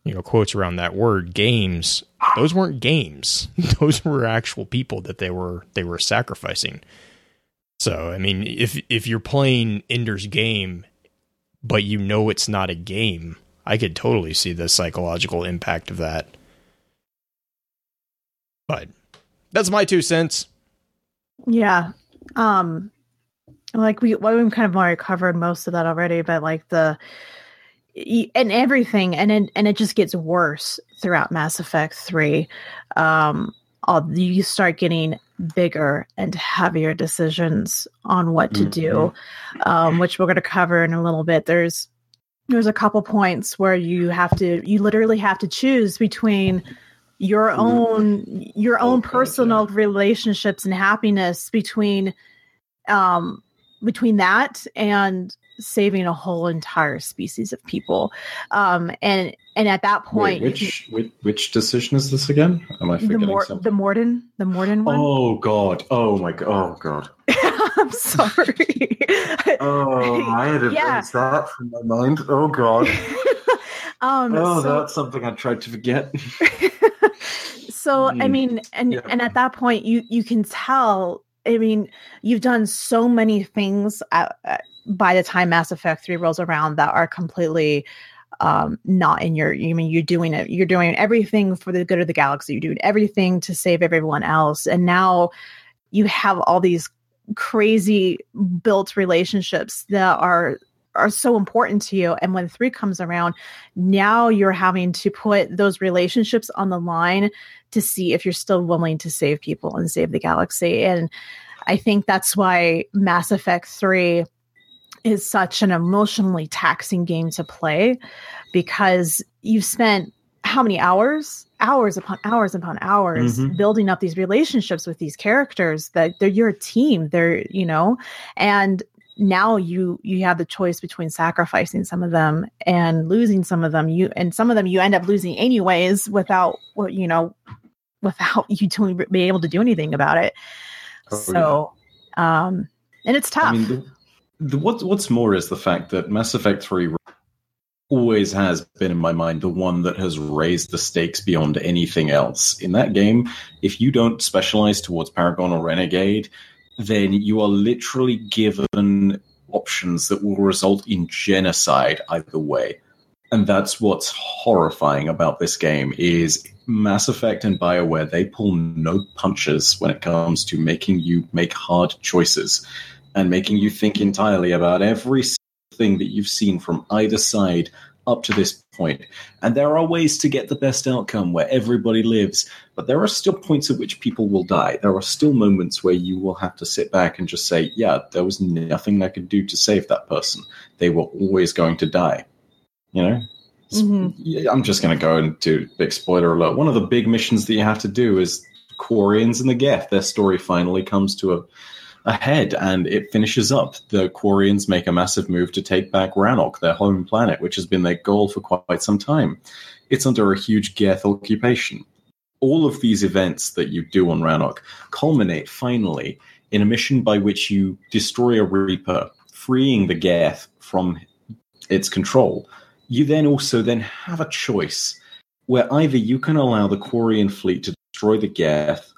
you know quotes around that word games those weren't games. [laughs] Those were actual people that they were they were sacrificing. So i mean if if you're playing ender's game but you know it's not a game I could totally see the psychological impact of that. But that's my two cents. Yeah. Um like we well, we've kind of already covered most of that already, but like the and everything and it, and it just gets worse throughout Mass Effect 3. Um all, you start getting bigger and heavier decisions on what to mm-hmm. do, um, which we're going to cover in a little bit. There's there's a couple points where you have to you literally have to choose between your own your own personal relationships and happiness between um between that and saving a whole entire species of people um and and at that point Wait, which, which which decision is this again? Am I the forgetting Mor- something? the Mordin the Mordin one Oh god! Oh my god! Oh god! [laughs] i'm sorry Oh, I had Yeah. erased that from my mind. Oh god! [laughs] um Oh, so- that's something I tried to forget. [laughs] so i Mm. mean and Yeah. and at that point you you can tell i mean you've done so many things at, at- by the time mass effect 3 rolls around that are completely um not in your you mean you're doing it you're doing everything for the good of the galaxy. You're doing everything to save everyone else. And now you have all these crazy built relationships that are are so important to you. And when 3 comes around now you're having to put those relationships on the line to see if you're still willing to save people and save the galaxy. And I think that's why Mass Effect 3 is such an emotionally taxing game to play because you've spent how many hours? Hours upon hours upon hours Mhm. building up these relationships with these characters that they're your team. They're, you know, and now you you have the choice between sacrificing some of them and losing some of them you and some of them you end up losing anyways without well, you know without you doing be able to do anything about it Oh, so um and it's tough I mean, the, what, what's more is the fact that Mass Effect 3 always has been in my mind the one that has raised the stakes beyond anything else. In that game, if you don't specialize towards Paragon or Renegade, then you are literally given options that will result in genocide either way. And that's what's horrifying about this game is Mass Effect and BioWare, they pull no punches when it comes to making you make hard choices and making you think entirely about every thing that you've seen from either side up to this point. And there are ways to get the best outcome where everybody lives, but there are still points at which people will die. There are still moments where you will have to sit back and just say, yeah, there was nothing I could do to save that person. They were always going to die. You know? Mhm. I'm just going to go into big spoiler alert. One of the big missions that you have to do is Quarians and the Geth. Their story finally comes to a ahead and it finishes up. The Quarians make a massive move to take back Rannoch, their home planet, which has been their goal for quite some time. It's under a huge Geth occupation. All of these events that you do on Rannoch culminate finally in a mission by which you destroy a Reaper, freeing the Geth from its control. You then also then have a choice where either you can allow the Quarian fleet to destroy the Geth,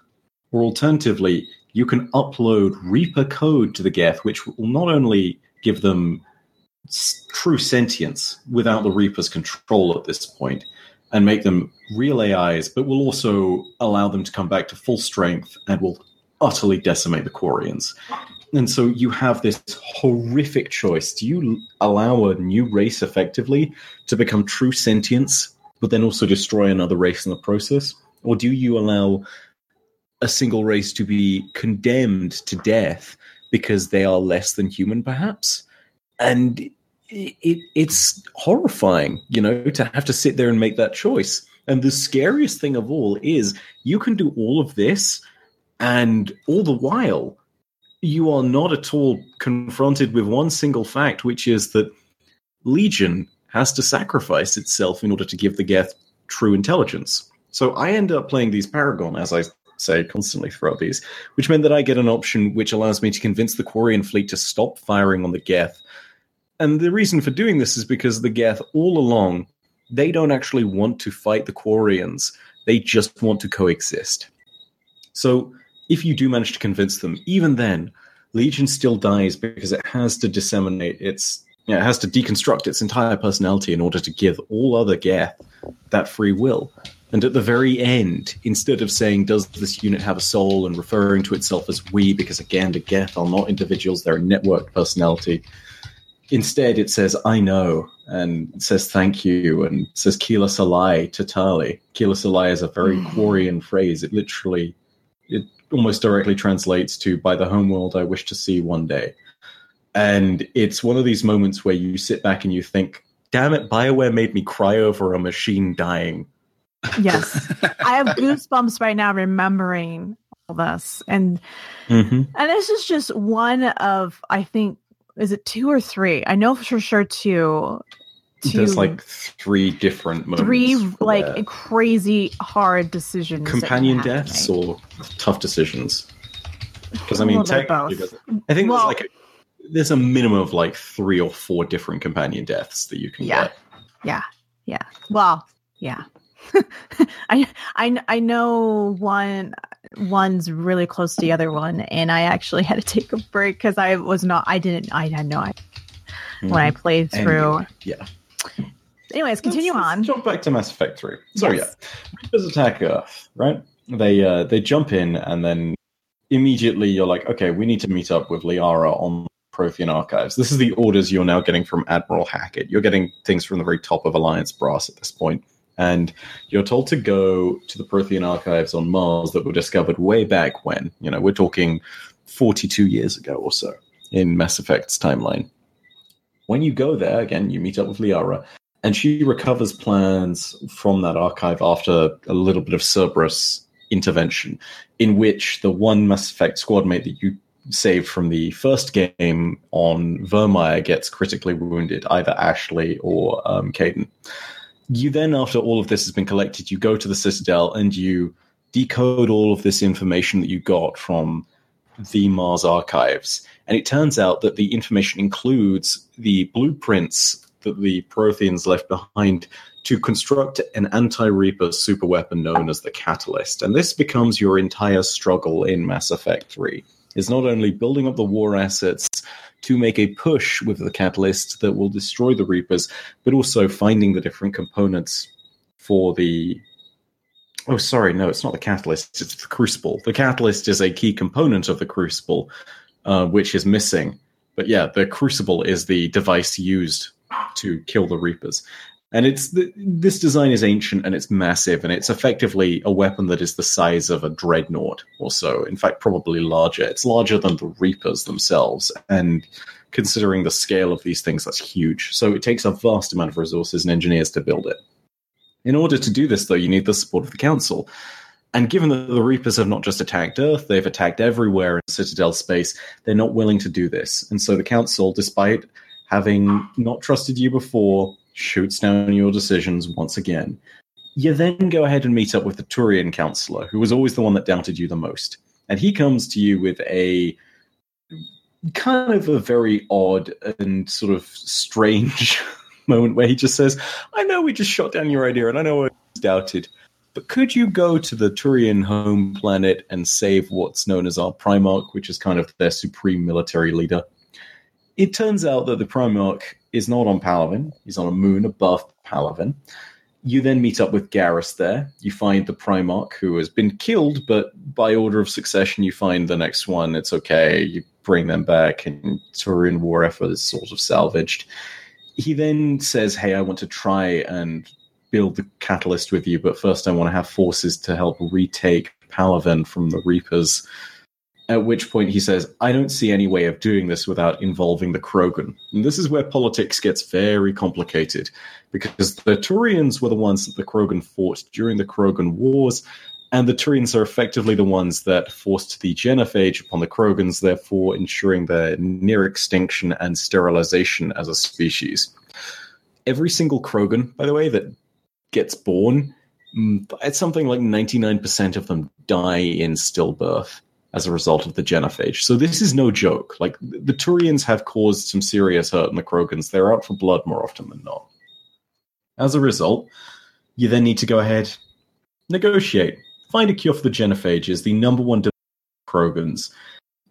or alternatively, you can upload Reaper code to the Geth, which will not only give them true sentience without the Reaper's control at this point, and make them real AIs, but will also allow them to come back to full strength and will utterly decimate the Quarians. And so you have this horrific choice. Do you allow a new race effectively to become true sentience, but then also destroy another race in the process? Or do you allow a single race to be condemned to death because they are less than human, perhaps? And it, it, it's horrifying, you know, to have to sit there and make that choice. And the scariest thing of all is you can do all of this, and all the while, you are not at all confronted with one single fact, which is that Legion has to sacrifice itself in order to give the Geth true intelligence. So I end up playing these Paragon, as I say constantly throughout these, which meant that I get an option which allows me to convince the Quarian fleet to stop firing on the Geth. And the reason for doing this is because the Geth, all along, they don't actually want to fight the Quarians. They just want to coexist. So if you do manage to convince them, even then, Legion still dies because it has to disseminate its, it has to deconstruct its entire personality in order to give all other Geth that free will. And at the very end, instead of saying, does this unit have a soul, and referring to itself as we, because again, the Geth are not individuals, they're a networked personality, instead it says, I know, and it says thank you, and says Keelah se'lai to Tali. Keelah se'lai is a very Mhm. Quarian phrase. It literally, it almost directly translates to by the homeworld I wish to see one day. And it's one of these moments where you sit back and you think, damn it, Bioware made me cry over a machine dying. Yes. I have goosebumps right now remembering all this. And Mm-hmm. and this is just one of I think is it two or three? I know for sure two. two There's like three different moments. three like crazy hard decisions. companion deaths or tough decisions. Because I mean, technically. I think Well- there's like a, there's a minimum of like three or four different companion deaths that you can Yeah. get. Yeah. Yeah. Well, yeah. [laughs] I I I know one one's really close to the other one, and I actually had to take a break because I was not. I didn't. I had no idea when I played Anyway, through. yeah. Anyways, continue Let's- on. let's jump back to Mass Effect Three. So Yes. yeah, Reapers attack Earth, right? They uh, they jump in and then immediately you're like, okay, we need to meet up with Liara on Prothean archives. This is the orders you're now getting from Admiral Hackett. You're getting things from the very top of Alliance brass at this point, and you're told to go to the Prothean archives on Mars that were discovered way back when. You know, we're talking 42 years ago or so in Mass Effect's timeline. When you go there, again, you meet up with Liara, and she recovers plans from that archive after a little bit of Cerberus intervention, in which the one Mass Effect squad mate that you saved from the first game on Virmire gets critically wounded, either Ashley or um, Kaidan. You then, after all of this has been collected, you go to the Citadel and you decode all of this information that you got from the Mars archives. And it turns out that the information includes the blueprints that the Protheans left behind to construct an anti-Reaper superweapon known as the Catalyst. And this becomes your entire struggle in Mass Effect 3. Is not only building up the war assets to make a push with the Catalyst that will destroy the Reapers, but also finding the different components for the Oh, sorry, no, it's not the catalyst. It's the crucible. The catalyst is a key component of the crucible, uh, which is missing. But yeah, the crucible is the device used to kill the Reapers. And it's the, this design is ancient and it's massive, and it's effectively a weapon that is the size of a dreadnought or so. In fact, probably larger. It's larger than the Reapers themselves, and considering the scale of these things, that's huge. So it takes a vast amount of resources and engineers to build it. In order to do this, though, you need the support of the Council. And given that the Reapers have not just attacked Earth, they've attacked everywhere in Citadel space, they're not willing to do this. And so the Council, despite having not trusted you before, shoots down your decisions once again. You then go ahead and meet up with the Turian Councillor, who was always the one that doubted you the most. And he comes to you with a kind of a very odd and sort of strange [laughs] moment where he just says, I know we just shot down your idea and I know I doubted, but could you go to the Turian home planet and save what's known as our Primarch, which is kind of their supreme military leader? It turns out that the Primarch is not on Palaven, he's on a moon above Palaven. You then meet up with Garrus there. You find the Primarch who has been killed, but by order of succession, you find the next one. It's okay. You bring them back, and Turian war effort is sort of salvaged he then says, Hey, I want to try and build the catalyst with you, but first I want to have forces to help retake Palaven from the Reapers. At which point he says, I don't see any way of doing this without involving the Krogan. And this is where politics gets very complicated, because the Turians were the ones that the Krogan fought during the Krogan Wars, and the Turians are effectively the ones that forced the genophage upon the Krogans, therefore ensuring their near extinction and sterilization as a species. Every single Krogan, by the way, that gets born, mm, it's something like 99% of them die in stillbirth as a result of the genophage. So this is no joke. Like, the Turians have caused some serious hurt in the Krogans. They're out for blood more often than not. As a result, you then need to go ahead, negotiate, find a cure for the genophage is the number one Krogans.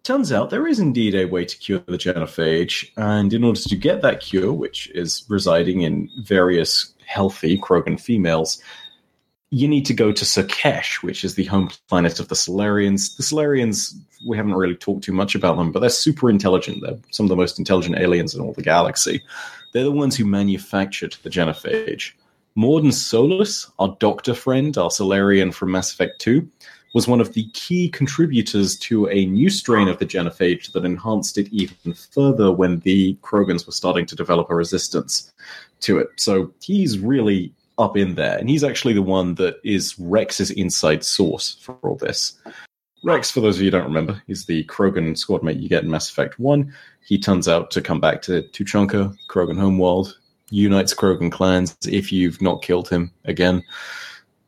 Turns out there is indeed a way to cure the genophage, and in order to get that cure, which is residing in various healthy Krogan females, you need to go to Sur'Kesh, which is the home planet of the Salarians. The Salarians, we haven't really talked too much about them, but they're super intelligent. They're some of the most intelligent aliens in all the galaxy. They're the ones who manufactured the genophage. Mordin Solus, our doctor friend, our Salarian from Mass Effect 2, was one of the key contributors to a new strain of the genophage that enhanced it even further when the Krogans were starting to develop a resistance to it. So he's really up in there, and he's actually the one that is Wrex's inside source for all this. Wrex, for those of you who don't remember, is the Krogan squad mate you get in Mass Effect 1. He turns out to come back to Tuchanka, Krogan homeworld, unites Krogan clans if you've not killed him again.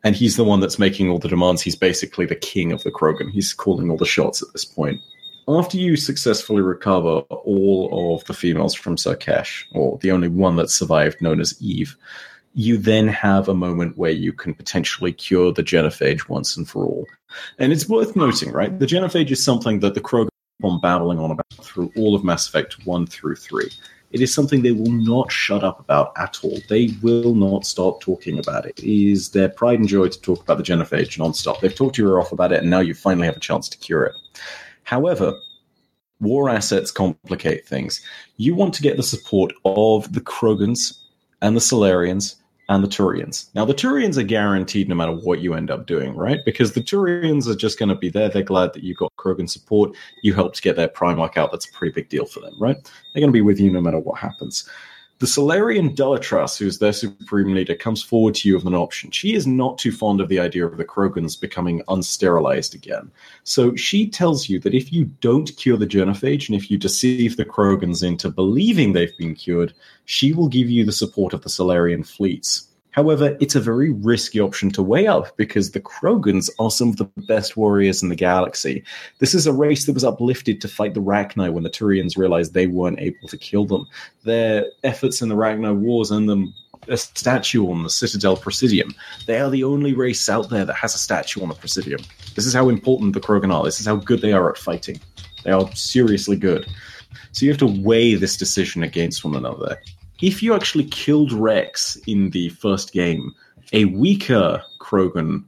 And he's the one that's making all the demands. He's basically the king of the Krogan. He's calling all the shots at this point. After you successfully recover all of the females from Sur'Kesh, or the only one that survived, known as Eve, you then have a moment where you can potentially cure the genophage once and for all. And it's worth noting, right? The genophage is something that the Krogan on babbling on about through all of Mass Effect 1 through 3. It is something they will not shut up about at all. They will not stop talking about it. It is their pride and joy to talk about the genophage nonstop. They've talked your ear off about it, and now you finally have a chance to cure it. However, war assets complicate things. You want to get the support of the Krogans and the Salarians and the Turians. Now, the Turians are guaranteed no matter what you end up doing, right? Because the Turians are just going to be there. They're glad that you got Krogan support. You helped get their Primarch out. That's a pretty big deal for them, right? They're going to be with you no matter what happens. The Salarian Dalatrass, who's their supreme leader, comes forward to you with an option. She is not too fond of the idea of the Krogans becoming unsterilized again. So she tells you that if you don't cure the genophage and if you deceive the Krogans into believing they've been cured, she will give you the support of the Salarian fleets. However, it's a very risky option to weigh up because the Krogans are some of the best warriors in the galaxy. This is a race that was uplifted to fight the Rachni when the Turians realized they weren't able to kill them. Their efforts in the Rachni Wars earned them a statue on the Citadel Presidium. They are the only race out there that has a statue on the Presidium. This is how important the Krogan are. This is how good they are at fighting. They are seriously good. So you have to weigh this decision against one another if you actually killed Wrex in the first game, a weaker Krogan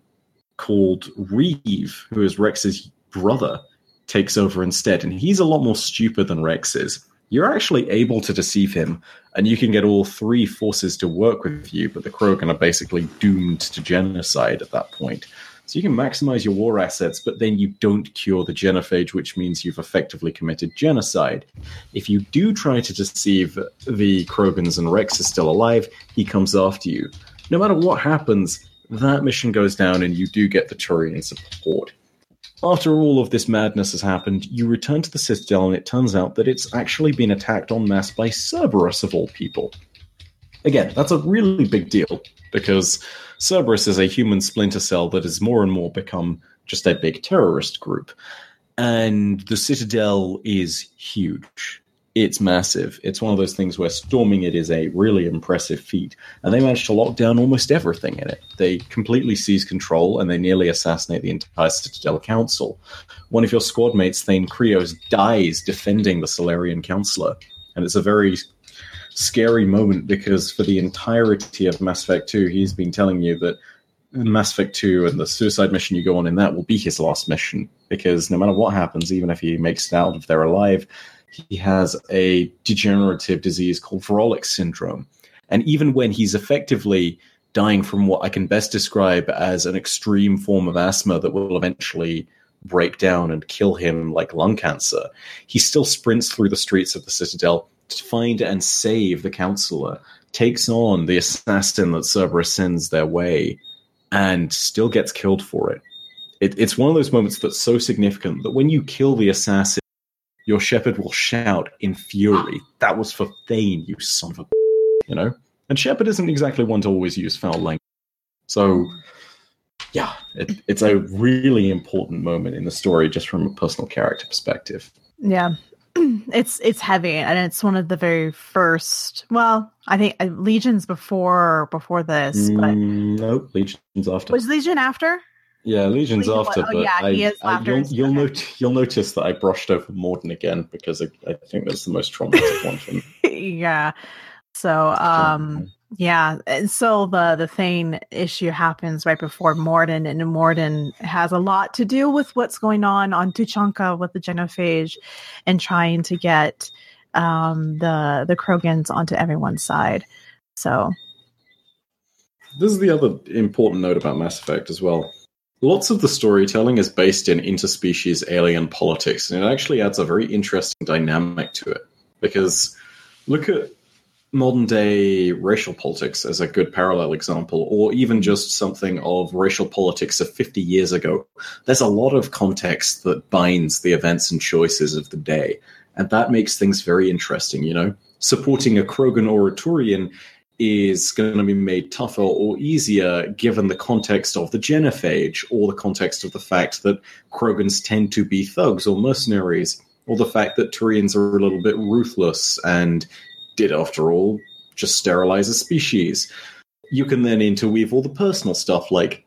called Wreav, who is Wrex's brother, takes over instead, and he's a lot more stupid than Wrex is. You're actually able to deceive him, and you can get all three forces to work with you, but the Krogan are basically doomed to genocide at that point. So you can maximize your war assets, but then you don't cure the genophage, which means you've effectively committed genocide. If you do try to deceive the Krogans and Wrex is still alive, he comes after you. No matter what happens, that mission goes down and you do get the Turian support. After all of this madness has happened, you return to the Citadel and it turns out that it's actually been attacked en masse by Cerberus of all people. Again, that's a really big deal because Cerberus is a human splinter cell that has more and more become just a big terrorist group. And the Citadel is huge. It's massive. It's one of those things where storming it is a really impressive feat. And they managed to lock down almost everything in it. They completely seize control and they nearly assassinate the entire Citadel Council. One of your squad mates, Thane Krios, dies defending the Salarian Councillor. And it's a very scary moment because for the entirety of Mass Effect 2, he's been telling you that Mass Effect 2 and the suicide mission you go on in that will be his last mission because no matter what happens, even if he makes it out if they're alive, he has a degenerative disease called Verolic syndrome. And even when he's effectively dying from what I can best describe as an extreme form of asthma that will eventually break down and kill him like lung cancer, he still sprints through the streets of the Citadel find and save the counselor, takes on the assassin that Cerberus sends their way, and still gets killed for it. it. It's one of those moments that's so significant that when you kill the assassin, your Shepard will shout in fury, "That was for Thane, you son of a," you know. And Shepard isn't exactly one to always use foul language, so yeah, it, it's a really important moment in the story, just from a personal character perspective. Yeah, [clears throat] it's it's heavy and it's one of the very first well i think uh, legions before before this but mm, no legions after. Was legion after? Yeah legions legion after was, oh, yeah, I, he is I, you'll, you'll, okay. note, you'll notice that i brushed over Mordin again because i, I think that's the most traumatic one for me. [laughs] Yeah so um yeah, and so the the Thane issue happens right before Mordin, and Mordin has a lot to do with what's going on on Tuchanka with the genophage, and trying to get um, the the Krogans onto everyone's side. So, this is the other important note about Mass Effect as well. lots of the storytelling is based in interspecies alien politics, and it actually adds a very interesting dynamic to it. Because look at modern day racial politics as a good parallel example, or even just something of racial politics of 50 years ago. There's a lot of context that binds the events and choices of the day, and that makes things very interesting, you know? Supporting a Krogan Oratorian is going to be made tougher or easier given the context of the genophage or the context of the fact that Krogans tend to be thugs or mercenaries or the fact that Turians are a little bit ruthless and did, after all, just sterilize a species. You can then interweave all the personal stuff like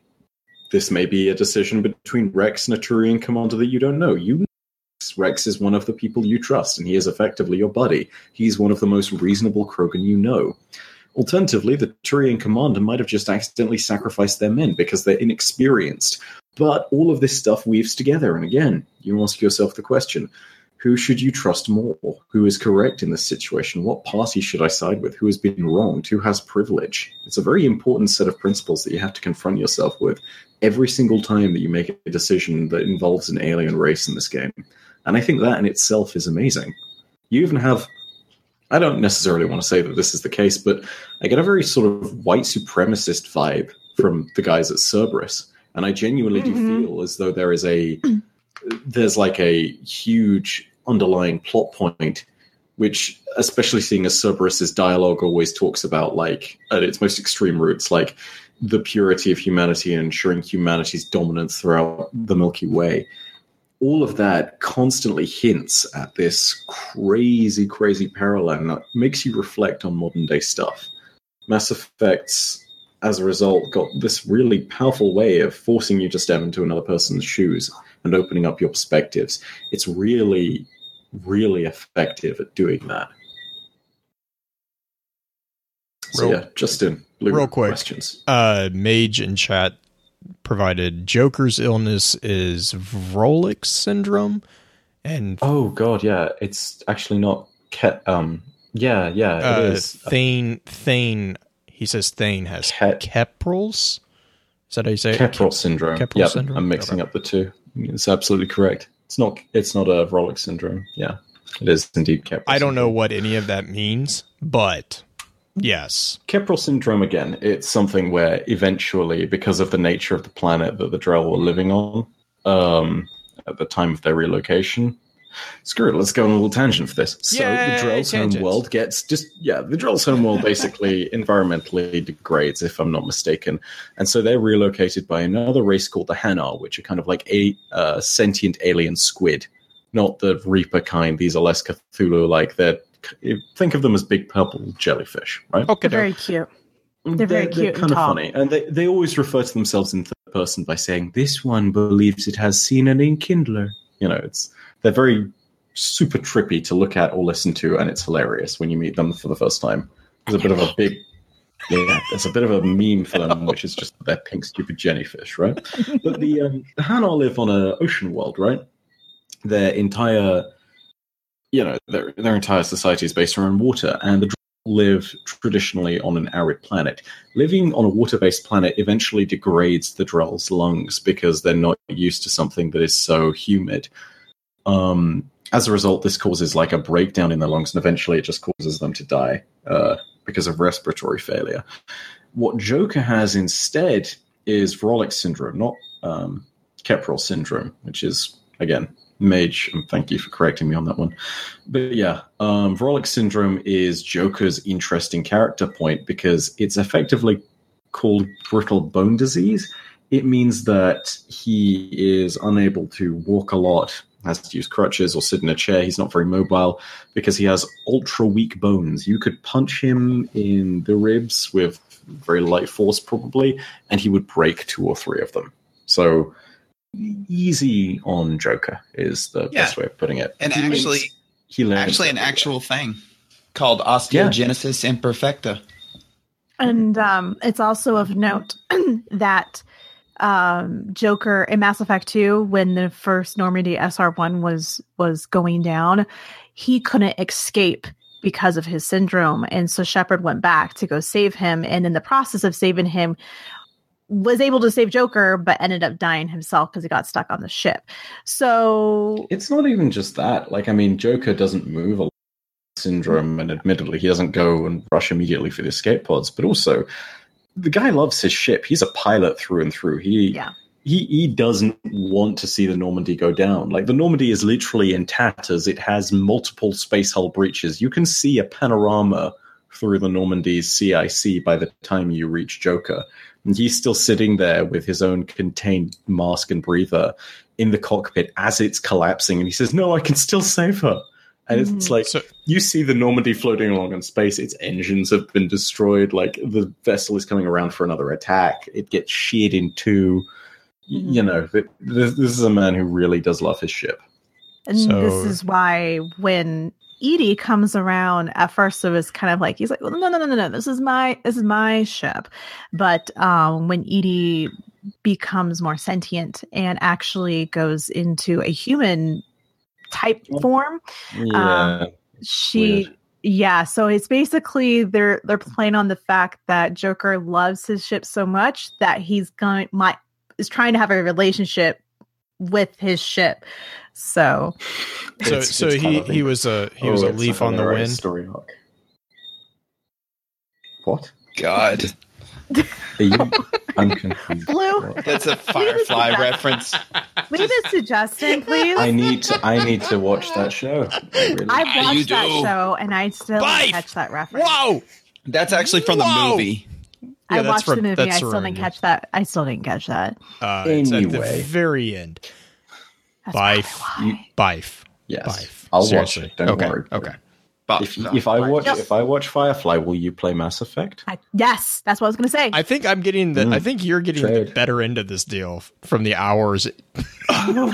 this may be a decision between Wrex and a Turian commander that you don't know. You Wrex is one of the people you trust, and he is effectively your buddy. He's one of the most reasonable Krogan you know. Alternatively, the Turian commander might have just accidentally sacrificed their men because they're inexperienced. But all of this stuff weaves together, and again, you ask yourself the question who should you trust more? Who is correct in this situation? What party should I side with? Who has been wronged? Who has privilege? It's a very important set of principles that you have to confront yourself with every single time that you make a decision that involves an alien race in this game. And I think that in itself is amazing. You even have I don't necessarily want to say that this is the case, but I get a very sort of white supremacist vibe from the guys at Cerberus, and I genuinely Mhm. do feel as though there is a there's like a huge underlying plot point, which, especially seeing as Cerberus's dialogue always talks about, like at its most extreme roots, like the purity of humanity and ensuring humanity's dominance throughout the Milky Way all of that constantly hints at this crazy, crazy parallel and that makes you reflect on modern day stuff. Mass Effects, as a result, got this really powerful way of forcing you to step into another person's shoes and opening up your perspectives. It's really, really effective at doing that. So, Real- yeah, Justin, real quick. questions. Uh, Mage in chat provided Joker's illness is Vrolik syndrome, and Oh, God, yeah. It's actually not. Ke- um, yeah, yeah, uh, it is. Thane Thane. He says Thane has Ke-. Is that how you say it? Kepral syndrome. Kepral Yep, syndrome? I'm mixing Okay. up the two. It's absolutely correct. It's not. It's not a Vrolik syndrome. Yeah, it is indeed Kepral. I don't know what any of that means, but yes. Kepral syndrome again. It's something where eventually, because of the nature of the planet that the Drell were living on, um, at the time of their relocation. Screw it. Let's go on a little tangent for this. So Yay, the Drell's tangents. home world gets just yeah. The Drell's home world basically [laughs] environmentally degrades, if I'm not mistaken, and so they're relocated by another race called the Hanar, which are kind of like a uh, sentient alien squid, not the Reaper kind. These are less Cthulhu like. They're think of them as big purple jellyfish, right? Okay. They're very cute. They're very cute and kind of tall. funny, and they they always refer to themselves in third person by saying, "This one believes it has seen an enkindler." You know, it's they're very super trippy to look at or listen to, and it's hilarious when you meet them for the first time. There's a bit of a big. Yeah, there's a bit of a meme for them, which is just their pink, stupid jellyfish, right? But the um, the Hanar live on an ocean world, right? Their entire, you know, their their entire society is based around water, and the live traditionally on an arid planet. Living on a water-based planet eventually degrades the Drell's lungs because they're not used to something that is so humid. Um, as a result, this causes like a breakdown in their lungs, and eventually it just causes them to die uh, because of respiratory failure. What Joker has instead is Vrolik syndrome, not um, Kepral syndrome, which is again Mage. And thank you for correcting me on that one. But yeah, um, syndrome is Joker's interesting character point because it's effectively called brittle bone disease. It means that he is unable to walk a lot, has to use crutches or sit in a chair. He's not very mobile because he has ultra weak bones. You could punch him in the ribs with very light force, probably, and he would break two or three of them. So easy on Joker is the Yeah. best way of putting it. And He learns- actually, he learns actually, an everywhere. actual thing called osteogenesis imperfecta. And um, it's also of note [clears throat] that um, Joker in Mass Effect 2, when the first Normandy SR1 was was going down, he couldn't escape because of his syndrome. And so Shepard went back to go save him. And in the process of saving him, was able to save Joker, but ended up dying himself because he got stuck on the ship. So It's not even just that. Like, I mean, Joker doesn't move a lot syndrome, and admittedly, he doesn't go and rush immediately for the escape pods. But also, the guy loves his ship. He's a pilot through and through. He Yeah. he he doesn't want to see the Normandy go down. Like the Normandy is literally in tatters. It has multiple space hull breaches. You can see a panorama through the Normandy's CIC by the time you reach Joker. And he's still sitting there with his own contained mask and breather in the cockpit as it's collapsing. And he says, No, I can still save her. And it's Mhm. like So- you see the Normandy floating along in space. Its engines have been destroyed. Like the vessel is coming around for another attack. It gets sheared in two. Y- Mhm. You know, th- this, this is a man who really does love his ship. And So- this is why when EDI comes around, at first it was kind of like he's like, well, no, no, no, no, no, this is my this is my ship. But um, when EDI becomes more sentient and actually goes into a human type form, um, Yeah. she Weird. yeah so it's basically they're they're playing on the fact that joker loves his ship so much that he's going might is trying to have a relationship with his ship so So It's- so it's kind he he was a he oh, was Oh, a leaf on the wind. Story arc. What? God, Are you? [laughs] I'm confused. Blue? That's a Firefly reference. leave it to justin please I need to. I need to watch that show. I really- i Yeah, watched you that do. show and i still didn't catch that reference Whoa! That's actually from the Whoa. movie. i that's watched from- the movie i that's still didn't catch that i still didn't catch that Uh, it's at the Anyway. very end. That's probably Bife. why. Bife. Yes, Bife. I'll Seriously. watch it. Don't okay. worry. Okay. But If if I watch Yep. if I watch Firefly, will you play Mass Effect? I, yes that's what i was gonna say I think I'm getting the. I Mm. think you're getting the better end of this deal from the hours. [laughs] No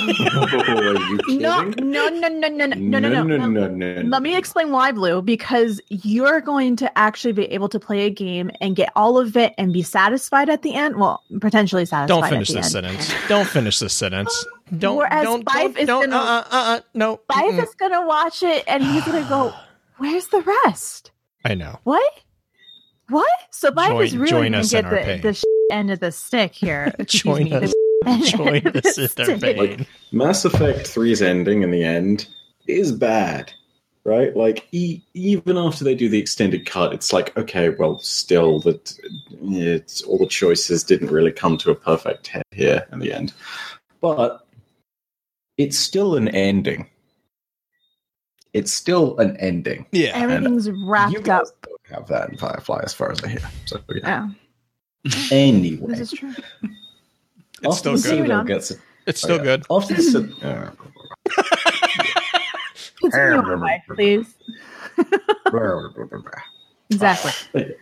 no no no no no no no no, no no, no, no. Let me explain why, Blue, because you're going to actually be able to play a game and get all of it and be satisfied at the end. Well, potentially satisfied. Don't at finish the this end. sentence. Don't finish this sentence. Don't. [laughs] Whereas don't. Bife Don't. is don't gonna- uh, uh, uh, no. Bife Mm-mm. is going to watch it and he's going to go, Where's the rest? I know. What? What? So Bife is really join going to us get the, the sh- end of the stick here. [laughs] Excuse Join me, us. [laughs] end [laughs] Join us in their stick. pain. Mass Effect 3's ending in the end is bad, right? Like e- even after they do the extended cut, it's like okay, well, still that it's all the choices didn't really come to a perfect head here in the end, but it's still an ending. It's still an ending. Yeah. Everything's you wrapped guys up. don't have that in Firefly, as far as I hear. So yeah. Yeah, [laughs] Anyway, this is true. It's still good. Moving Citadel on. gets It's oh, still yeah. good. After the Cit- [laughs] uh, Continue please. [laughs] Exactly.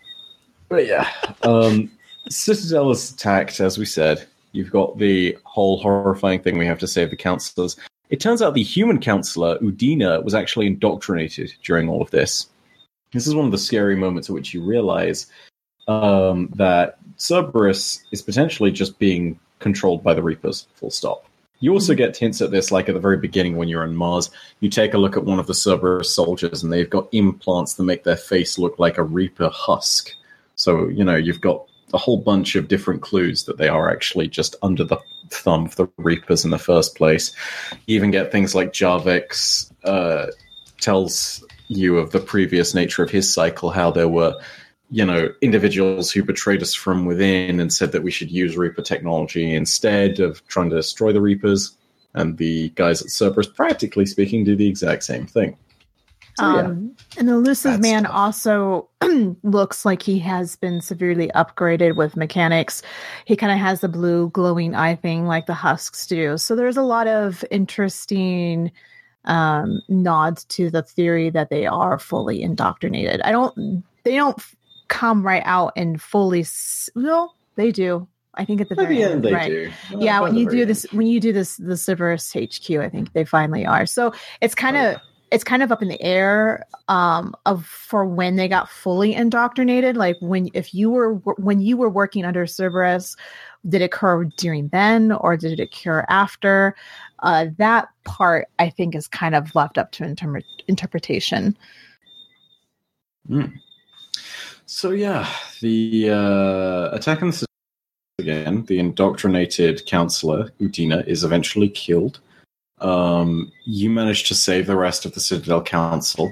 But yeah, um, Citadel is attacked, as we said. You've got the whole horrifying thing we have to save the councilors. It turns out the human councilor, Udina, was actually indoctrinated during all of this. This is one of the scary moments at which you realize um, that Cerberus is potentially just being controlled by the Reapers, full stop. You also get hints at this, like at the very beginning when you're on Mars. You take a look at one of the Cerberus soldiers, and they've got implants that make their face look like a Reaper husk. So, you know, you've got a whole bunch of different clues that they are actually just under the thumb of the Reapers in the first place. You even get things like Javik uh, tells you of the previous nature of his cycle, how there were, you know, individuals who betrayed us from within and said that we should use Reaper technology instead of trying to destroy the Reapers. And the guys at Cerberus, practically speaking, do the exact same thing. So, yeah. Um, an Illusive Bad man stuff. also [clears throat] looks like he has been severely upgraded with mechanics. He kind of has the blue glowing eye thing like the husks do. So there's a lot of interesting um, nods to the theory that they are fully indoctrinated. I don't, they don't come right out and fully, s- well, they do. I think at the very the end, they right do. yeah when you do end. this when you do this the Cerberus HQ I think they finally are so it's kind Oh, of yeah. It's kind of up in the air um of for when they got fully indoctrinated like when if you were when you were working under Cerberus did it occur during then or did it occur after uh that part I think is kind of left up to inter- interpretation So yeah, the uh, attack on the again. The indoctrinated councilor, Udina, is eventually killed. Um, you manage to save the rest of the Citadel Council.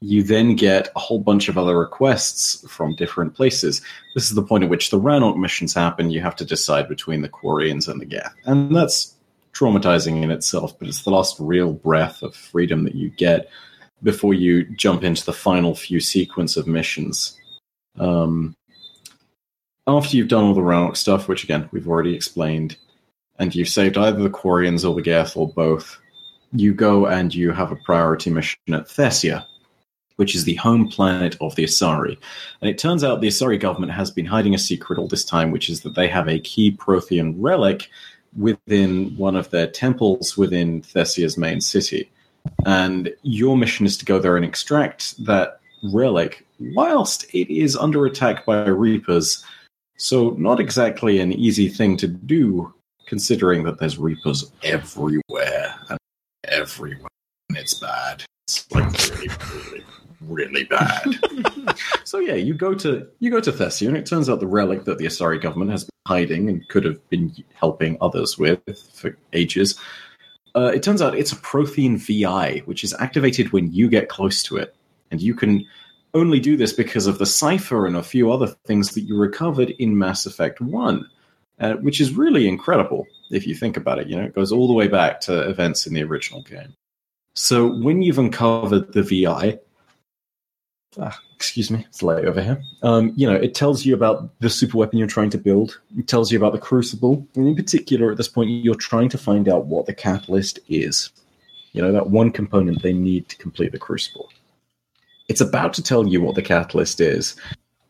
You then get a whole bunch of other requests from different places. This is the point at which the Rannoch missions happen. You have to decide between the Quarians and the Geth. And that's traumatizing in itself, but it's the last real breath of freedom that you get before you jump into the final few sequence of missions. Um, after you've done all the Rannoch stuff, which again we've already explained, and you've saved either the Quarians or the Geth or both, you go and you have a priority mission at Thessia, which is the home planet of the Asari. And it turns out the Asari government has been hiding a secret all this time, which is that they have a key Prothean relic within one of their temples within Thessia's main city. And your mission is to go there and extract that relic whilst it is under attack by Reapers. So, not exactly an easy thing to do, considering that there's Reapers everywhere and everywhere. And it's bad. It's like really, really, really bad. [laughs] so yeah, you go to you go to Thessia, and it turns out the relic that the Asari government has been hiding and could have been helping others with for ages. Uh, it turns out it's a Prothean VI, which is activated when you get close to it, and you can only do this because of the cipher and a few other things that you recovered in Mass Effect One, uh, which is really incredible if you think about it. You know, it goes all the way back to events in the original game. So when you've uncovered the VI, ah, excuse me, it's late over here. Um, you know, it tells you about the super weapon you're trying to build. It tells you about the crucible, and in particular, at this point, you're trying to find out what the catalyst is. You know, that one component they need to complete the crucible. It's about to tell you what the catalyst is,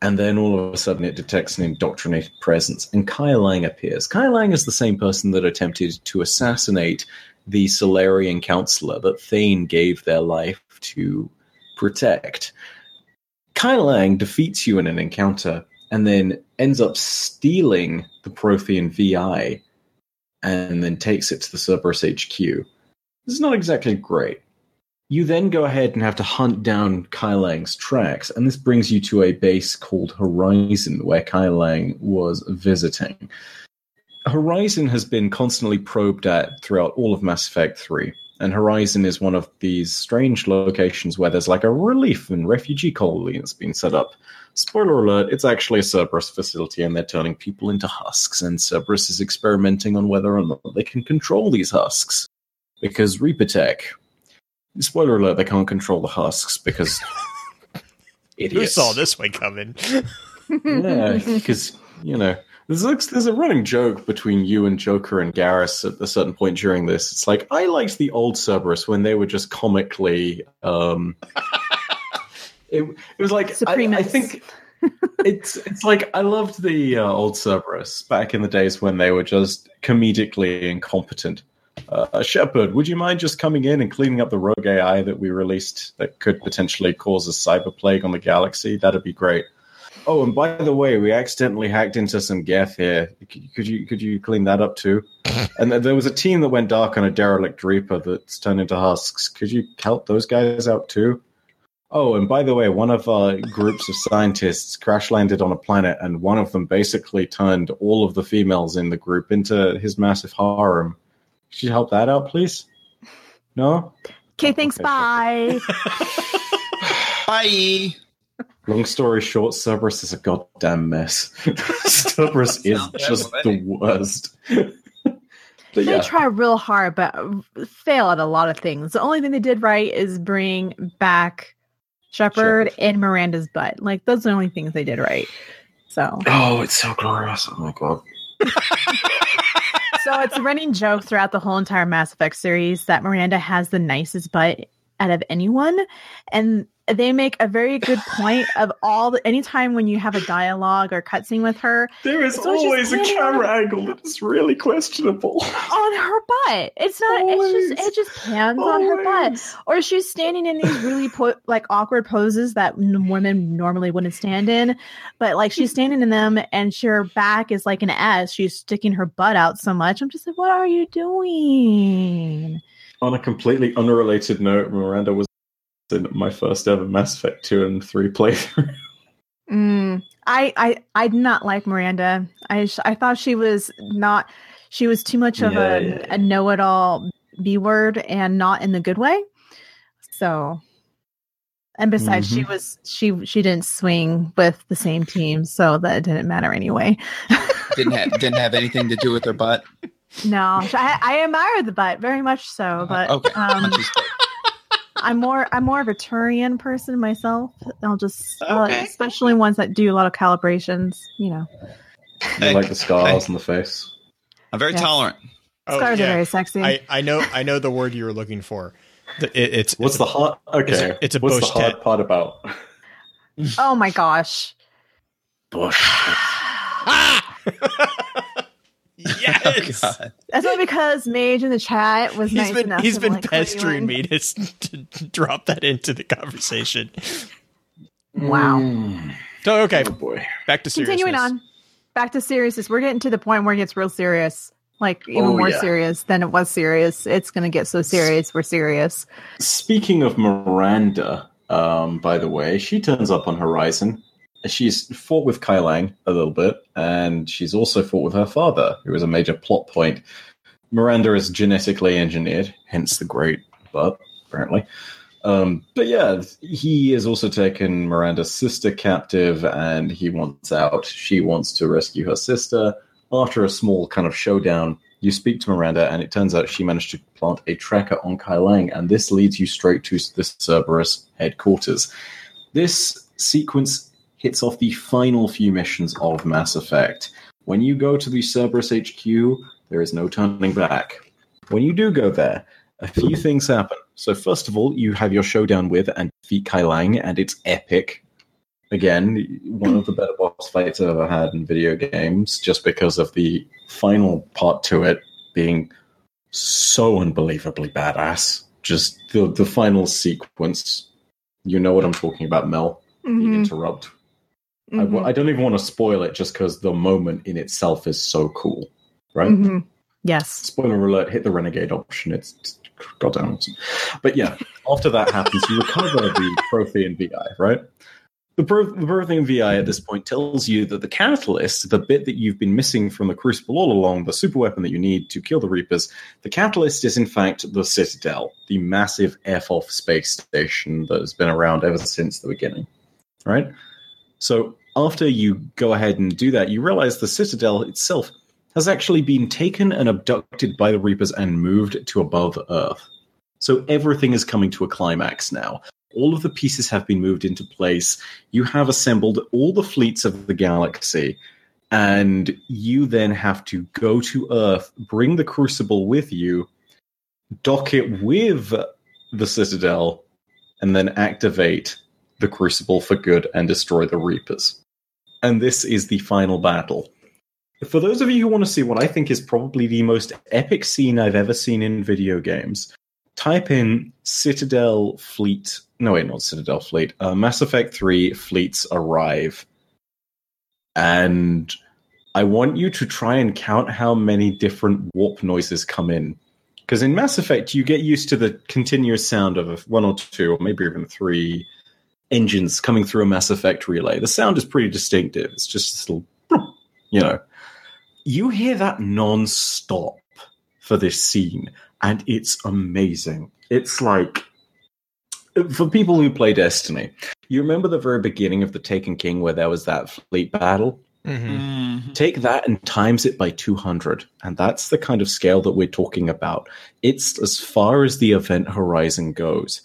and then all of a sudden it detects an indoctrinated presence, and Kai Leng appears. Kai Leng is the same person that attempted to assassinate the Salarian councilor that Thane gave their life to protect. Kai Leng defeats you in an encounter and then ends up stealing the Prothean VI and then takes it to the Cerberus HQ. This is not exactly great. You then go ahead and have to hunt down Kai Leng's tracks, and this brings you to a base called Horizon, where Kai Leng was visiting. Horizon has been constantly probed at throughout all of Mass Effect 3. And Horizon is one of these strange locations where there's like a relief and refugee colony that's been set up. Spoiler alert, it's actually a Cerberus facility and they're turning people into husks, and Cerberus is experimenting on whether or not they can control these husks. Because Reaper Tech. Spoiler alert, they can't control the husks because. [laughs] Who saw this one coming? Yeah, [laughs] because, you know. There's a, there's a running joke between you and Joker and Garrus at a certain point during this. It's like I liked the old Cerberus when they were just comically. Um, [laughs] it, it was like I, I think it's it's like I loved the uh, old Cerberus back in the days when they were just comedically incompetent. Uh, Shepard, would you mind just coming in and cleaning up the rogue AI that we released that could potentially cause a cyber plague on the galaxy? That'd be great. Oh, and by the way, we accidentally hacked into some Geth here. Could could you could you clean that up too? [laughs] and there was a team that went dark on a derelict Reaper that's turned into husks. Could you help those guys out too? Oh, and by the way, one of our groups of scientists crash landed on a planet, and one of them basically turned all of the females in the group into his massive harem. Could you help that out, please? No? Okay, oh, thanks. Okay, Bye. [laughs] Bye. Long story short, Cerberus is a goddamn mess. [laughs] Cerberus is just already. the worst. [laughs] but They yeah, try real hard, but fail at a lot of things. The only thing they did right is bring back Shepard Shepard. and Miranda's butt. Like those are the only things they did right. So, oh, it's so glorious. Oh my god. So it's a running joke throughout the whole entire Mass Effect series that Miranda has the nicest butt out of anyone, and they make a very good point of all the anytime when you have a dialogue or cutscene with her There is always always a camera angle that is really questionable. on her butt. It's not. It's just. Always. It just pans on her butt. Or she's standing in these really po- like awkward poses that women normally wouldn't stand in but like she's standing in them and her back is like an s she's sticking her butt out so much i'm just like what are you doing On a completely unrelated note, Miranda was in my first ever Mass Effect 2 and 3 playthrough. [laughs] mm, I I I did not like Miranda. I I thought she was not. She was too much of Yeah, a, yeah, yeah. a know-it-all B word and not in the good way. So, and besides, she Mm-hmm. was she she didn't swing with the same team, so that didn't matter anyway. [laughs] Didn't have didn't have anything to do with her butt. No, I, I admire the butt very much so, but okay. um, I'm more I'm more of a Turian person myself. I'll just uh, Okay. especially ones that do a lot of calibrations. You know, I like the scars on the face. I'm very Yeah. tolerant. Oh, scars yeah. are very sexy. I, I know I know the word you were looking for. The, it, it's What's it's the hot? Okay, it's a- it's a what's the bush hard tet. part about oh my gosh. bush? Ah! [laughs] [laughs] yes. Oh, That's not because Mage in the chat was He's nice been enough he's to, been like, pestering me to, to drop that into the conversation. Wow. Mm. So okay, Oh boy. back to Continuing on, back to seriousness. We're getting to the point where it gets real serious, like even Oh, more yeah. serious than it was serious. It's going to get so serious. We're serious. Speaking of Miranda, um, by the way, she turns up on Horizon. She's fought with Kai Leng a little bit, and she's also fought with her father, who is a major plot point. Miranda is genetically engineered, hence the great butt, apparently. Um, but yeah, he has also taken Miranda's sister captive, and he wants out. She wants to rescue her sister. After a small kind of showdown, you speak to Miranda, and it turns out she managed to plant a tracker on Kai Leng, and this leads you straight to the Cerberus headquarters. This sequence hits off the final few missions of Mass Effect. When you go to the Cerberus HQ, there is no turning back. When you do go there, a few things happen. So, first of all, you have your showdown with and defeat Kai Leng, and it's epic. Again, one of the better boss fights I've ever had in video games, just because of the final part to it being so unbelievably badass. Just the the final sequence. You know what I'm talking about, Mel. You Mhm, interrupt. I w- mhm, I, don't even want to spoil it just because the moment in itself is so cool, right? mhm. Yes. Spoiler alert, hit the renegade option. It's, it's goddamn awesome. But yeah, [laughs] after that happens, you recover the Prothean VI, right? The, Pro- the Prothean VI at this point tells you that the catalyst, the bit that you've been missing from the Crucible all along, the super weapon that you need to kill the Reapers, the catalyst is in fact the Citadel, the massive F-off space station that has been around ever since the beginning, right? So after you go ahead and do that, you realize the Citadel itself has actually been taken and abducted by the Reapers and moved to above Earth. So everything is coming to a climax now. All of the pieces have been moved into place. You have assembled all the fleets of the galaxy, and you then have to go to Earth, bring the Crucible with you, dock it with the Citadel, and then activate the Crucible for good and destroy the Reapers. And this is the final battle. For those of you who want to see what I think is probably the most epic scene I've ever seen in video games, type in Citadel Fleet. No, wait, not Citadel Fleet. Uh, Mass Effect 3 Fleets Arrive. And I want you to try and count how many different warp noises come in. Because in Mass Effect, you get used to the continuous sound of one or two, or maybe even three engines coming through a Mass Effect relay. The sound is pretty distinctive. It's just this little, you know. You hear that non-stop for this scene, and it's amazing. It's like for people who play Destiny, you remember the very beginning of the Taken King where there was that fleet battle? Mhm. Take that and times it by 200. And that's the kind of scale that we're talking about. It's as far as the event horizon goes.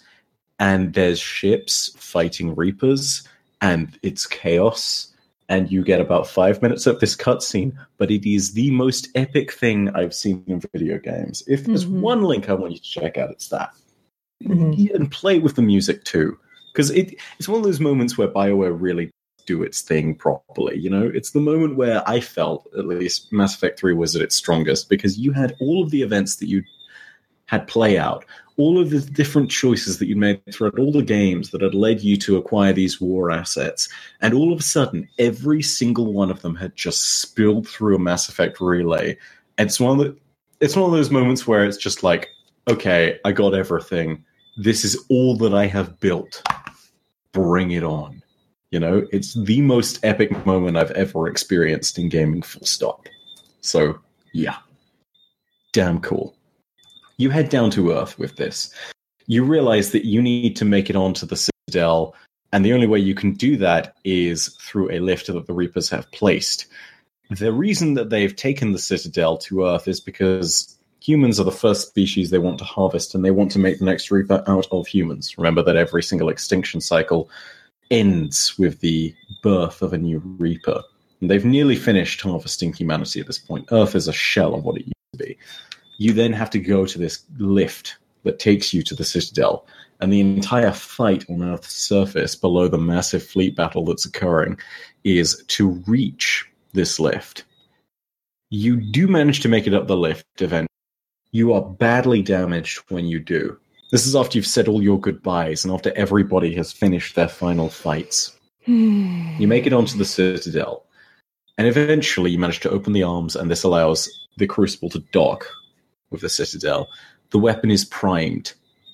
And there's ships fighting Reapers, and it's chaos. And you get about five minutes of this cutscene, but it is the most epic thing I've seen in video games. If there's Mhm. one link I want you to check out, it's that. Mhm. And play with the music too. Because it, it's one of those moments where BioWare really do its thing properly. You know, it's the moment where I felt, at least, Mass Effect 3 was at its strongest because you had all of the events that you had play out, all of the different choices that you made throughout all the games that had led you to acquire these war assets, and all of a sudden, every single one of them had just spilled through a Mass Effect relay. It's one of the, it's one of those moments where it's just like, okay, I got everything. This is all that I have built. Bring it on. You know, it's the most epic moment I've ever experienced in gaming, full stop. So, yeah. Damn cool. You head down to Earth with this. You realize that you need to make it onto the Citadel, and the only way you can do that is through a lift that the Reapers have placed. The reason that they've taken the Citadel to Earth is because humans are the first species they want to harvest, and they want to make the next Reaper out of humans. Remember that every single extinction cycle ends with the birth of a new Reaper. And they've nearly finished harvesting humanity at this point. Earth is a shell of what it used to be. You then have to go to this lift that takes you to the Citadel, and the entire fight on Earth's surface below the massive fleet battle that's occurring is to reach this lift. You do manage to make it up the lift event. You are badly damaged when you do. This is after you've said all your goodbyes and after everybody has finished their final fights. Hmm. You make it onto the Citadel, and eventually you manage to open the arms, and this allows the Crucible to dock with the Citadel. The weapon is primed,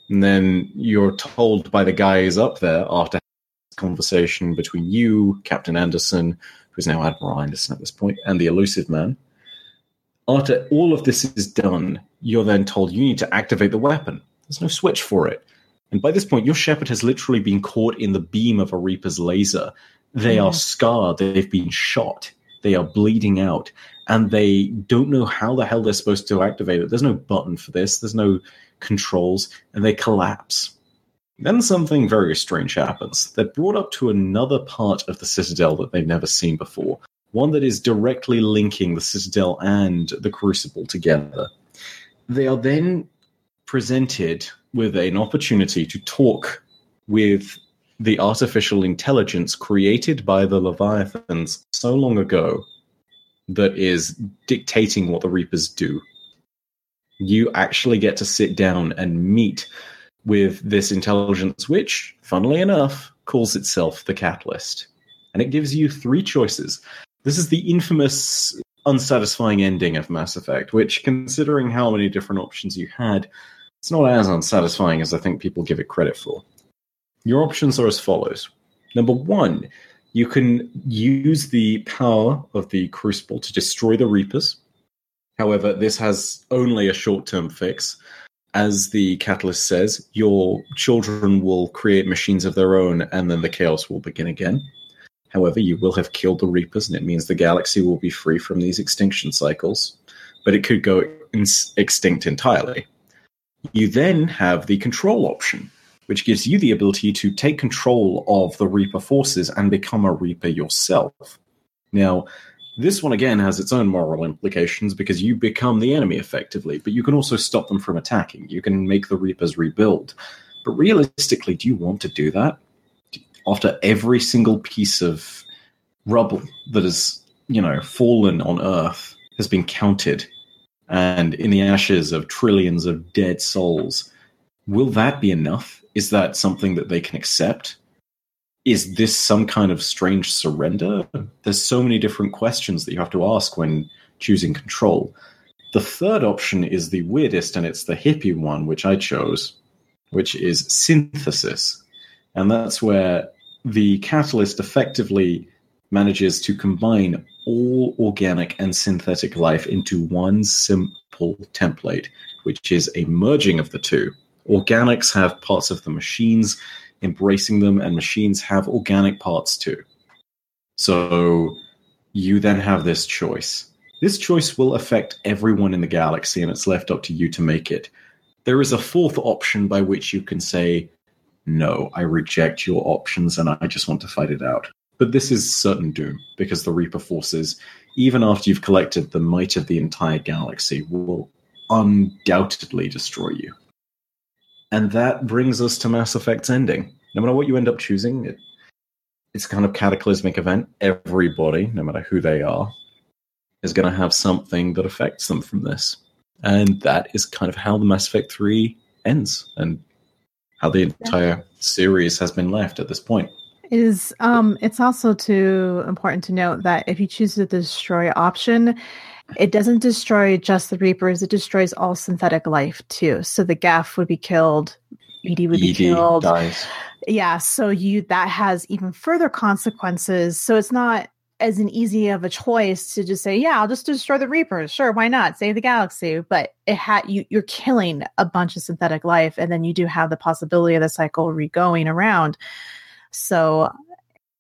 and then you're told by the guys up there after this conversation between you, Captain Anderson, who's now Admiral Anderson at this point, and the Illusive Man. After all of this is done, you're then told you need to activate the weapon. There's no switch for it. And by this point, your Shepard has literally been caught in the beam of a Reaper's laser. They are mm. scarred, they've been shot, they are bleeding out, and they don't know how the hell they're supposed to activate it. There's no button for this, there's no controls, and they collapse. Then something very strange happens. They're brought up to another part of the Citadel that they've never seen before, one that is directly linking the Citadel and the Crucible together. They are then presented with an opportunity to talk with the artificial intelligence created by the Leviathans so long ago that is dictating what the Reapers do. You actually get to sit down and meet with this intelligence, which, funnily enough, calls itself the Catalyst. And it gives you three choices. This is the infamous unsatisfying ending of Mass Effect, which, considering how many different options you had, it's not as unsatisfying as I think people give it credit for. Your options are as follows. Number one, you can use the power of the Crucible to destroy the Reapers. However, this has only a short term fix. As the Catalyst says, your children will create machines of their own and then the chaos will begin again. However, you will have killed the Reapers, and it means the galaxy will be free from these extinction cycles, but it could go in- extinct entirely. You then have the control option, which gives you the ability to take control of the Reaper forces and become a Reaper yourself. Now, this one again has its own moral implications because you become the enemy effectively, but you can also stop them from attacking. You can make the Reapers rebuild. But realistically, do you want to do that? After every single piece of rubble that has, you know, fallen on Earth has been counted, and in the ashes of trillions of dead souls, will that be enough? Is that something that they can accept? Is this some kind of strange surrender? There's so many different questions that you have to ask when choosing control. The third option is the weirdest, and it's the hippie one, which I chose, which is synthesis. And that's where the catalyst effectively manages to combine all organic and synthetic life into one simple template, which is a merging of the two. Organics have parts of the machines embracing them, and machines have organic parts too. So you then have this choice. This choice will affect everyone in the galaxy, and it's left up to you to make it. There is a fourth option by which you can say, No, I reject your options and I just want to fight it out. But this is certain doom, because the Reaper forces, even after you've collected the might of the entire galaxy, will undoubtedly destroy you. And that brings us to Mass Effect's ending. No matter what you end up choosing, it, it's kind of cataclysmic event. Everybody, no matter who they are, is going to have something that affects them from this. And that is kind of how the Mass Effect 3 ends and how the entire series has been left at this point. is um it's also too important to note that if you choose the destroy option it doesn't destroy just the reapers it destroys all synthetic life too. So the gaff would be killed EDI would be Ed killed. dies. yeah so you that has even further consequences. So it's not as an easy of a choice to just say yeah i'll just destroy the reapers. Sure why not? Save the galaxy. But it had you you're killing a bunch of synthetic life and then you do have the possibility of the cycle re-going around. So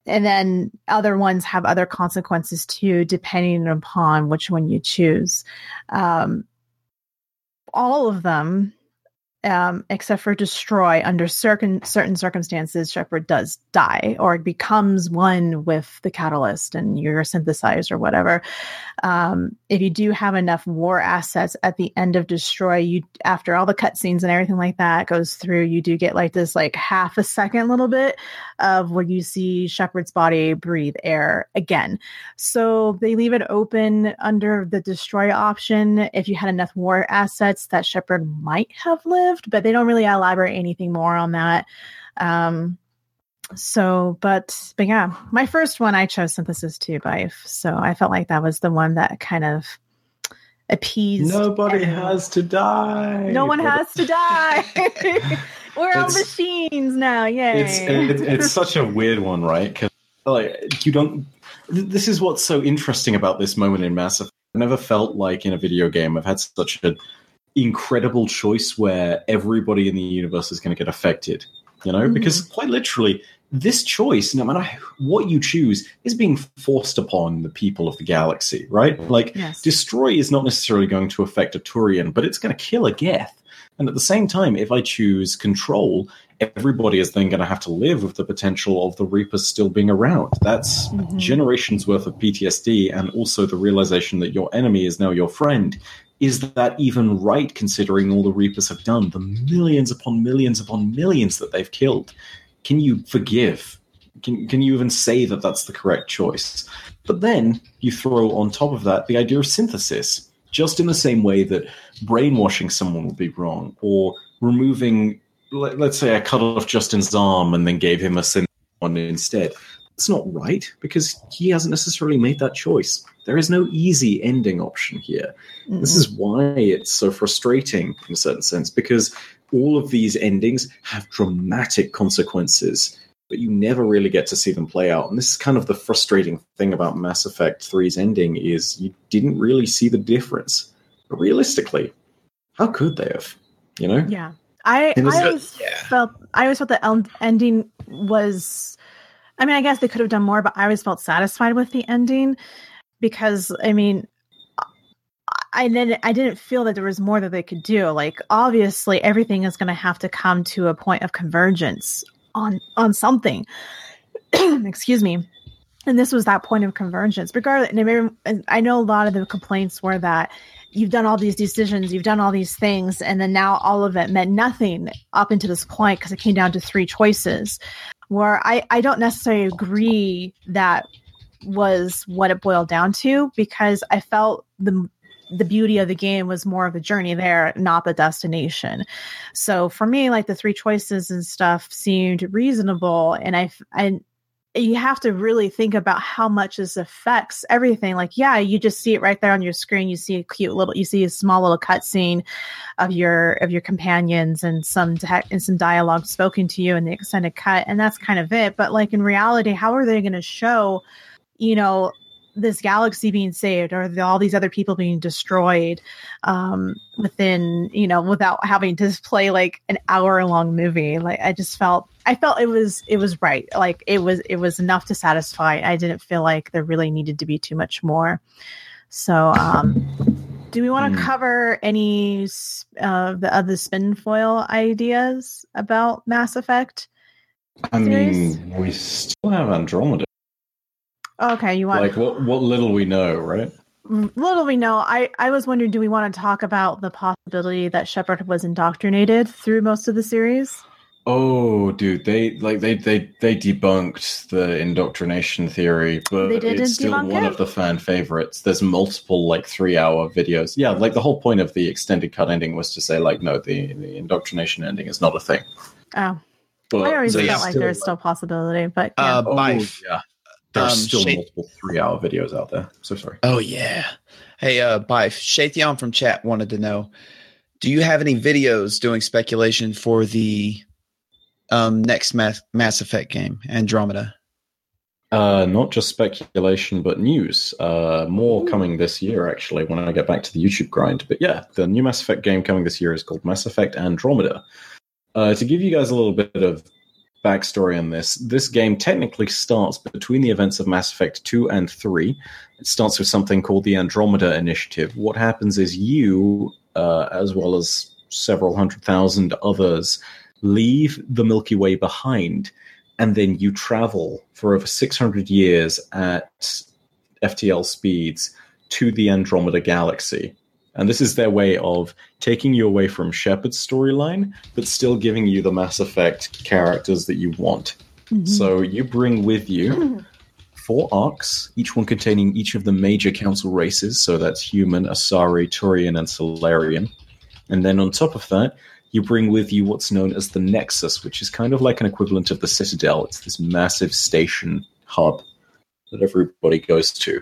and then other ones have other consequences too depending upon which one you choose um all of them um, except for destroy under certain certain circumstances, Shepard does die or becomes one with the catalyst and you're synthesized or whatever. Um, if you do have enough war assets at the end of destroy, you after all the cutscenes and everything like that goes through, you do get like this like half a second little bit of where you see Shepard's body breathe air again. So they leave it open under the destroy option if you had enough war assets that Shepard might have lived, but they don't really elaborate anything more on that. Um, so, but but yeah, my first one I chose synthesis too, Bife. So I felt like that was the one that kind of appeased. Nobody everyone. has to die. No one has to die. [laughs] We're all machines now. Yay! It's it's, it's such a weird one, right? Because like you don't. This is what's so interesting about this moment in Mass Effect. I've never felt like in a video game I've had such an incredible choice where everybody in the universe is going to get affected. You know, Mhm. because quite literally, this choice, no matter what you choose, is being forced upon the people of the galaxy, right? Like, yes. Destroy is not necessarily going to affect a Turian, but it's going to kill a Geth. And at the same time, if I choose Control, everybody is then going to have to live with the potential of the Reapers still being around. That's Mhm. generations worth of PTSD, and also the realization that your enemy is now your friend. Is that even right, considering all the Reapers have done, the millions upon millions upon millions that they've killed? Can you forgive? Can, can you even say that that's the correct choice? But then you throw on top of that the idea of synthesis, just in the same way that brainwashing someone would be wrong, or removing, let, let's say, I cut off Justin's arm and then gave him a synth one instead. It's not right because he hasn't necessarily made that choice. There is no easy ending option here. This is why it's so frustrating in a certain sense because all of these endings have dramatic consequences, but you never really get to see them play out. And this is kind of the frustrating thing about Mass Effect 3's ending is you didn't really see the difference. But realistically, how could they have? You know? Yeah. I, I always Yeah. felt I always felt the ending was I mean, I guess they could have done more, but I always felt satisfied with the ending because I mean I didn't I didn't feel that there was more that they could do. Like obviously everything is gonna have to come to a point of convergence on on something. [clears throat] Excuse me. And this was that point of convergence. Regardless, and I I know a lot of the complaints were that you've done all these decisions, you've done all these things, and then now all of it meant nothing up until this point because it came down to three choices. Where I, I don't necessarily agree that was what it boiled down to because I felt the the beauty of the game was more of the journey there, not the destination. So for me, like the three choices and stuff seemed reasonable, and I I you have to really think about how much this affects everything. Like, yeah, you just see it right there on your screen. You see a cute little, you see a small little cutscene of your of your companions and some and some dialogue spoken to you in the extended cut, and that's kind of it. But like in reality, how are they going to show, you know, this galaxy being saved or the, all these other people being destroyed um, within, you know, without having to play like an hour long movie? Like, I just felt I felt it was it was right. Like it was it was enough to satisfy. I didn't feel like there really needed to be too much more. So, um, do we want to Hmm. cover any of the other spin foil ideas about Mass Effect? I Series? mean, we still have Andromeda. Okay, you want Like, what, what little we know, right? little we know. I I was wondering, do we want to talk about the possibility that Shepard was indoctrinated through most of the series? Oh, dude, they like they they they debunked the indoctrination theory, but They didn't it's still one it? of the fan favorites. There's multiple like three hour videos. Yeah, like the whole point of the extended cut ending was to say like, no, the the indoctrination ending is not a thing. Oh, But I always felt like there's still possibility, but yeah. Uh, oh, Bife. Yeah, there's Um, still Shay- multiple three hour videos out there. So sorry. Oh yeah. Hey, uh, Bife, Shaytheon from chat wanted to know: Do you have any videos doing speculation for the um, next Mass, Mass Effect game, Andromeda? Uh, not just speculation, but news. Uh, more coming this year, actually, when I get back to the YouTube grind. But yeah, the new Mass Effect game coming this year is called Mass Effect Andromeda. Uh, to give you guys a little bit of backstory on this, this game technically starts between the events of Mass Effect 2 and 3. It starts with something called the Andromeda Initiative. What happens is you, uh, as well as several hundred thousand others, leave the Milky Way behind and then you travel for over 600 years at FTL speeds to the Andromeda Galaxy. And this is their way of taking you away from Shepard's storyline, but still giving you the Mass Effect characters that you want. Mm-hmm. So you bring with you four arks, each one containing each of the major council races. So that's human, Asari, Turian, and Salarian. And then on top of that, you bring with you what's known as the Nexus, which is kind of like an equivalent of the Citadel. It's this massive station hub that everybody goes to.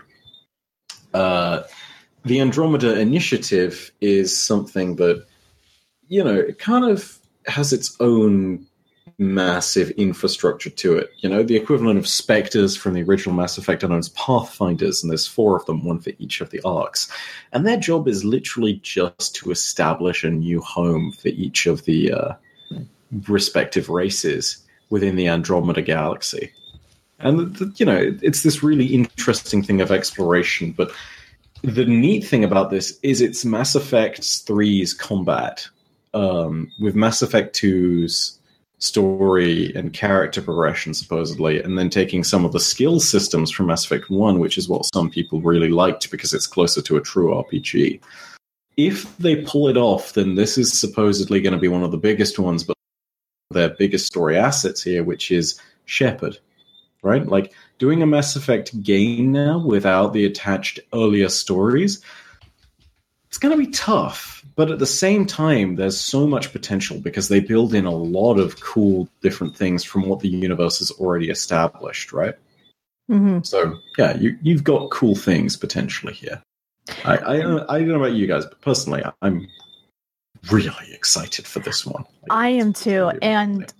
Uh, the Andromeda Initiative is something that, you know, it kind of has its own massive infrastructure to it. You know, the equivalent of Spectres from the original Mass Effect are known as Pathfinders, and there's four of them, one for each of the arks. And their job is literally just to establish a new home for each of the uh, respective races within the Andromeda galaxy. And, you know, it's this really interesting thing of exploration, but the neat thing about this is it's Mass Effect 3's combat. Um, with Mass Effect 2's story and character progression, supposedly, and then taking some of the skill systems from Mass Effect 1, which is what some people really liked because it's closer to a true RPG. If they pull it off, then this is supposedly going to be one of the biggest ones, but their biggest story assets here, which is Shepard, right? Like doing a Mass Effect game now without the attached earlier stories, it's going to be tough but at the same time, there's so much potential because they build in a lot of cool different things from what the universe has already established, right? Mm-hmm. So yeah, you you've got cool things potentially here. I, I I don't know about you guys, but personally, I'm really excited for this one. Like, I am too, really and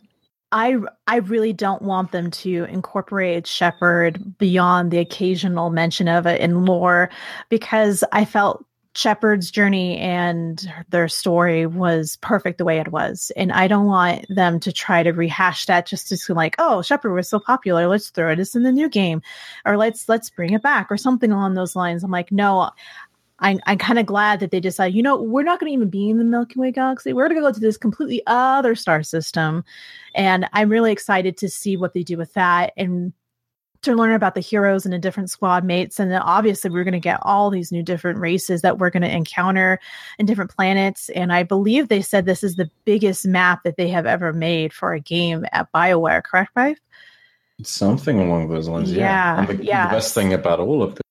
I I really don't want them to incorporate Shepard beyond the occasional mention of it in lore because I felt Shepard's journey and their story was perfect the way it was. And I don't want them to try to rehash that just to like, oh, Shepard was so popular, let's throw this in the new game. Or let's let's bring it back or something along those lines. I'm like, no, I'm, I'm kind of glad that they decided, you know, we're not going to even be in the Milky Way galaxy. We're going to go to this completely other star system. And I'm really excited to see what they do with that. And to learn about the heroes and the different squad mates. And then obviously, we're going to get all these new different races that we're going to encounter in different planets. And I believe they said this is the biggest map that they have ever made for a game at BioWare, correct, Five? Something along those lines, yeah. Yeah. The, yeah. the best thing about all of this,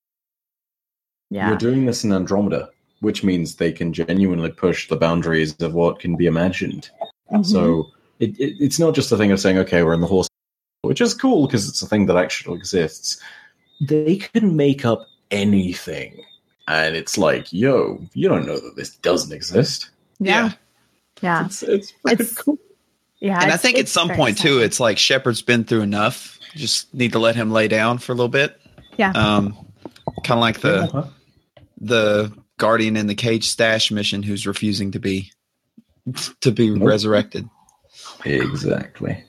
yeah. you're doing this in Andromeda, which means they can genuinely push the boundaries of what can be imagined. Mm-hmm. So it, it, it's not just a thing of saying, okay, we're in the horse which is cool because it's a thing that actually exists. They can make up anything. And it's like, yo, you don't know that this doesn't exist. Yeah. Yeah. It's, it's, it's cool. Yeah. And I think at some point, exciting. too, it's like Shepard's been through enough. You just need to let him lay down for a little bit. Yeah. Um, kind of like the uh-huh. The guardian in the cage stash mission who's refusing to be to be nope. resurrected. Exactly.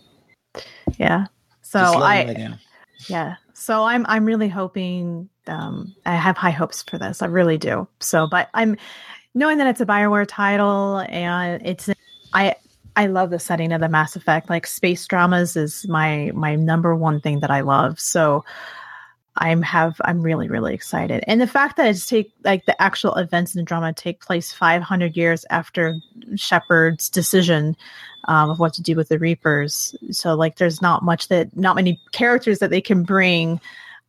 Yeah. So I, yeah. So I'm I'm really hoping. Um, I have high hopes for this. I really do. So, but I'm knowing that it's a Bioware title and it's I I love the setting of the Mass Effect. Like space dramas is my my number one thing that I love. So I'm have I'm really really excited, and the fact that it's take like the actual events in the drama take place 500 years after Shepard's decision um, of what to do with the Reapers. So like, there's not much that not many characters that they can bring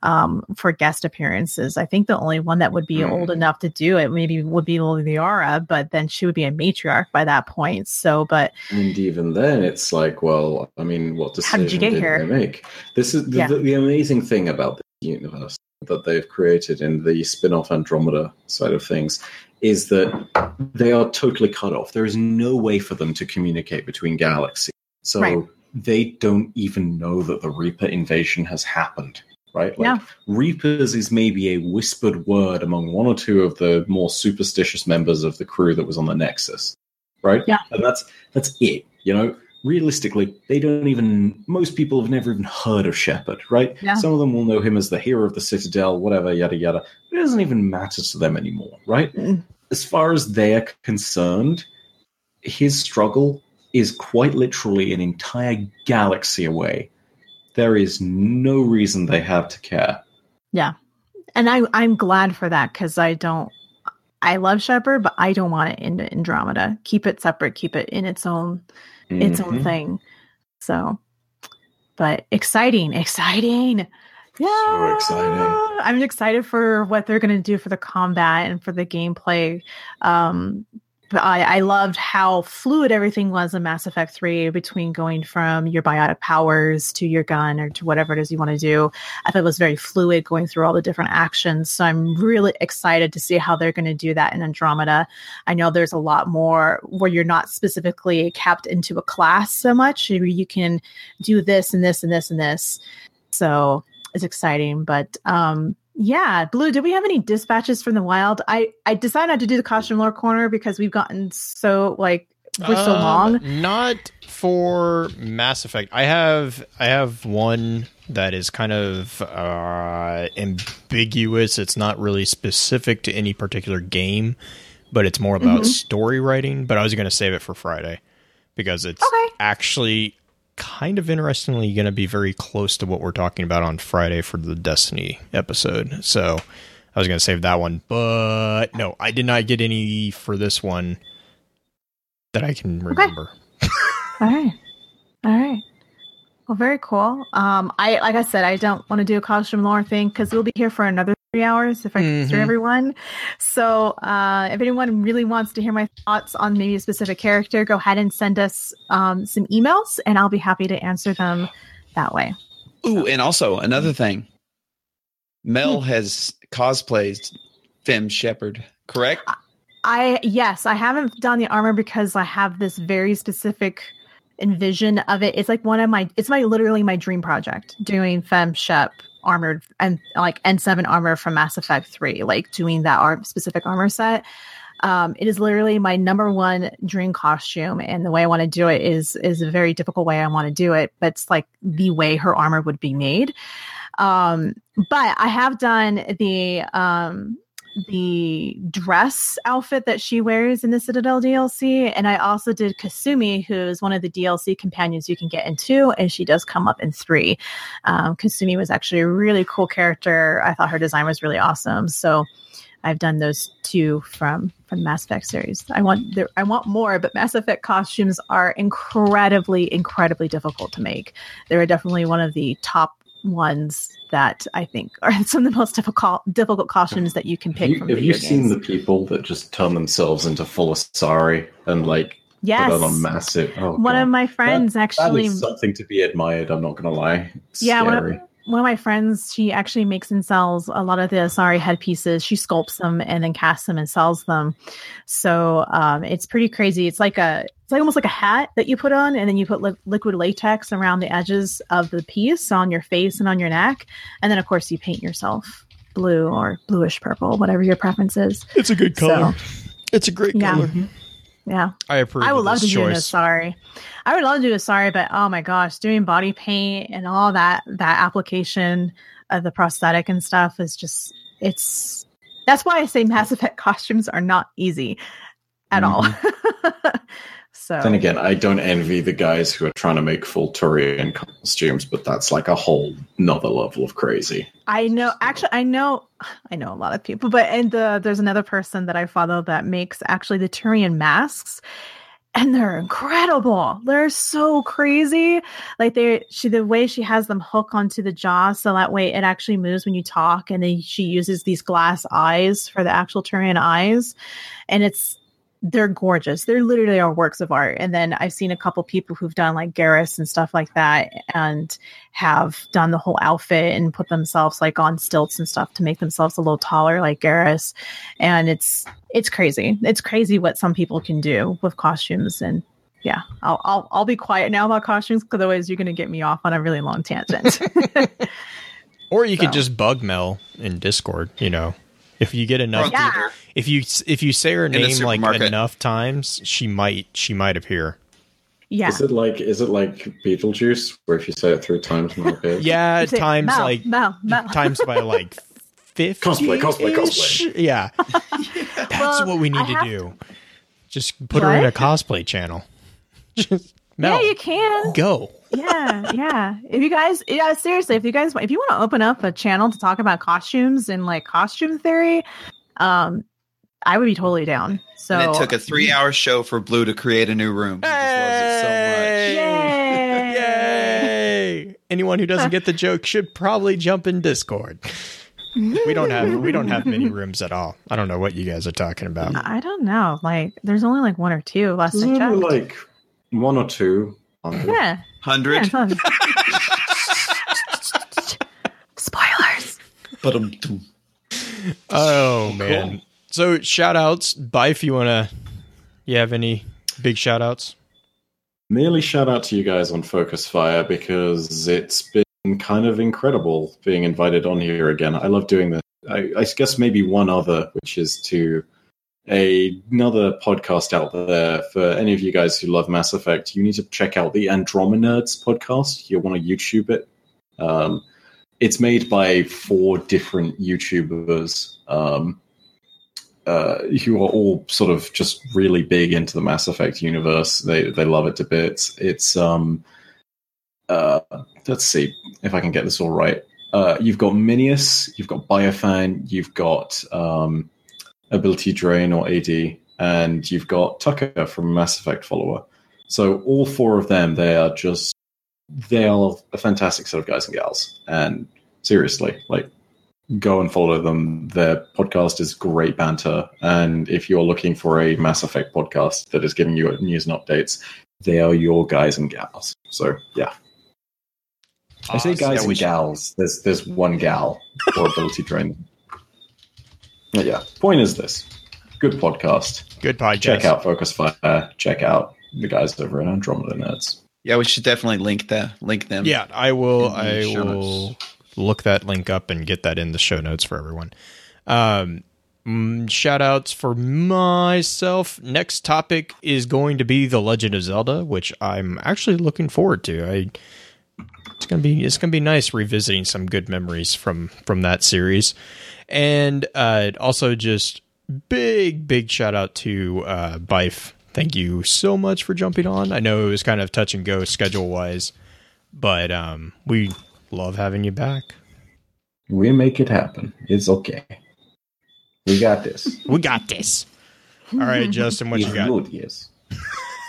um, for guest appearances. I think the only one that would be mm. old enough to do it maybe would be Liara, but then she would be a matriarch by that point. So, but and even then, it's like, well, I mean, what decision how did you get did here? Make this is the, yeah. the, the amazing thing about universe that they've created in the spin-off Andromeda side of things is that they are totally cut off. There is no way for them to communicate between galaxies. So right. they don't even know that the Reaper invasion has happened. Right? Like, Yeah. Reapers is maybe a whispered word among one or two of the more superstitious members of the crew that was on the Nexus. Right? Yeah. And that's that's it. You know, realistically, they don't even most people have never even heard of Shepard, right? Yeah. Some of them will know him as the hero of the Citadel, whatever, yada yada. It doesn't even matter to them anymore, right? Mm. As far as they're concerned, his struggle is quite literally an entire galaxy away. There is no reason they have to care. Yeah. And I I'm glad for that because I don't I love Shepard, but I don't want it in Andromeda. Keep it separate. Keep it in its own its own Mhm. thing. So, but exciting, exciting. Yeah, so exciting. I'm excited for what they're going to do for the combat and for the gameplay. Um, I, I loved how fluid everything was in Mass Effect 3 between going from your biotic powers to your gun or to whatever it is you want to do. I thought it was very fluid going through all the different actions. So I'm really excited to see how they're going to do that in Andromeda. I know there's a lot more where you're not specifically capped into a class so much. You, you can do this and this and this and this. So it's exciting. But um yeah, Blue, did we have any dispatches from the wild? I I decided not to do the costume lore corner because we've gotten so like we're so Um, long. Not for Mass Effect. I have I have one that is kind of uh, ambiguous. It's not really specific to any particular game, but it's more about Mhm. story writing. But I was going to save it for Friday because it's Okay. actually kind of interestingly going to be very close to what we're talking about on Friday for the Destiny episode. So I was going to save that one, but no, I did not get any for this one that I can remember. [laughs] All right. All right. Well, very cool. Um, I like I said, I don't want to do a costume lore thing because we'll be here for another three hours if I Mhm. everyone. So, uh, if anyone really wants to hear my thoughts on maybe a specific character, go ahead and send us um, some emails, and I'll be happy to answer them that way. Ooh, and also another thing. Mel has cosplayed Fem Shepard, correct? I yes, I haven't done the armor because I have this very specific envision of it. It's like one of my it's my literally my dream project doing Fem Shep armored and like N7 armor from Mass Effect 3, like doing that ar- specific armor set. Um, it is literally my number one dream costume, and the way I want to do it is is a very difficult way I want to do it, but it's like the way her armor would be made. Um, but I have done the um the dress outfit that she wears in the Citadel DLC. And I also did Kasumi, who is one of the DLC companions you can get in two, and she does come up in three. Um, Kasumi was actually a really cool character. I thought her design was really awesome. So I've done those two from from Mass Effect series. I want there, I want more, but Mass Effect costumes are incredibly, incredibly difficult to make. They're definitely one of the top ones that I think are [laughs] some of the most difficult difficult costumes that you can Have pick you, from have you seen the people that just turn themselves into full Asari and like yes, put on a massive? Oh, one God. of my friends That actually is something to be admired. I'm not gonna lie. It's Yeah, one of- scary. One of my friends, she actually makes and sells a lot of the Asari headpieces. She sculpts them and then casts them and sells them. So um, it's pretty crazy. It's like a, it's like almost like a hat that you put on, and then you put li- liquid latex around the edges of the piece on your face and on your neck, and then of course you paint yourself blue or bluish purple, whatever your preference is. It's a good color. It's a great Yeah. color. Yeah. I approve. I would love to this do an choice. Asari. I would love to do Asari, but oh my gosh, doing body paint and all that that application of the prosthetic and stuff is just it's that's why I say Mass Effect costumes are not easy at all. Mm-hmm. [laughs] so Then again, I don't envy the guys who are trying to make full Turian costumes, but that's like a whole another level of crazy. I know actually I know I know a lot of people, but and the, there's another person that I follow that makes actually the Turian masks and they're incredible. They're so crazy. Like they she the way she has them hook onto the jaw so that way it actually moves when you talk and then she uses these glass eyes for the actual Turian eyes and it's they're gorgeous. They're literally are works of art. And then I've seen a couple people who've done like Garrus and stuff like that and have done the whole outfit and put themselves like on stilts and stuff to make themselves a little taller like Garrus. And it's it's crazy. It's crazy what some people can do with costumes and yeah, I'll I'll I'll be quiet now about costumes because otherwise you're gonna get me off on a really long tangent. [laughs] [laughs] Or you could just bug Mel in Discord. You know, if you get enough, Yeah. yeah, if you if you say her name like enough times, she might she might appear. yeah. Is it like is it like Beetlejuice, where if you say it three times, it appears? [laughs] Yeah, You times Mel, like Mel, Mel. [laughs] times by like fifty. Cosplay, cosplay, cosplay. [laughs] Yeah, that's Well, what we need I to have do. Just put her in a cosplay channel. Just Mel, yeah, you can. go. yeah, yeah. If you guys, yeah, seriously, if you guys, if you want to open up a channel to talk about costumes and like costume theory, um, I would be totally down. So and it took a three-hour show for Blue to create a new room. He just loves it so much. Yay! Yay! Yay! Anyone who doesn't get the joke should probably jump in Discord. We don't have we don't have many rooms at all. I don't know what you guys are talking about. I don't know. Like, there's only like one or two last I Isn't checked. like one or two? on there? yeah, Hundred. yeah. it's [laughs] not- Spoilers. But um, Oh man. So shout outs. Bye if you wanna you have any big shout outs? Merely shout out to you guys on Focus Fire because it's been kind of incredible being invited on here again. I love doing this. I, I guess maybe one other, which is to a, another podcast out there for any of you guys who love Mass Effect. You need to check out the Andromenerds podcast. You want to YouTube it. Um, it's made by four different YouTubers. Um, uh, who are all sort of just really big into the Mass Effect universe. They they love it to bits. It's um, uh, let's see if I can get this all right. Uh, you've got Minius, you've got Biofan, you've got um, Ability Drain or AD, and you've got Tucker from Mass Effect Follower. So all four of them, they are just they are a fantastic set of guys and gals. And seriously, like go and follow them. Their podcast is great banter. And if you're looking for a Mass Effect podcast that is giving you news and updates, they are your guys and gals. So yeah. I say ah, Awesome. guys Yeah, and should- gals. There's there's one gal for Ability Drain. But yeah. Point is this. Good podcast. Good podcast. Check out Focus Fire. Check out the guys over at Andromeda Nerds. yeah, we should definitely link that. Link them. Yeah, I will. I will notes. look that link up and get that in the show notes for everyone. Um, mm, shout outs for myself. Next topic is going to be the Legend of Zelda, which I'm actually looking forward to. I it's gonna be it's gonna be nice revisiting some good memories from from that series, and uh, also just big big shout out to uh, Bife. Thank you so much for jumping on. I know it was kind of touch and go schedule wise, but um, we love having you back. We make it happen. It's okay. We got this. [laughs] We got this. All right, Justin, what you got? good, yes. [laughs]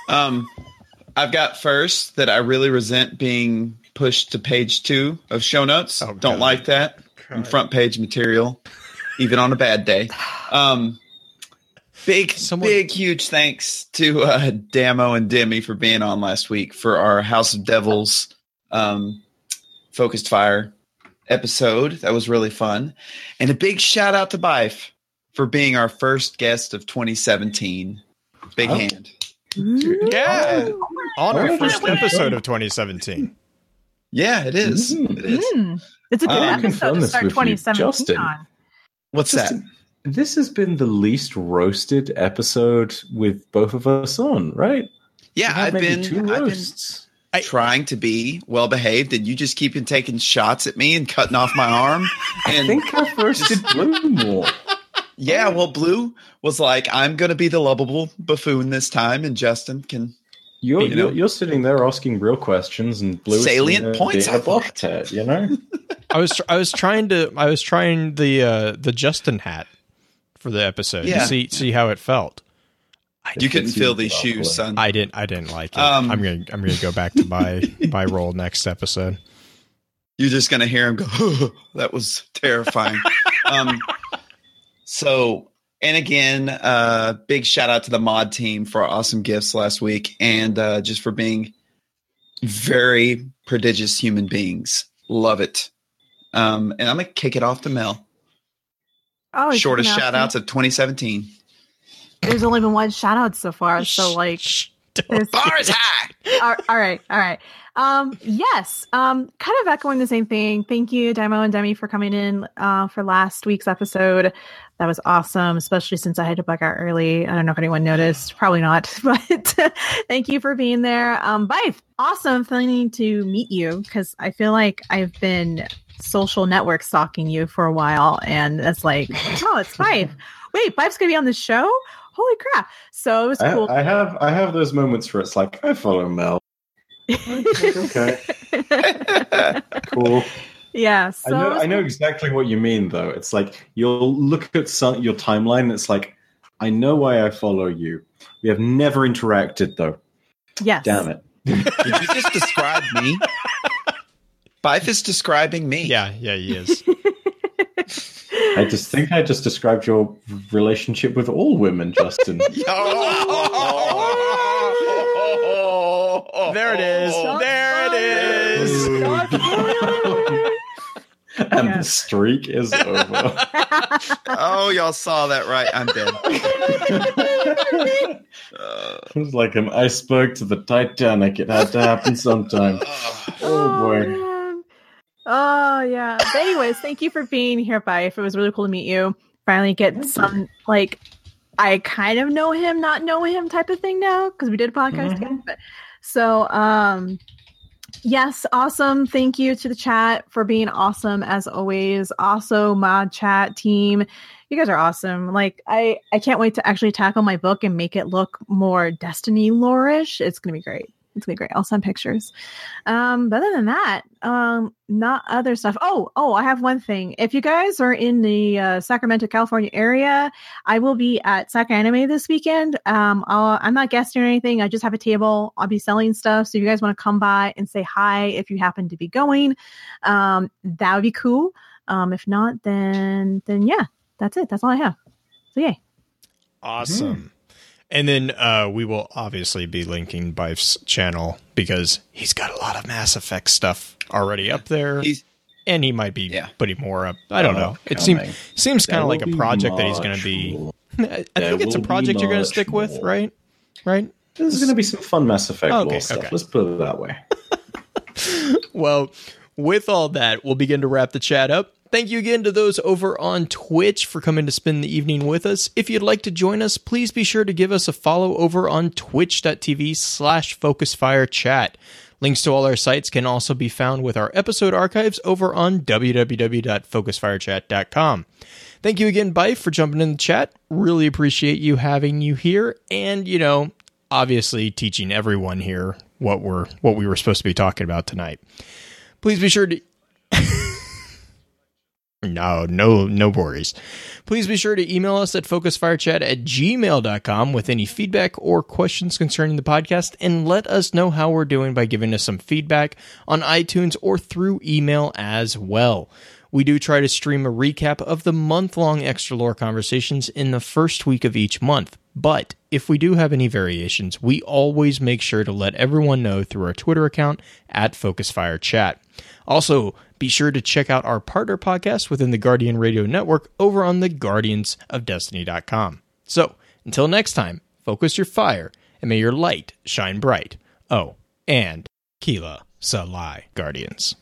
Um, I've got first that I really resent being pushed to page two of show notes. Oh, Don't God. like that. And front page material, even on a bad day. Um, big, Someone- big, huge thanks to uh, Damo and Demi for being on last week for our House of Devils um, focused fire episode. That was really fun. And a big shout out to Bife for being our first guest of 2017. Big Oh. hand. Yeah, on our Oh, first episode of 2017. Yeah, it is. Mm. It is. Mm. It's a good Um, episode to start with 2017 Justin. on. What's that? This has been the least roasted episode with both of us on, right? Yeah, I've been, two I've been. I- trying to be well behaved, and you just keep taking shots at me and cutting off my arm. [laughs] I think I've roasted Blue more. [laughs] yeah, well, Blue was like, "I'm going to be the lovable buffoon this time," and Justin can. You're, You know? you're, you're sitting there asking real questions and Blue Salient sitting points, being I a buff thought. tat, you know? [laughs] I was I was trying to I was trying the uh, the Justin hat for the episode Yeah. to see see how it felt. You couldn't feel these properly. shoes, son. I didn't I didn't like it. Um, I'm gonna I'm gonna go back to my [laughs] my role next episode. You're just going to hear him go. [laughs] that was terrifying. um, so, and again, uh, big shout out to the mod team for awesome gifts last week, and uh, just for being very prodigious human beings. Love it. Um, and I'm gonna kick it off to Mel. Oh, Shortest shout outs of 2017. There's only been one shout out so far, so like Shh. There's- Bars high. [laughs] all all right, all right. Um, yes. Um, kind of echoing the same thing. Thank you, Demo and Demi, for coming in uh, for last week's episode. That was awesome, especially since I had to bug out early. I don't know if anyone noticed. Probably not, [laughs] but [laughs] thank you for being there. Um, Bife, awesome feeling to meet you because I feel like I've been social network stalking you for a while, and it's like, [laughs] oh, it's Bife. Wait, Bife's gonna be on the show. Holy crap! So it was I, cool. I have I have those moments where it's like I follow Mel. okay, cool. Yeah. So I know I know exactly what you mean though. It's like you'll look at some, your timeline and it's like I know why I follow you. We have never interacted though. Yes. Damn it. Did you just describe me? Bife is describing me. Yeah, yeah, he is. I just think I just described your relationship with all women, Justin. [laughs] Oh. there it is. And Yeah. the streak is over. [laughs] Oh, y'all saw that right. I'm dead. [laughs] Uh, it was like an iceberg to the Titanic. It had to happen sometime. [laughs] Oh boy. man. Oh yeah. But anyways, thank you for being here, Bife. It was really cool to meet you. Finally get some like I kind of know him, not know him type of thing now because we did a podcast Mhm. together. But, so um yes, awesome. Thank you to the chat for being awesome as always. Also, mod chat team. You guys are awesome. Like I I can't wait to actually tackle my book and make it look more Destiny lore-ish. It's gonna be great. It's gonna be great. I'll send pictures. Um, but other than that, um, not other stuff. Oh, oh, I have one thing. If you guys are in the uh, Sacramento, California area, I will be at Sac Anime this weekend. Um, I'll, I'm not guesting or anything. I just have a table. I'll be selling stuff. So if you guys want to come by and say hi, if you happen to be going, um, that would be cool. Um, if not, then then yeah, that's it. That's all I have. So yay. Awesome. And then uh, we will obviously be linking Bife's channel because he's got a lot of Mass Effect stuff already up there, he's and he might be Yeah. putting more up. I don't Oh, know. It seems seems kind of like a project that he's going to be. [laughs] I There think it's a project you're going to much stick with, more. right? Right. There's going to be some fun Mass Effect Okay, lore stuff. okay. Let's put it that way. [laughs] Well, with all that, we'll begin to wrap the chat up. Thank you again to those over on Twitch for coming to spend the evening with us. If you'd like to join us, please be sure to give us a follow over on twitch.tv slash focusfirechat. Links to all our sites can also be found with our episode archives over on www.focusfirechat.com. Thank you again, Bife, for jumping in the chat. Really appreciate you having you here and, you know, obviously teaching everyone here what we're what we were supposed to be talking about tonight. Please be sure to No, no, no worries. Please be sure to email us at focusfirechat at gmail.com with any feedback or questions concerning the podcast and let us know how we're doing by giving us some feedback on iTunes or through email as well. We do try to stream a recap of the month long extra lore conversations in the first week of each month. But if we do have any variations, we always make sure to let everyone know through our Twitter account at FocusFireChat. Also, be sure to check out our partner podcast within the Guardian Radio Network over on the guardiansofdestiny.com. So, until next time, focus your fire and may your light shine bright. Oh, and Keelah se'lai Guardians.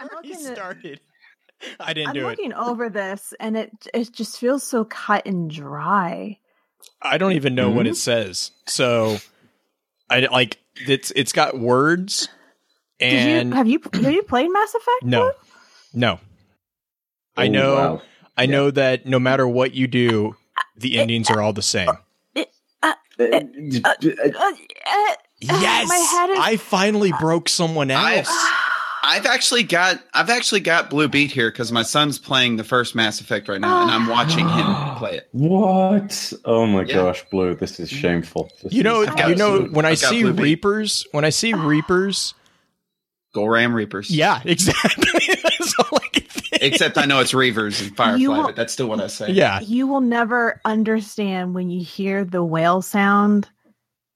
I'm [laughs] already looking at- started. I didn't I'm do it. looking over this and it it just feels so cut and dry. I don't even know what Mhm. it says. So I like it's it's got words Did and you have you [clears throat] have you played Mass Effect? no. Luke? No. I Oh, know wow. I know that no matter what you do, the endings are all the same. Uh, uh, uh, Yes. my head is- I finally broke someone else. I've I've actually got I've actually got Blue Beat here because my son's playing the first Mass Effect right now, and I'm [gasps] watching him play it. What? Oh my Yeah. gosh, Blue, this is shameful. This You know, is you know when I I've see Blue Beat. Reapers, when I see Reapers, Go Ram Reapers. yeah, [laughs] exactly. That's all I can think. Except I know it's Reavers and Firefly, will- but that's still what I say. Yeah, You will never understand when you hear the whale sound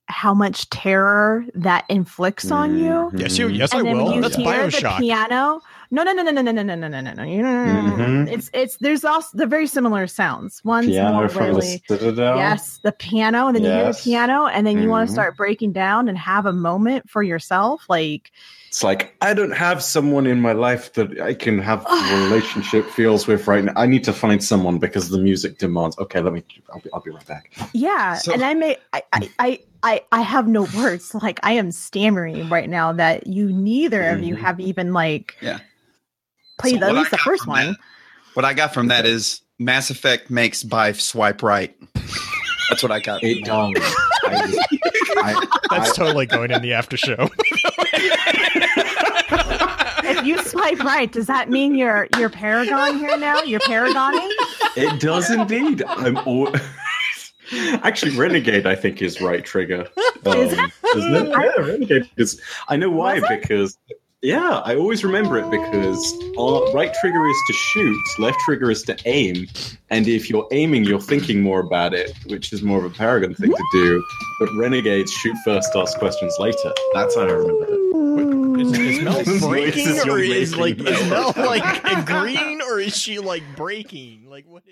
how much terror that inflicts on you. Mhm. yes, you, yes, I and then will. when you That's hear Bioshock. the piano. No, no, no, no, no, no, no, no, no, no, no, no. You- no, no, no, no. Mhm. It's it's there's also the very similar sounds. One's Piano more from really the Citadel. yes, the piano, and then you hear the piano, and then you want Mhm. to start breaking down and have a moment for yourself. Like It's like I don't have someone in my life that I can have [sighs] relationship feels with right now. I need to find someone because the music demands. Okay, let me. I'll be, I'll be right back. Yeah, So- and I may I, I I I I have no words. [laughs] Like I am stammering right now that you neither of you Mhm. have even like Yeah. played So at what I least the first one. that- what I got from that is Mass Effect makes Bife swipe right. [laughs] That's what I got. It does. I, I, That's I- totally going in the after show. if you swipe right, does that mean you're you're Paragon here now? You're Paragoning? it does indeed. I'm all. Actually, Renegade, I think, is right trigger. Um, Is it? Isn't it? Yeah, Renegade is. I know why because it? Because. Yeah, I always remember it because uh, right trigger is to shoot, left trigger is to aim, and if you're aiming, you're thinking more about it, which is more of a Paragon thing to do. But Renegades shoot first, ask questions later. That's how I remember it. Is, is [laughs] Mel breaking, or is like making is Mel Mel. like agreeing, or is she like breaking? Like what?